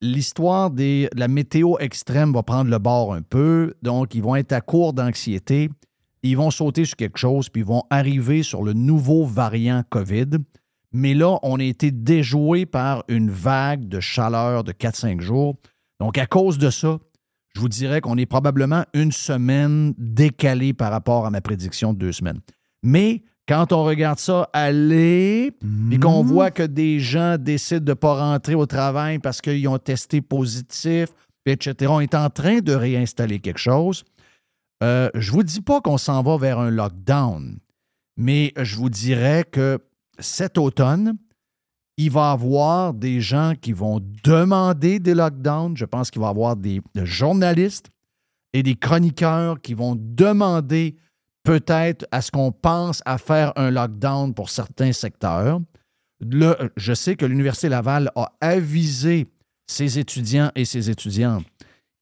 l'histoire de la météo extrême va prendre le bord un peu, donc ils vont être à court d'anxiété, ils vont sauter sur quelque chose, puis ils vont arriver sur le nouveau variant COVID. Mais là, on a été déjoué par une vague de chaleur de 4-5 jours. Donc, à cause de ça, je vous dirais qu'on est probablement une semaine décalée par rapport à ma prédiction de deux semaines. Mais quand on regarde ça aller, puis qu'on voit que des gens décident de ne pas rentrer au travail parce qu'ils ont testé positif, etc., on est en train de réinstaller quelque chose. Euh, je ne vous dis pas qu'on s'en va vers un lockdown, mais je vous dirais que cet automne, il va y avoir des gens qui vont demander des lockdowns. Je pense qu'il va y avoir des, des journalistes et des chroniqueurs qui vont demander peut-être à ce qu'on pense à faire un lockdown pour certains secteurs. Je sais que l'Université Laval a avisé ses étudiants et ses étudiantes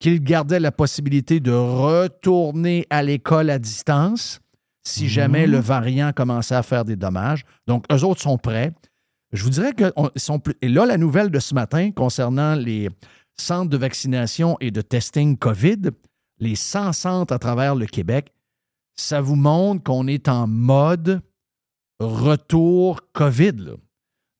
qu'ils gardaient la possibilité de retourner à l'école à distance si jamais le variant commençait à faire des dommages. Donc, eux autres sont prêts. Je vous dirais que on- sont plus- Et là, la nouvelle de ce matin concernant les centres de vaccination et de testing COVID, les 100 centres à travers le Québec, ça vous montre qu'on est en mode retour COVID. là.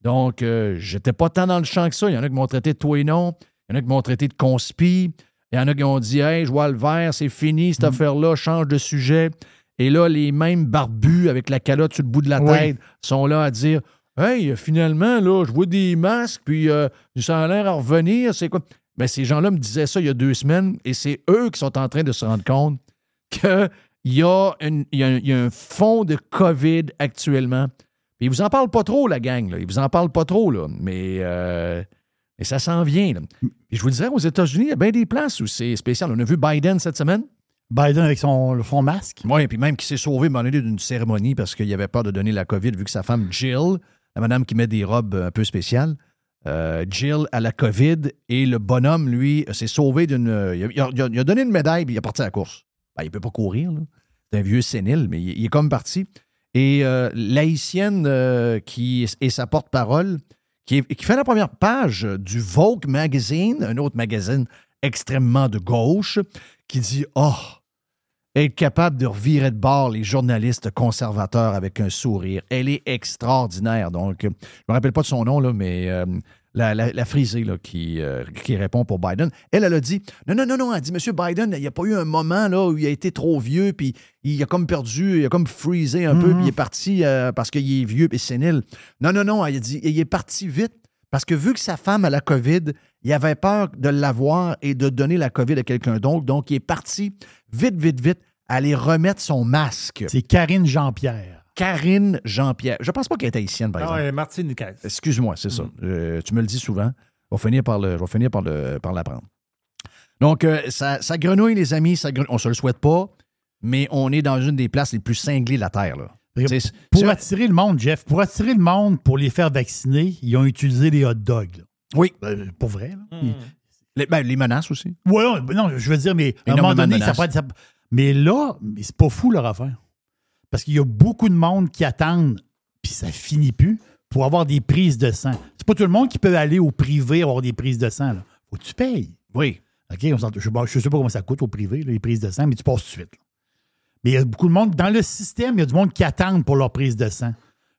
Donc, euh, j'étais pas tant dans le champ que ça. Il y en a qui m'ont traité de toi et non. Il y en a qui m'ont traité de conspi. Il y en a qui ont dit Hey, je vois le vert, c'est fini, cette affaire-là, change de sujet. Et là, les mêmes barbus avec la calotte sur le bout de la Oui. tête sont là à dire Hey, finalement, là, je vois des masques, puis euh, ça a l'air à revenir. C'est quoi? Ben, ces gens-là me disaient ça il y a deux semaines, et c'est eux qui sont en train de se rendre compte qu'il y, y a un- il y a un fond de COVID actuellement. Puis ils vous en parlent pas trop, la gang. Là. Ils vous en parlent pas trop, là. Mais, euh, mais ça s'en vient. là. Puis je vous le dirais, aux États-Unis, il y a bien des places où c'est spécial. On a vu Biden cette semaine. Biden avec son, son masque. Oui, puis même qui s'est sauvé à un moment donné d'une cérémonie parce qu'il avait peur de donner la COVID vu que sa femme Jill, la madame qui met des robes un peu spéciales, euh, Jill a la COVID et le bonhomme, lui, s'est sauvé d'une. Il a, donné une médaille puis il est parti à la course. Ben, il ne peut pas courir. C'est un vieux sénile, mais il, est comme parti. Et euh, l'haïtienne euh, qui est sa porte-parole, qui fait la première page du Vogue Magazine, un autre magazine extrêmement de gauche, qui dit Oh, être capable de revirer de bord les journalistes conservateurs avec un sourire. Elle est extraordinaire. Donc, je me rappelle pas de son nom, là, mais euh, la, la- la frisée là, qui, euh, qui répond pour Biden, elle, elle a dit Non, non, non, non, elle dit Monsieur Biden, il n'y a pas eu un moment là, où il a été trop vieux, puis il a comme perdu, il a comme freezé un peu, puis il est parti euh, parce qu'il est vieux et sénile. Non, non, non, elle a dit Il est parti vite. Parce que vu que sa femme a la COVID, il avait peur de l'avoir et de donner la COVID à quelqu'un d'autre. Donc, il est parti vite, vite, vite aller remettre son masque. C'est Karine Jean-Pierre. Karine Jean-Pierre. Je pense pas qu'elle est haïtienne, par exemple. ouais, Martine Nicaise. Excuse-moi, c'est ça. Euh, tu me le dis souvent. Je vais finir par le, je vais finir par le, par l'apprendre. Donc, euh, ça, ça grenouille, les amis. Ça grenouille. On se le souhaite pas, mais on est dans une des places les plus cinglées de la Terre. Là. Pour attirer le monde, Jeff, pour attirer le monde, pour les faire vacciner, ils ont utilisé les hot dogs. là. Oui. Euh, pour vrai. là. Hmm. Les, ben, les menaces aussi. Ouais, ben non, je veux dire, mais à un moment donné, ça peut être- ça- Mais là, mais c'est pas fou leur affaire. Parce qu'il y a beaucoup de monde qui attendent, puis ça finit plus, pour avoir des prises de sang. C'est pas tout le monde qui peut aller au privé avoir des prises de sang. Là. Faut que tu payes. Oui. OK, on je ne sais pas comment ça coûte au privé, là, les prises de sang, mais tu passes tout de suite. là. Mais il y a beaucoup de monde. Dans le système, il y a du monde qui attendent pour leur prise de sang.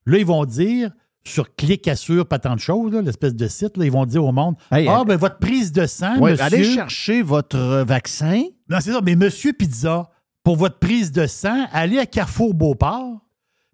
Là, ils vont dire, sur Clic Assure, pas tant de choses, l'espèce de site, là, ils vont dire au monde Hey, Ah, euh, ben votre prise de sang, Ouais, monsieur. allez chercher votre euh, vaccin. Non, c'est ça. Mais Monsieur Pizza, pour votre prise de sang, allez à Carrefour Beauport,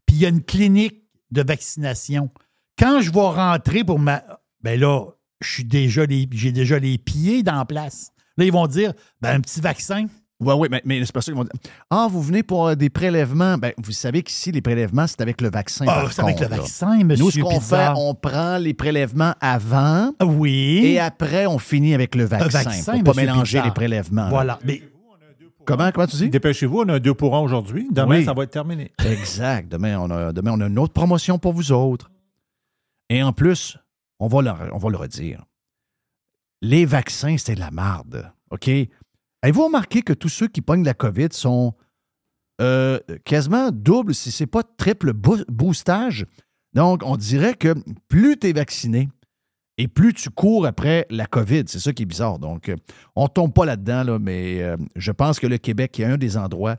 puis il y a une clinique de vaccination. Quand je vais rentrer pour ma. Ben là, je suis déjà les- j'ai déjà les pieds dans la place. Là, ils vont dire ben, un petit vaccin. Oui, oui, mais, mais c'est pas ça qu'ils vont dire. Ah, vous venez pour euh, des prélèvements. Ben, vous savez qu'ici, les prélèvements, c'est avec le vaccin. Ah, c'est avec le vaccin, monsieur Nous, ce qu'on fait, on prend les prélèvements avant. Oui. Et après, on finit avec le vaccin. vaccin, pour pas mélanger Pizza. les prélèvements. là. Voilà. Mais Comment, comment tu dis? Dépêchez-vous, on a un 2 pour 1 aujourd'hui. Demain, Oui. ça va être terminé. Exact. Demain on, a, demain, on a une autre promotion pour vous autres. Et en plus, on va le, on va le redire. Les vaccins, c'était de la marde. OK? Avez-vous remarqué que tous ceux qui pognent la COVID sont euh, quasiment double, si ce n'est pas triple boo- boostage? Donc, on dirait que plus tu es vacciné et plus tu cours après la COVID. C'est ça qui est bizarre. Donc, euh, on ne tombe pas là-dedans, là, mais euh, je pense que le Québec est un des endroits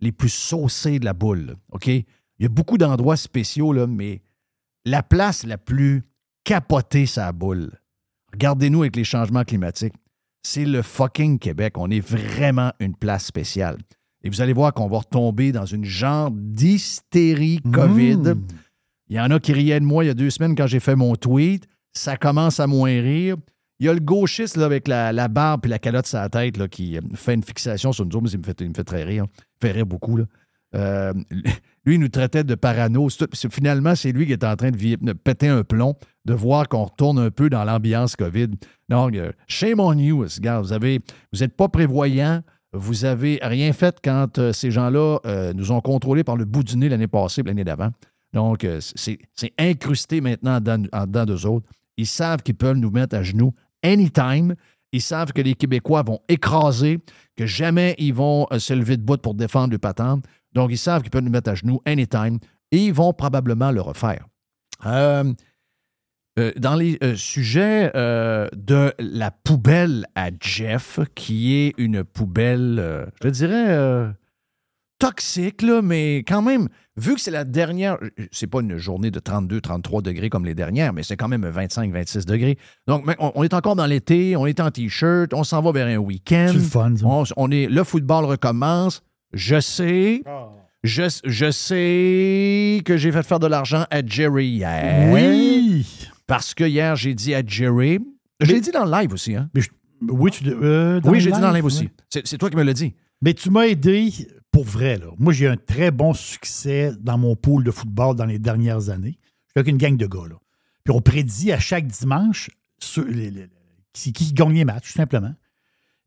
les plus saucés de la boule. OK? Il y a beaucoup d'endroits spéciaux, mais la place la plus capotée, c'est la boule. Regardez-nous avec les changements climatiques. C'est le fucking Québec. On est vraiment une place spéciale. Et vous allez voir qu'on va retomber dans une genre d'hystérie COVID. Mmh. Il y en a qui riaient de moi il y a deux semaines quand j'ai fait mon tweet. Ça commence à moins rire. Il y a le gauchiste là, avec la, la barbe et la calotte sur la tête là, qui fait une fixation sur nous autres, mais il me fait, il me fait très rire. Il me fait rire beaucoup. Là. Euh, lui, il nous traitait de parano. Finalement, c'est lui qui est en train de, péter un plomb, de voir qu'on retourne un peu dans l'ambiance COVID. Non, euh, shame on you. Regarde, vous avez, vous n'êtes pas prévoyant. Vous avez rien fait quand euh, ces gens-là nous ont contrôlés par le bout du nez l'année passée, l'année d'avant. Donc, c'est incrusté maintenant en d'eux autres. Ils savent qu'ils peuvent nous mettre à genoux anytime. Ils savent que les Québécois vont écraser, que jamais ils vont se lever de bout pour défendre le patente. Donc, ils savent qu'ils peuvent nous mettre à genoux anytime et ils vont probablement le refaire. Euh, euh, dans les euh, sujets de la poubelle à Jeff, qui est une poubelle, je dirais, toxique, là, mais quand même, vu que c'est la dernière, c'est pas une journée de 32, 33 degrés comme les dernières, mais c'est quand même 25, 26 degrés. Donc, on, on est encore dans l'été, on est en T-shirt, on s'en va vers un week-end. C'est le fun, ça. On, on est, le football recommence. Je sais. Je, je sais que j'ai fait faire de l'argent à Jerry hier. Oui. Parce que hier, j'ai dit à Jerry. Je l'ai dit dans le live aussi, hein? Oui, tu, euh, oui, j'ai dit dans le live aussi. C'est c'est toi qui me l'as dit. Mais tu m'as aidé pour vrai. Là. Moi, j'ai eu un très bon succès dans mon pool de football dans les dernières années. Je suis avec une gang de gars. Là. Puis on prédit à chaque dimanche ceux- les- les- qui, qui gagne les matchs, tout simplement.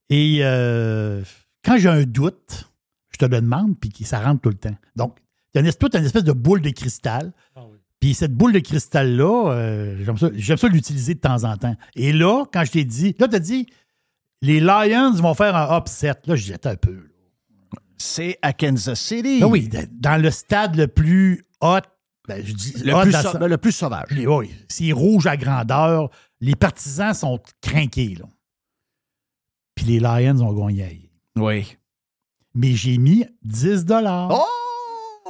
Et euh, quand j'ai un doute, je te le demande, puis ça rentre tout le temps. Donc, tu as une espèce, t'as une espèce de boule de cristal. Puis cette boule de cristal-là, euh, j'aime ça, j'aime ça l'utiliser de temps en temps. Et là, quand je t'ai dit, là, tu as dit, les Lions vont faire un upset. Là, je un peu. C'est à Kansas City. Ben oui, dans le stade le plus hot, ben, je dis Le hot plus sa- le plus sauvage. Les- oui, c'est rouge à grandeur. Les partisans sont craqués, là. Puis les Lions ont gagné. Oui. Mais j'ai mis 10 dollars.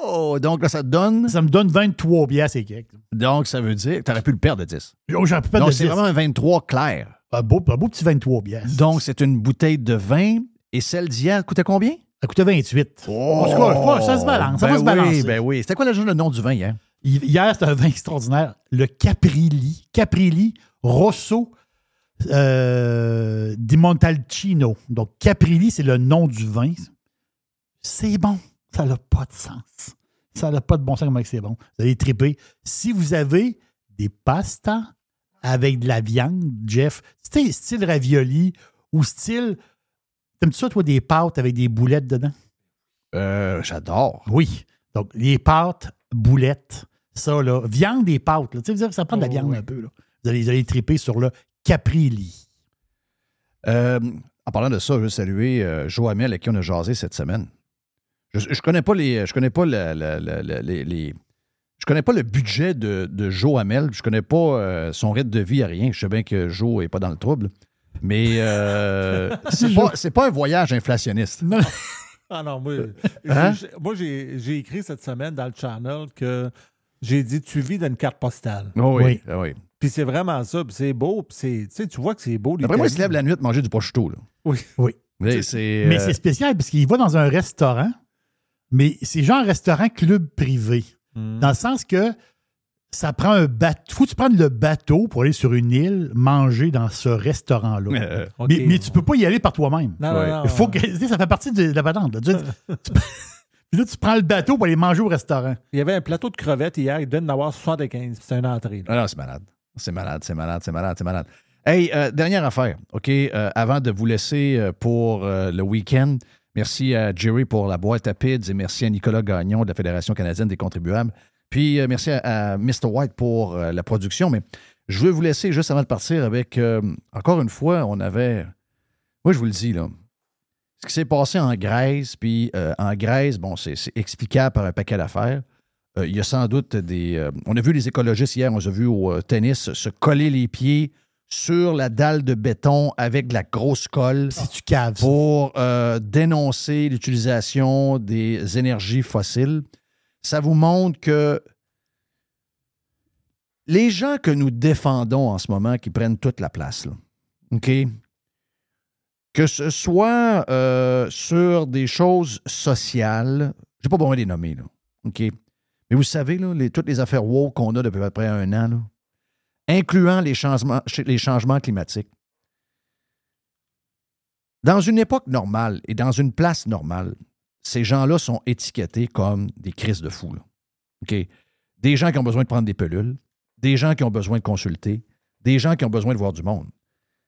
Oh! Donc là, ça te donne? Ça me donne 23 piastres et quelques. Donc, ça veut dire que tu aurais pu le perdre de 10. Oh, J'aurais pu perdre Donc, de c'est 10. vraiment un 23 clair. Un beau, un beau petit 23 piastres. Donc, c'est une bouteille de vin. Et celle d'hier coûtait combien? Ça coûtait 28. Oh! En tout cas, ça se balance. Ça Ben va se balancer. Oui, ben oui. C'était quoi le, le nom du vin hier? Hier, c'était un vin extraordinaire. Le Caprilli. Caprilli Rosso euh, di Montalcino. Donc, Caprilli, c'est le nom du vin. C'est bon. Ça n'a pas de sens. Ça n'a pas de bon sens comment c'est bon. Vous allez triper. Si vous avez des pastas avec de la viande, Jeff, style, style ravioli ou style. T'aimes-tu ça, toi, des pâtes avec des boulettes dedans? Euh, j'adore. Oui. Donc, les pâtes, boulettes, ça, là. Viande et pâtes, là. Tu sais, ça prend de la Oh, viande oui. un peu, là. Vous allez, vous allez triper sur le Caprilli. Euh, en parlant de ça, je veux saluer euh, Joe Hamel avec qui on a jasé cette semaine. Je, je connais pas les. Je connais pas la- la- la- la- les, les- Je connais pas le budget de, de Joe Hamel. Je connais pas euh, son rythme de vie à rien. Je sais bien que Joe est pas dans le trouble. Mais euh, c'est pas, c'est pas un voyage inflationniste. Ah non, moi, Hein? j'ai- moi j'ai j'ai écrit cette semaine dans le channel que j'ai dit tu vis dans une carte postale. Oh oui, ah oui. Puis c'est vraiment ça, puis c'est beau, puis c'est- tu sais, tu vois que c'est beau. Après moi, il se lève la nuit de manger du prosciutto. Là. Oui. Oui. Mais c'est. Mais euh, c'est spécial parce qu'il va dans un restaurant, mais c'est genre restaurant club privé. Hmm. Dans le sens que ça prend un bateau. faut que tu prennes le bateau pour aller sur une île manger dans ce restaurant-là. Euh, mais, mais tu peux pas y aller par toi-même. Il faut que, tu sais, ça fait partie de la patente. là. Tu- tu- Puis là, tu prends le bateau pour aller manger au restaurant. Il y avait un plateau de crevettes hier, il donne d'en avoir 75, c'est une entrée. là. Ah non, c'est malade. C'est malade, c'est malade, c'est malade, c'est malade. Hey, euh, dernière affaire, OK? euh, avant de vous laisser pour euh, le week-end, merci à Jerry pour la boîte à PIDS et merci à Nicolas Gagnon de la Fédération canadienne des contribuables. Puis euh, merci à, à Mr. White pour euh, la production. Mais je veux vous laisser juste avant de partir avec, euh, encore une fois, on avait... Moi, je vous le dis, là. Ce qui s'est passé en Grèce, puis en Grèce, bon, c'est explicable par un paquet d'affaires. Il y a sans doute des. on a vu les écologistes hier, on les a vu au tennis se coller les pieds sur la dalle de béton avec de la grosse colle Si tu caves. pour euh, dénoncer l'utilisation des énergies fossiles. Ça vous montre que les gens que nous défendons en ce moment, qui prennent toute la place, là, OK? Que ce soit euh, sur des choses sociales, j'ai pas besoin de les nommer, là, OK? Mais vous savez, là, les- toutes les affaires woke qu'on a depuis à peu près un an, là, incluant les changements, climatiques, dans une époque normale et dans une place normale, ces gens-là sont étiquetés comme des crises de fous. là. OK? Des gens qui ont besoin de prendre des pelules, des gens qui ont besoin de consulter, des gens qui ont besoin de voir du monde.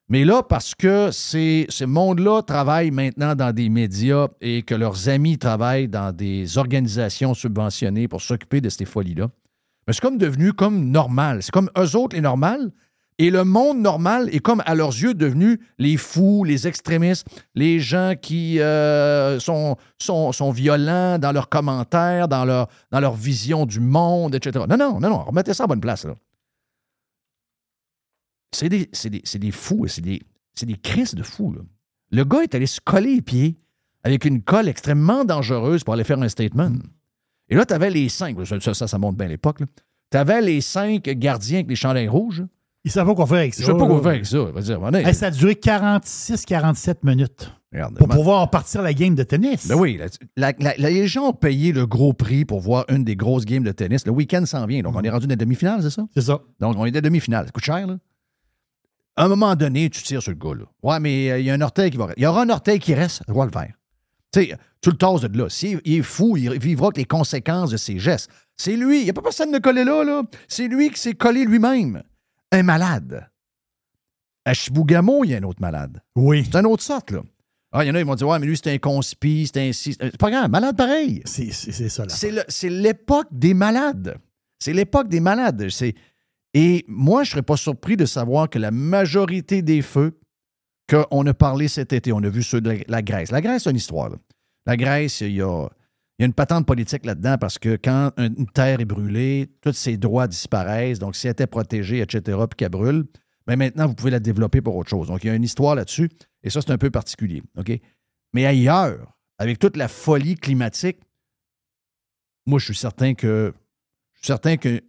Mais là, parce que ces, ce monde-là travaille maintenant dans des médias et que leurs amis travaillent dans des organisations subventionnées pour s'occuper de ces folies-là, mais c'est comme devenu comme normal. C'est comme eux autres les normales. Et le monde normal est comme à leurs yeux devenu les fous, les extrémistes, les gens qui euh, sont, violents dans leurs commentaires, dans leur, vision du monde, etc. Non, non, non, non, remettez ça à bonne place. C'est des, des, des fous, c'est des, des crises de fous. Le gars est allé se coller les pieds avec une colle extrêmement dangereuse pour aller faire un statement. Et là, tu avais les cinq, ça, ça, ça montre bien l'époque, tu avais les cinq gardiens avec les chandelles rouges. Ils savent pas quoi faire avec ça. Je sais pas quoi faire avec ça. Je veux dire, on est- Hey, ça a duré 46-47 minutes Regarde, pour man. pouvoir partir la game de tennis. Ben oui, la- la- la- les gens ont payé le gros prix pour voir une des grosses games de tennis. Le week-end s'en vient, donc on est rendu dans la demi-finale, c'est ça? C'est ça. Donc on est dans la demi-finale. Ça coûte cher, là? À un moment donné, tu tires sur le gars, là. Ouais, mais euh, il y a un orteil qui va Il y aura un orteil qui reste, je vais le faire. Tu sais, tu le tasses de là. S'il il est fou, il vivra avec les conséquences de ses gestes. C'est lui. Il n'y a pas personne de coller là, là. C'est lui qui s'est collé lui-même. Un malade. À Chibougamau, il y a un autre malade. Oui. C'est une autre sorte, là. Ah, il y en a, ils vont dire, ouais, mais lui, c'est un conspi, c'est un. C'est pas grave, malade pareil. C'est ça, là. C'est l'époque des malades. C'est l'époque des malades. C'est- Et moi, je ne serais pas surpris de savoir que la majorité des feux qu'on a parlé cet été, on a vu ceux de la Grèce. La Grèce, c'est une histoire. La Grèce, il y a, une patente politique là-dedans parce que quand une terre est brûlée, tous ses droits disparaissent. Donc, si elle était protégée, etc., puis qu'elle brûle, bien maintenant, vous pouvez la développer pour autre chose. Donc, il y a une histoire là-dessus. Et ça, c'est un peu particulier. Mais ailleurs, avec toute la folie climatique, moi, je suis certain que je suis certain que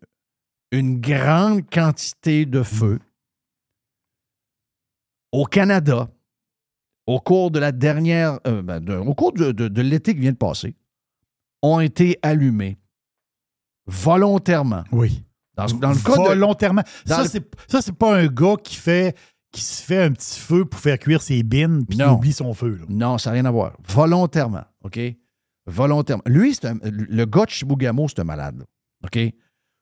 une grande quantité de feux au Canada, au cours de la dernière, euh, ben, de- au cours de, de- de l'été qui vient de passer, ont été allumés volontairement. Oui. Dans, dans le cas de, Volontairement. Ça, le- c'est ça, c'est pas un gars qui fait qui se fait un petit feu pour faire cuire ses bines puis oublie son feu. là. Non, ça n'a rien à voir. Volontairement, OK? Volontairement. Lui, un- le gars de c'est un malade. là, OK?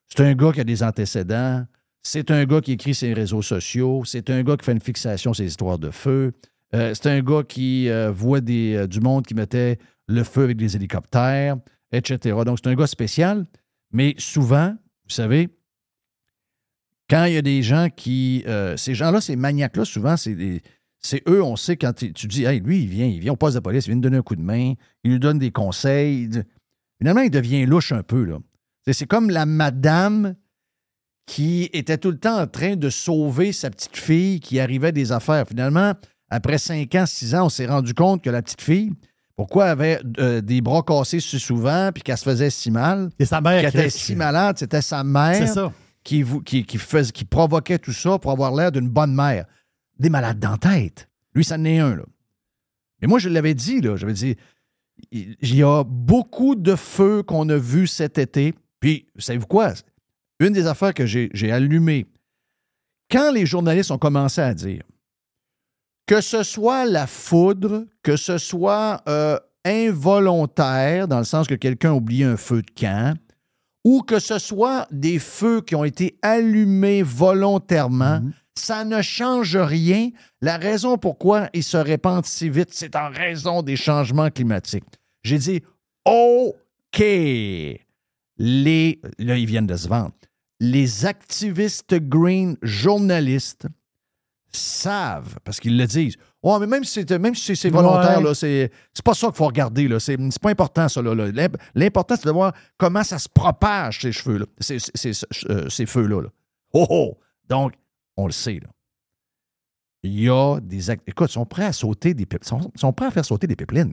C'est un gars qui a des antécédents. C'est un gars qui écrit ses réseaux sociaux. C'est un gars qui fait une fixation sur ses histoires de feu. Euh, c'est un gars qui euh, voit euh, du monde qui mettait le feu avec des hélicoptères, etc. Donc, c'est un gars spécial. Mais souvent, vous savez, quand il y a des gens qui. ces gens-là, ces maniaques-là, souvent, c'est eux, on sait, quand tu dis, hey, lui, il vient, il vient au poste de police, il vient nous donner un coup de main, il nous donne des conseils. Il- Finalement, il devient louche un peu, là. C'est comme la madame qui était tout le temps en train de sauver sa petite fille qui arrivait des affaires. Finalement, après 5 ans, 6 ans, on s'est rendu compte que la petite fille, pourquoi elle avait euh, des bras cassés si souvent, puis qu'elle se faisait si mal? C'est sa mère Qu'elle qui était si malade, c'était sa mère ça. qui, vous- qui, qui, faisait- qui provoquait tout ça pour avoir l'air d'une bonne mère. Des malades dans la tête. Lui, ça en est un, là. Mais moi, je l'avais dit, là. J'avais dit, il il y a beaucoup de feux qu'on a vus cet été. Puis, savez-vous quoi? Une des affaires que j'ai allumées, quand les journalistes ont commencé à dire que ce soit la foudre, que ce soit euh, involontaire, dans le sens que quelqu'un a oublié un feu de camp, ou que ce soit des feux qui ont été allumés volontairement, ça ne change rien. La raison pourquoi ils se répandent si vite, c'est en raison des changements climatiques. J'ai dit, OK, les, là, ils viennent de se vendre. Les activistes green journalistes savent, parce qu'ils le disent. Oh, mais même si c'est, même si c'est- volontaire, Ouais. là, c'est, c'est pas ça qu'il faut regarder. Là. C'est, c'est pas important, ça. Là, là. L'imp- L'important, c'est de voir comment ça se propage, ces cheveux-là, ces, ces- ces- euh, ces feux-là. là. Oh, oh! Donc, on le sait. Là. Il y a des act- Écoute, ils sont prêts à sauter des pip- sont, sont prêts à faire sauter des pipelines.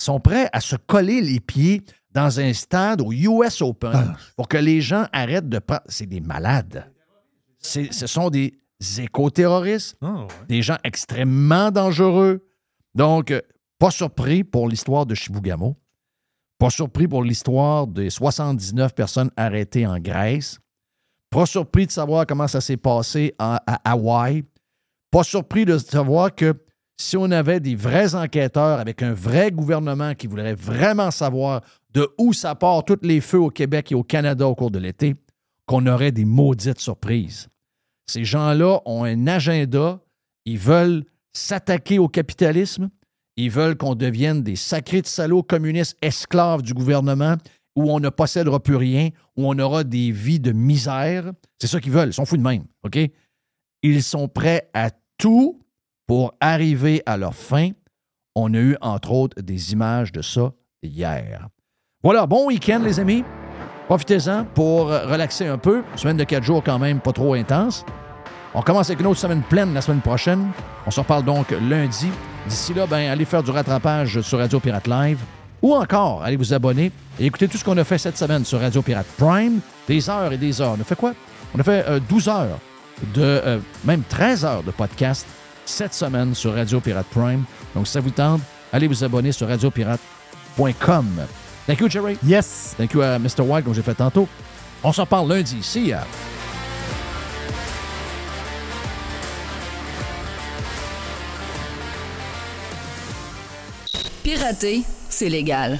Ils sont prêts à se coller les pieds dans un stade au US Open Ah. pour que les gens arrêtent de prendre. C'est des malades. C'est- ce sont des éco-terroristes, Ah, des gens extrêmement dangereux. Donc, euh, pas surpris pour l'histoire de Chibougamau. Pas surpris pour l'histoire des 79 personnes arrêtées en Grèce. Pas surpris de savoir comment ça s'est passé à Hawaï. Pas surpris de savoir que si on avait des vrais enquêteurs avec un vrai gouvernement qui voudrait vraiment savoir de où ça part tous les feux au Québec et au Canada au cours de l'été, qu'on aurait des maudites surprises. Ces gens-là ont un agenda Ils veulent s'attaquer au capitalisme. Ils veulent qu'on devienne des sacrés de salauds communistes esclaves du gouvernement où on ne possédera plus rien, où on aura des vies de misère. C'est ça qu'ils veulent. Ils sont fous de même. OK? Ils sont prêts à tout pour arriver à leur fin. On a eu, entre autres, des images de ça hier. Voilà, bon week-end, les amis. Profitez-en pour relaxer un peu. Semaine de quatre jours, quand même, pas trop intense. On commence avec une autre semaine pleine la semaine prochaine. On se reparle donc lundi. D'ici là, ben, allez faire du rattrapage sur Radio Pirate Live ou encore allez vous abonner et écouter tout ce qu'on a fait cette semaine sur Radio Pirate Prime. Des heures et des heures. On a fait quoi? On a fait euh, 12 heures, de, euh, même 13 heures de podcast cette semaine sur Radio Pirate Prime. Donc, si ça vous tente, allez vous abonner sur radiopirate.com. Thank you, Jerry. Yes. Thank you à Mr. White, comme j'ai fait tantôt. On s'en parle lundi. See ya. Pirater, c'est légal.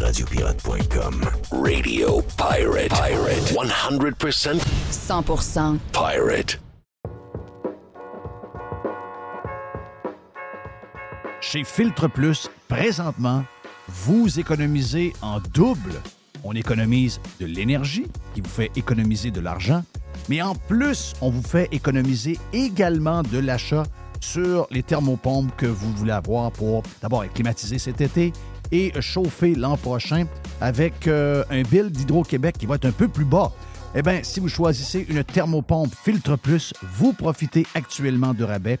Radiopirate.com. Radio Pirate. Pirate. 100% 100% pirate. Chez Filtre Plus, présentement, vous économisez en double. On économise de l'énergie, qui vous fait économiser de l'argent, mais en plus, on vous fait économiser également de l'achat sur les thermopompes que vous voulez avoir pour d'abord être climatisé cet été et chauffer l'an prochain avec euh, un bill d'Hydro-Québec qui va être un peu plus bas. Eh bien, si vous choisissez une thermopompe Filtre Plus, vous profitez actuellement de rabais